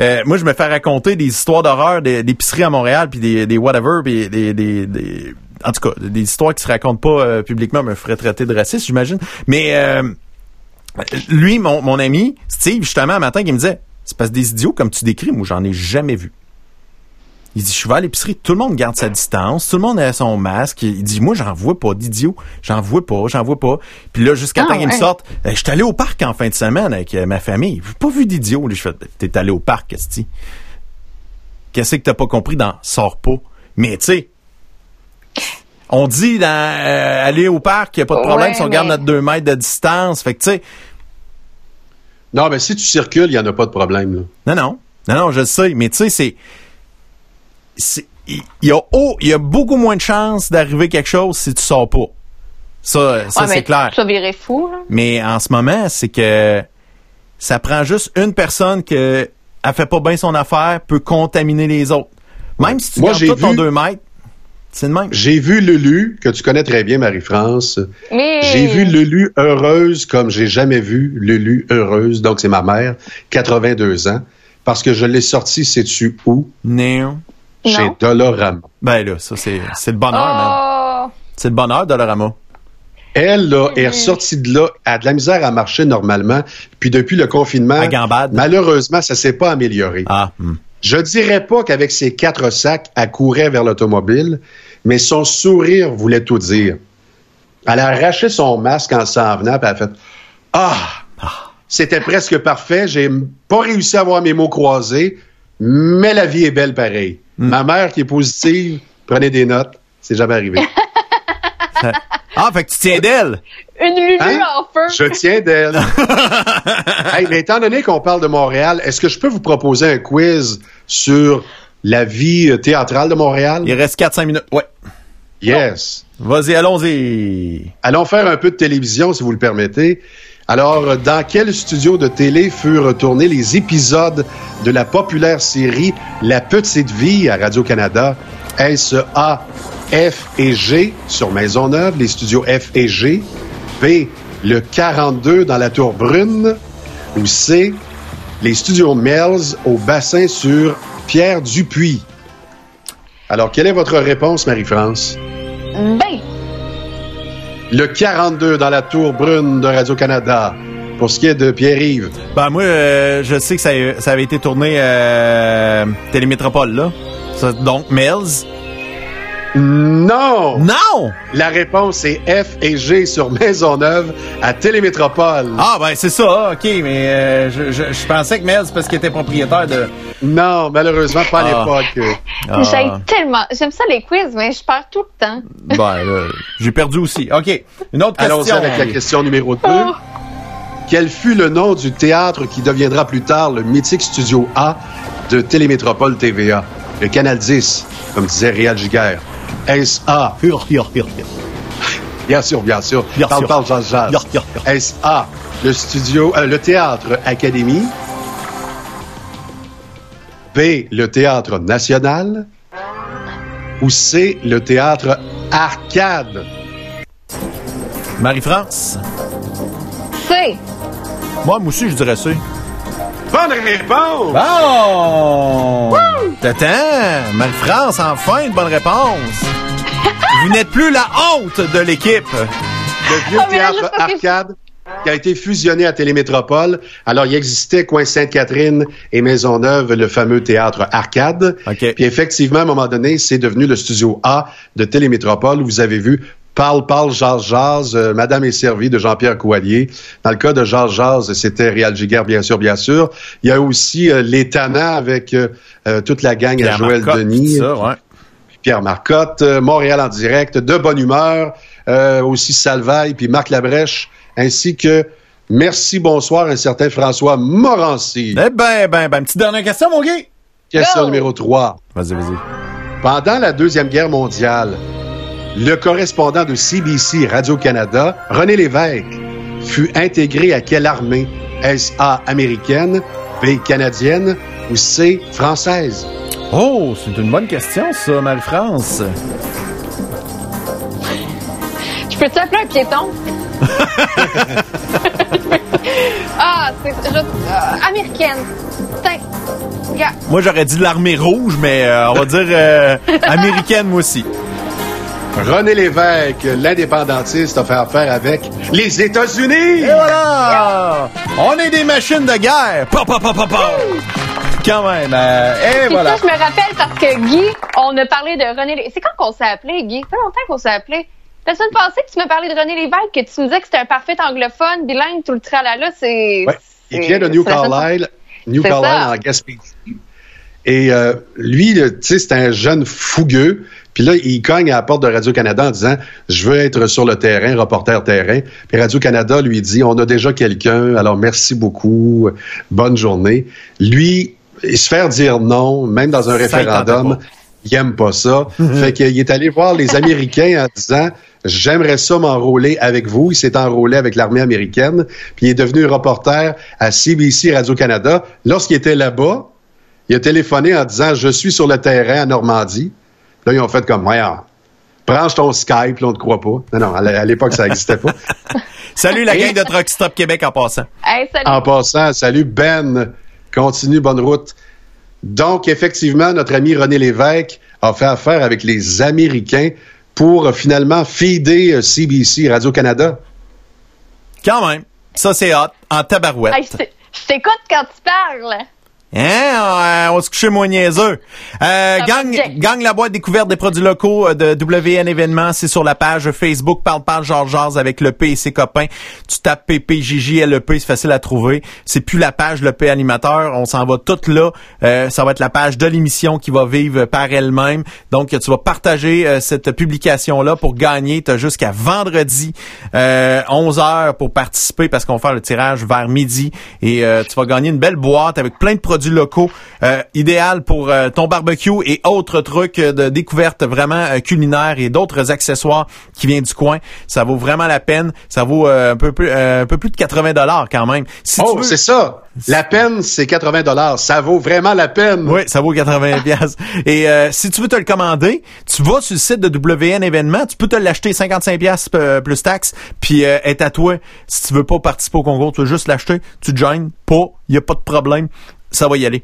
euh, moi, je me fais raconter des histoires d'horreur des- d'épiceries à Montréal, puis des, des whatever, puis des, des, des- en tout cas, des histoires qui se racontent pas euh, publiquement, me ferait traiter de raciste, j'imagine. Mais euh, lui, mon, mon ami, Steve, justement, un matin, qui me disait, c'est parce que des idiots comme tu décris, moi, j'en ai jamais vu. Il dit, je vais à l'épicerie, tout le monde garde sa distance, tout le monde a son masque. Il dit, moi, j'en vois pas d'idiots. J'en vois pas, j'en vois pas. Puis là, jusqu'à Ah, temps qu'il me sorte, euh, je suis allé au parc en fin de semaine avec euh, ma famille. J'ai pas vu d'idiots. Je fais, t'es allé au parc, qu'est-ce que Qu'est-ce que t'as pas compris dans sors pas? Mais tu sais, on dit dans euh, aller au parc, il a pas de problème Ouais, si on garde notre 2 mètres de distance. Fait que tu sais, non, mais si tu circules, il n'y en a pas de problème. là. Non, non. Non, non, je le sais. Mais tu sais, c'est. Il il y, a, oh, il y a beaucoup moins de chances d'arriver quelque chose si tu sors pas. Ça, ça Ouais, c'est clair. Ça virait fou, là. Mais en ce moment, c'est que ça prend juste une personne que elle fait pas bien son affaire, peut contaminer les autres. Même si tu Moi, gardes j'ai tout ton vu- 2 mètres, c'est le même. J'ai vu Lulu, que tu connais très bien, Marie-France. Mais... J'ai vu Lulu heureuse comme j'ai jamais vu Lulu heureuse. Donc, c'est ma mère, 82 ans. Parce que je l'ai sortie, sais-tu où? Non. Chez Non. Dolorama. Ben là, ça, c'est c'est le bonheur. Oh! C'est le bonheur, Dolorama. Elle, là, est ressortie de là, a de la misère à marcher normalement. Puis depuis le confinement, malheureusement, ça s'est pas amélioré. Ah, hum. Je dirais pas qu'avec ses quatre sacs, elle courait vers l'automobile, mais son sourire voulait tout dire. Elle a arraché son masque en s'en venant, puis elle a fait Ah! C'était presque parfait. J'ai pas réussi à avoir mes mots croisés, mais la vie est belle pareil. Ma mère qui est positive, prenez des notes. C'est jamais arrivé. [LAUGHS] Ah, fait que tu tiens d'elle. Une Lulu Hein? en feu. Je tiens d'elle. [LAUGHS] hey, mais étant donné qu'on parle de Montréal, est-ce que je peux vous proposer un quiz sur la vie euh, théâtrale de Montréal? Il reste 4-5 minutes. Ouais. Yes. Vas-y, allons-y. Allons faire un peu de télévision, si vous le permettez. Alors, euh, dans quel studio de télé furent tournés les épisodes de la populaire série La Petite Vie à Radio-Canada? Est-ce A, F et G sur Maisonneuve, les studios F et G? B, le 42 dans la Tour Brune? Ou C, les studios Melz au bassin sur Pierre Dupuis. Alors, quelle est votre réponse, Marie-France? Ben, Le 42 dans la tour brune de Radio-Canada. Pour ce qui est de Pierre-Yves. Ben moi, euh, je sais que ça, ça avait été tourné euh, Télémétropole, là. Ça, donc, Mills. Non! Non! La réponse est F et G sur Maisonneuve à Télémétropole. Ah, ben c'est ça, ok, mais euh, je, je, je pensais que Mills, parce qu'il était propriétaire de... Non, malheureusement, pas à Ah. l'époque. Ah. j'aime tellement. J'aime ça les quiz, mais je perds tout le temps. Ben, là, j'ai perdu aussi. OK, une autre Allons-y question. avec la question numéro 2. Oh. Quel fut le nom du théâtre qui deviendra plus tard le mythique Studio A de Télémétropole TVA? Le Canal 10, comme disait Réal Giguère. Est-ce A? Hur, hur, hur, hur? Bien sûr, bien sûr. Bien parle, sûr. parle, jazz, jazz. Hur, hur, hur. Est-ce A, le studio, euh, le théâtre Académie? B, le théâtre national? Ou C, le théâtre Arcade? Marie-France? C'est. Moi, moi aussi, je dirais ça. Bonne réponse! Bon! T'attends! Marie-France, enfin, une bonne réponse! [LAUGHS] Vous n'êtes plus la honte de l'équipe! [LAUGHS] Le vieux là, théâtre Arcade qui a été fusionné à Télémétropole. Alors, il existait coin Sainte-Catherine et Maisonneuve, le fameux théâtre Arcade. OK. Puis effectivement, à un moment donné, c'est devenu le studio A de Télémétropole où vous avez vu Parle, parle, jazz, jazz, euh, Madame est servie de Jean-Pierre Coallier. Dans le cas de Jazz, jazz, c'était Réal Giguère, bien sûr, bien sûr. Il y a aussi euh, Les Tannants avec euh, euh, toute la gang à Joël Marcotte, Denis. ça, ouais. Pierre Marcotte, euh, Montréal en direct, De Bonne Humeur, euh, aussi Salvaille, puis Marc Labrèche, ainsi que Merci, bonsoir, un certain François Morancy. Eh ben, ben, ben, petite dernière question, mon gars! Question Go! numéro 3. Vas-y, vas-y. Pendant la Deuxième Guerre mondiale, le correspondant de CBC Radio-Canada, René Lévesque, fut intégré à quelle armée? Est-ce A américaine, B canadienne ou C française? Oh, c'est une bonne question, ça, Marie-France. Je peux t'appeler un piéton? [LAUGHS] ah, c'est. je- euh, américaine. Tiens. Regarde. Moi, j'aurais dit l'armée rouge, mais euh, on va dire euh, [LAUGHS] américaine, moi aussi. René Lévesque, l'indépendantiste, a fait affaire avec les États-Unis! Et voilà! On est des machines de guerre! Pa, pa, pa, pa, pa. Quand même. euh, et voilà. ça, je me rappelle parce que Guy, on a parlé de René Lévesque. C'est quand qu'on s'est appelé, Guy? Ça fait longtemps qu'on s'est appelé. La semaine passée que tu m'as parlé de René Lévesque, que tu me disais que c'était un parfait anglophone, bilingue, tout le tralala, c'est... Ouais. Il vient de New Carlisle, New Carlisle en Gaspésie. Et euh, lui, tu sais, c'est un jeune fougueux. Puis là, il cogne à la porte de Radio-Canada en disant « Je veux être sur le terrain, reporter terrain. » Puis Radio-Canada lui dit « On a déjà quelqu'un, alors merci beaucoup, bonne journée. » Lui, il se faire dire non, même dans un Ça, référendum, il aime pas ça. fait qu'il est allé voir les Américains en disant J'aimerais ça m'enrôler avec vous. Il s'est enrôlé avec l'armée américaine, puis il est devenu reporter à CBC Radio-Canada. Lorsqu'il était là-bas, il a téléphoné en disant Je suis sur le terrain à Normandie. Là, ils ont fait comme Voyons, branche ton Skype, là, on ne te croit pas. Non, non, à l'époque, ça n'existait pas. [LAUGHS] Salut la gang de Truck Stop Québec en passant. Hey, salut. En passant, salut Ben. Continue, bonne route. Donc, effectivement, notre ami René Lévesque a fait affaire avec les Américains pour euh, finalement feeder euh, CBC Radio-Canada. Quand même. Ça, c'est hot. En tabarouette. Hey, je t'écoute quand tu parles. Hein? On va se coucher moins niaiseux. Euh, gang, gang la boîte découverte des produits locaux euh, de WN événements, c'est sur la page Facebook Parle Parle Georges Jazz avec le P et ses copains. Tu tapes PPJJ LEP, c'est facile à trouver. C'est plus la page le P animateur, on s'en va tout là. Euh, ça va être la page de l'émission qui va vivre par elle-même. Donc tu vas partager euh, cette publication là pour gagner. Tu as jusqu'à vendredi euh, 11h pour participer parce qu'on va faire le tirage vers midi et euh, tu vas gagner une belle boîte avec plein de produits produits locaux, euh, idéal pour euh, ton barbecue et autres trucs de découverte vraiment euh, culinaires et d'autres accessoires qui viennent du coin. Ça vaut vraiment la peine. Ça vaut un peu plus un peu plus de 80 dollars quand même. Si Oh, c'est ça. La peine, c'est 80 dollars. Ça vaut vraiment la peine. Oui, ça vaut 80 pièces. Et euh, si tu veux te le commander, tu vas sur le site de WN événements, tu peux te l'acheter 55 pièces plus taxes, puis euh, est à toi. Si tu veux pas participer au concours, tu veux juste l'acheter, tu joins, pas, il y a pas de problème, ça va y aller.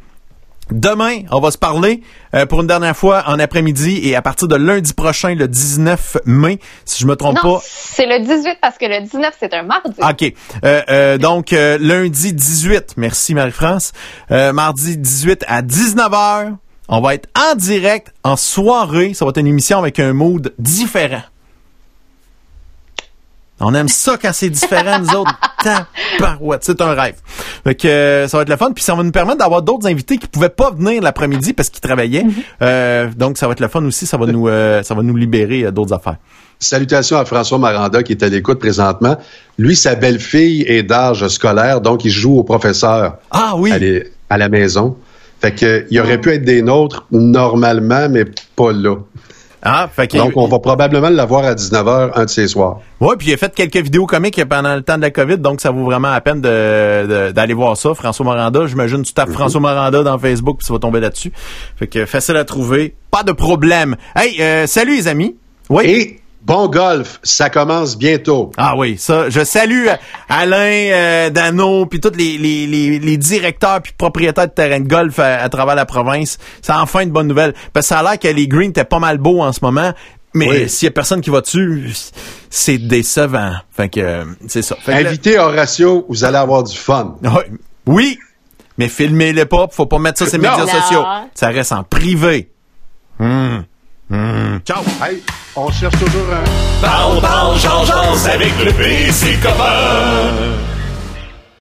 Demain, on va se parler euh, pour une dernière fois en après-midi et à partir de lundi prochain, le 19 mai, si je me trompe Non, pas. c'est le 18 parce que le 19, c'est un mardi. OK. Euh, euh, donc, lundi 18, merci Marie-France. Mardi 18 à 19h, on va être en direct, en soirée. Ça va être une émission avec un mood différent. On aime ça quand c'est différent, nous autres. [LAUGHS] Tabarouette, c'est un rêve. Fait que euh, ça va être le fun. Puis ça va nous permettre d'avoir d'autres invités qui pouvaient pas venir l'après-midi parce qu'ils travaillaient. Euh, donc ça va être le fun aussi. Ça va nous, euh, ça va nous libérer euh, d'autres affaires. Salutations à François Maranda qui est à l'écoute présentement. Lui, sa belle-fille est d'âge scolaire, donc il joue au professeur Ah oui. à, les- à la maison. Fait que il aurait pu être des nôtres normalement, mais pas là. Ah, fait que- Donc, on va probablement l'avoir à 19h un de ces soirs. Ouais, puis il a fait quelques vidéos comiques pendant le temps de la COVID, donc ça vaut vraiment la peine de- de- d'aller voir ça. François Miranda, j'imagine tu tapes François Miranda dans Facebook puis tu vas tomber là-dessus. Fait que facile à trouver, pas de problème. Hey, euh, salut les amis. Oui. Et bon golf, ça commence bientôt. Ah oui, ça, je salue euh, Alain euh, Dano puis tous les, les, les, les directeurs puis propriétaires de terrains de golf à, à travers la province. C'est enfin une bonne nouvelle parce que ça a l'air que les greens étaient pas mal beaux en ce moment. Mais Oui. s'il y a personne qui va dessus, c'est décevant. Fait que euh, c'est ça. Fait que là- Invitez Horatio, vous allez avoir du fun. Oui, mais filmez-les pas, faut pas mettre ça sur les médias Non. sociaux. Ça reste en privé. Hum. Hum. Ciao. Hey, on cherche toujours un... Parle, parle, change avec le PC copain.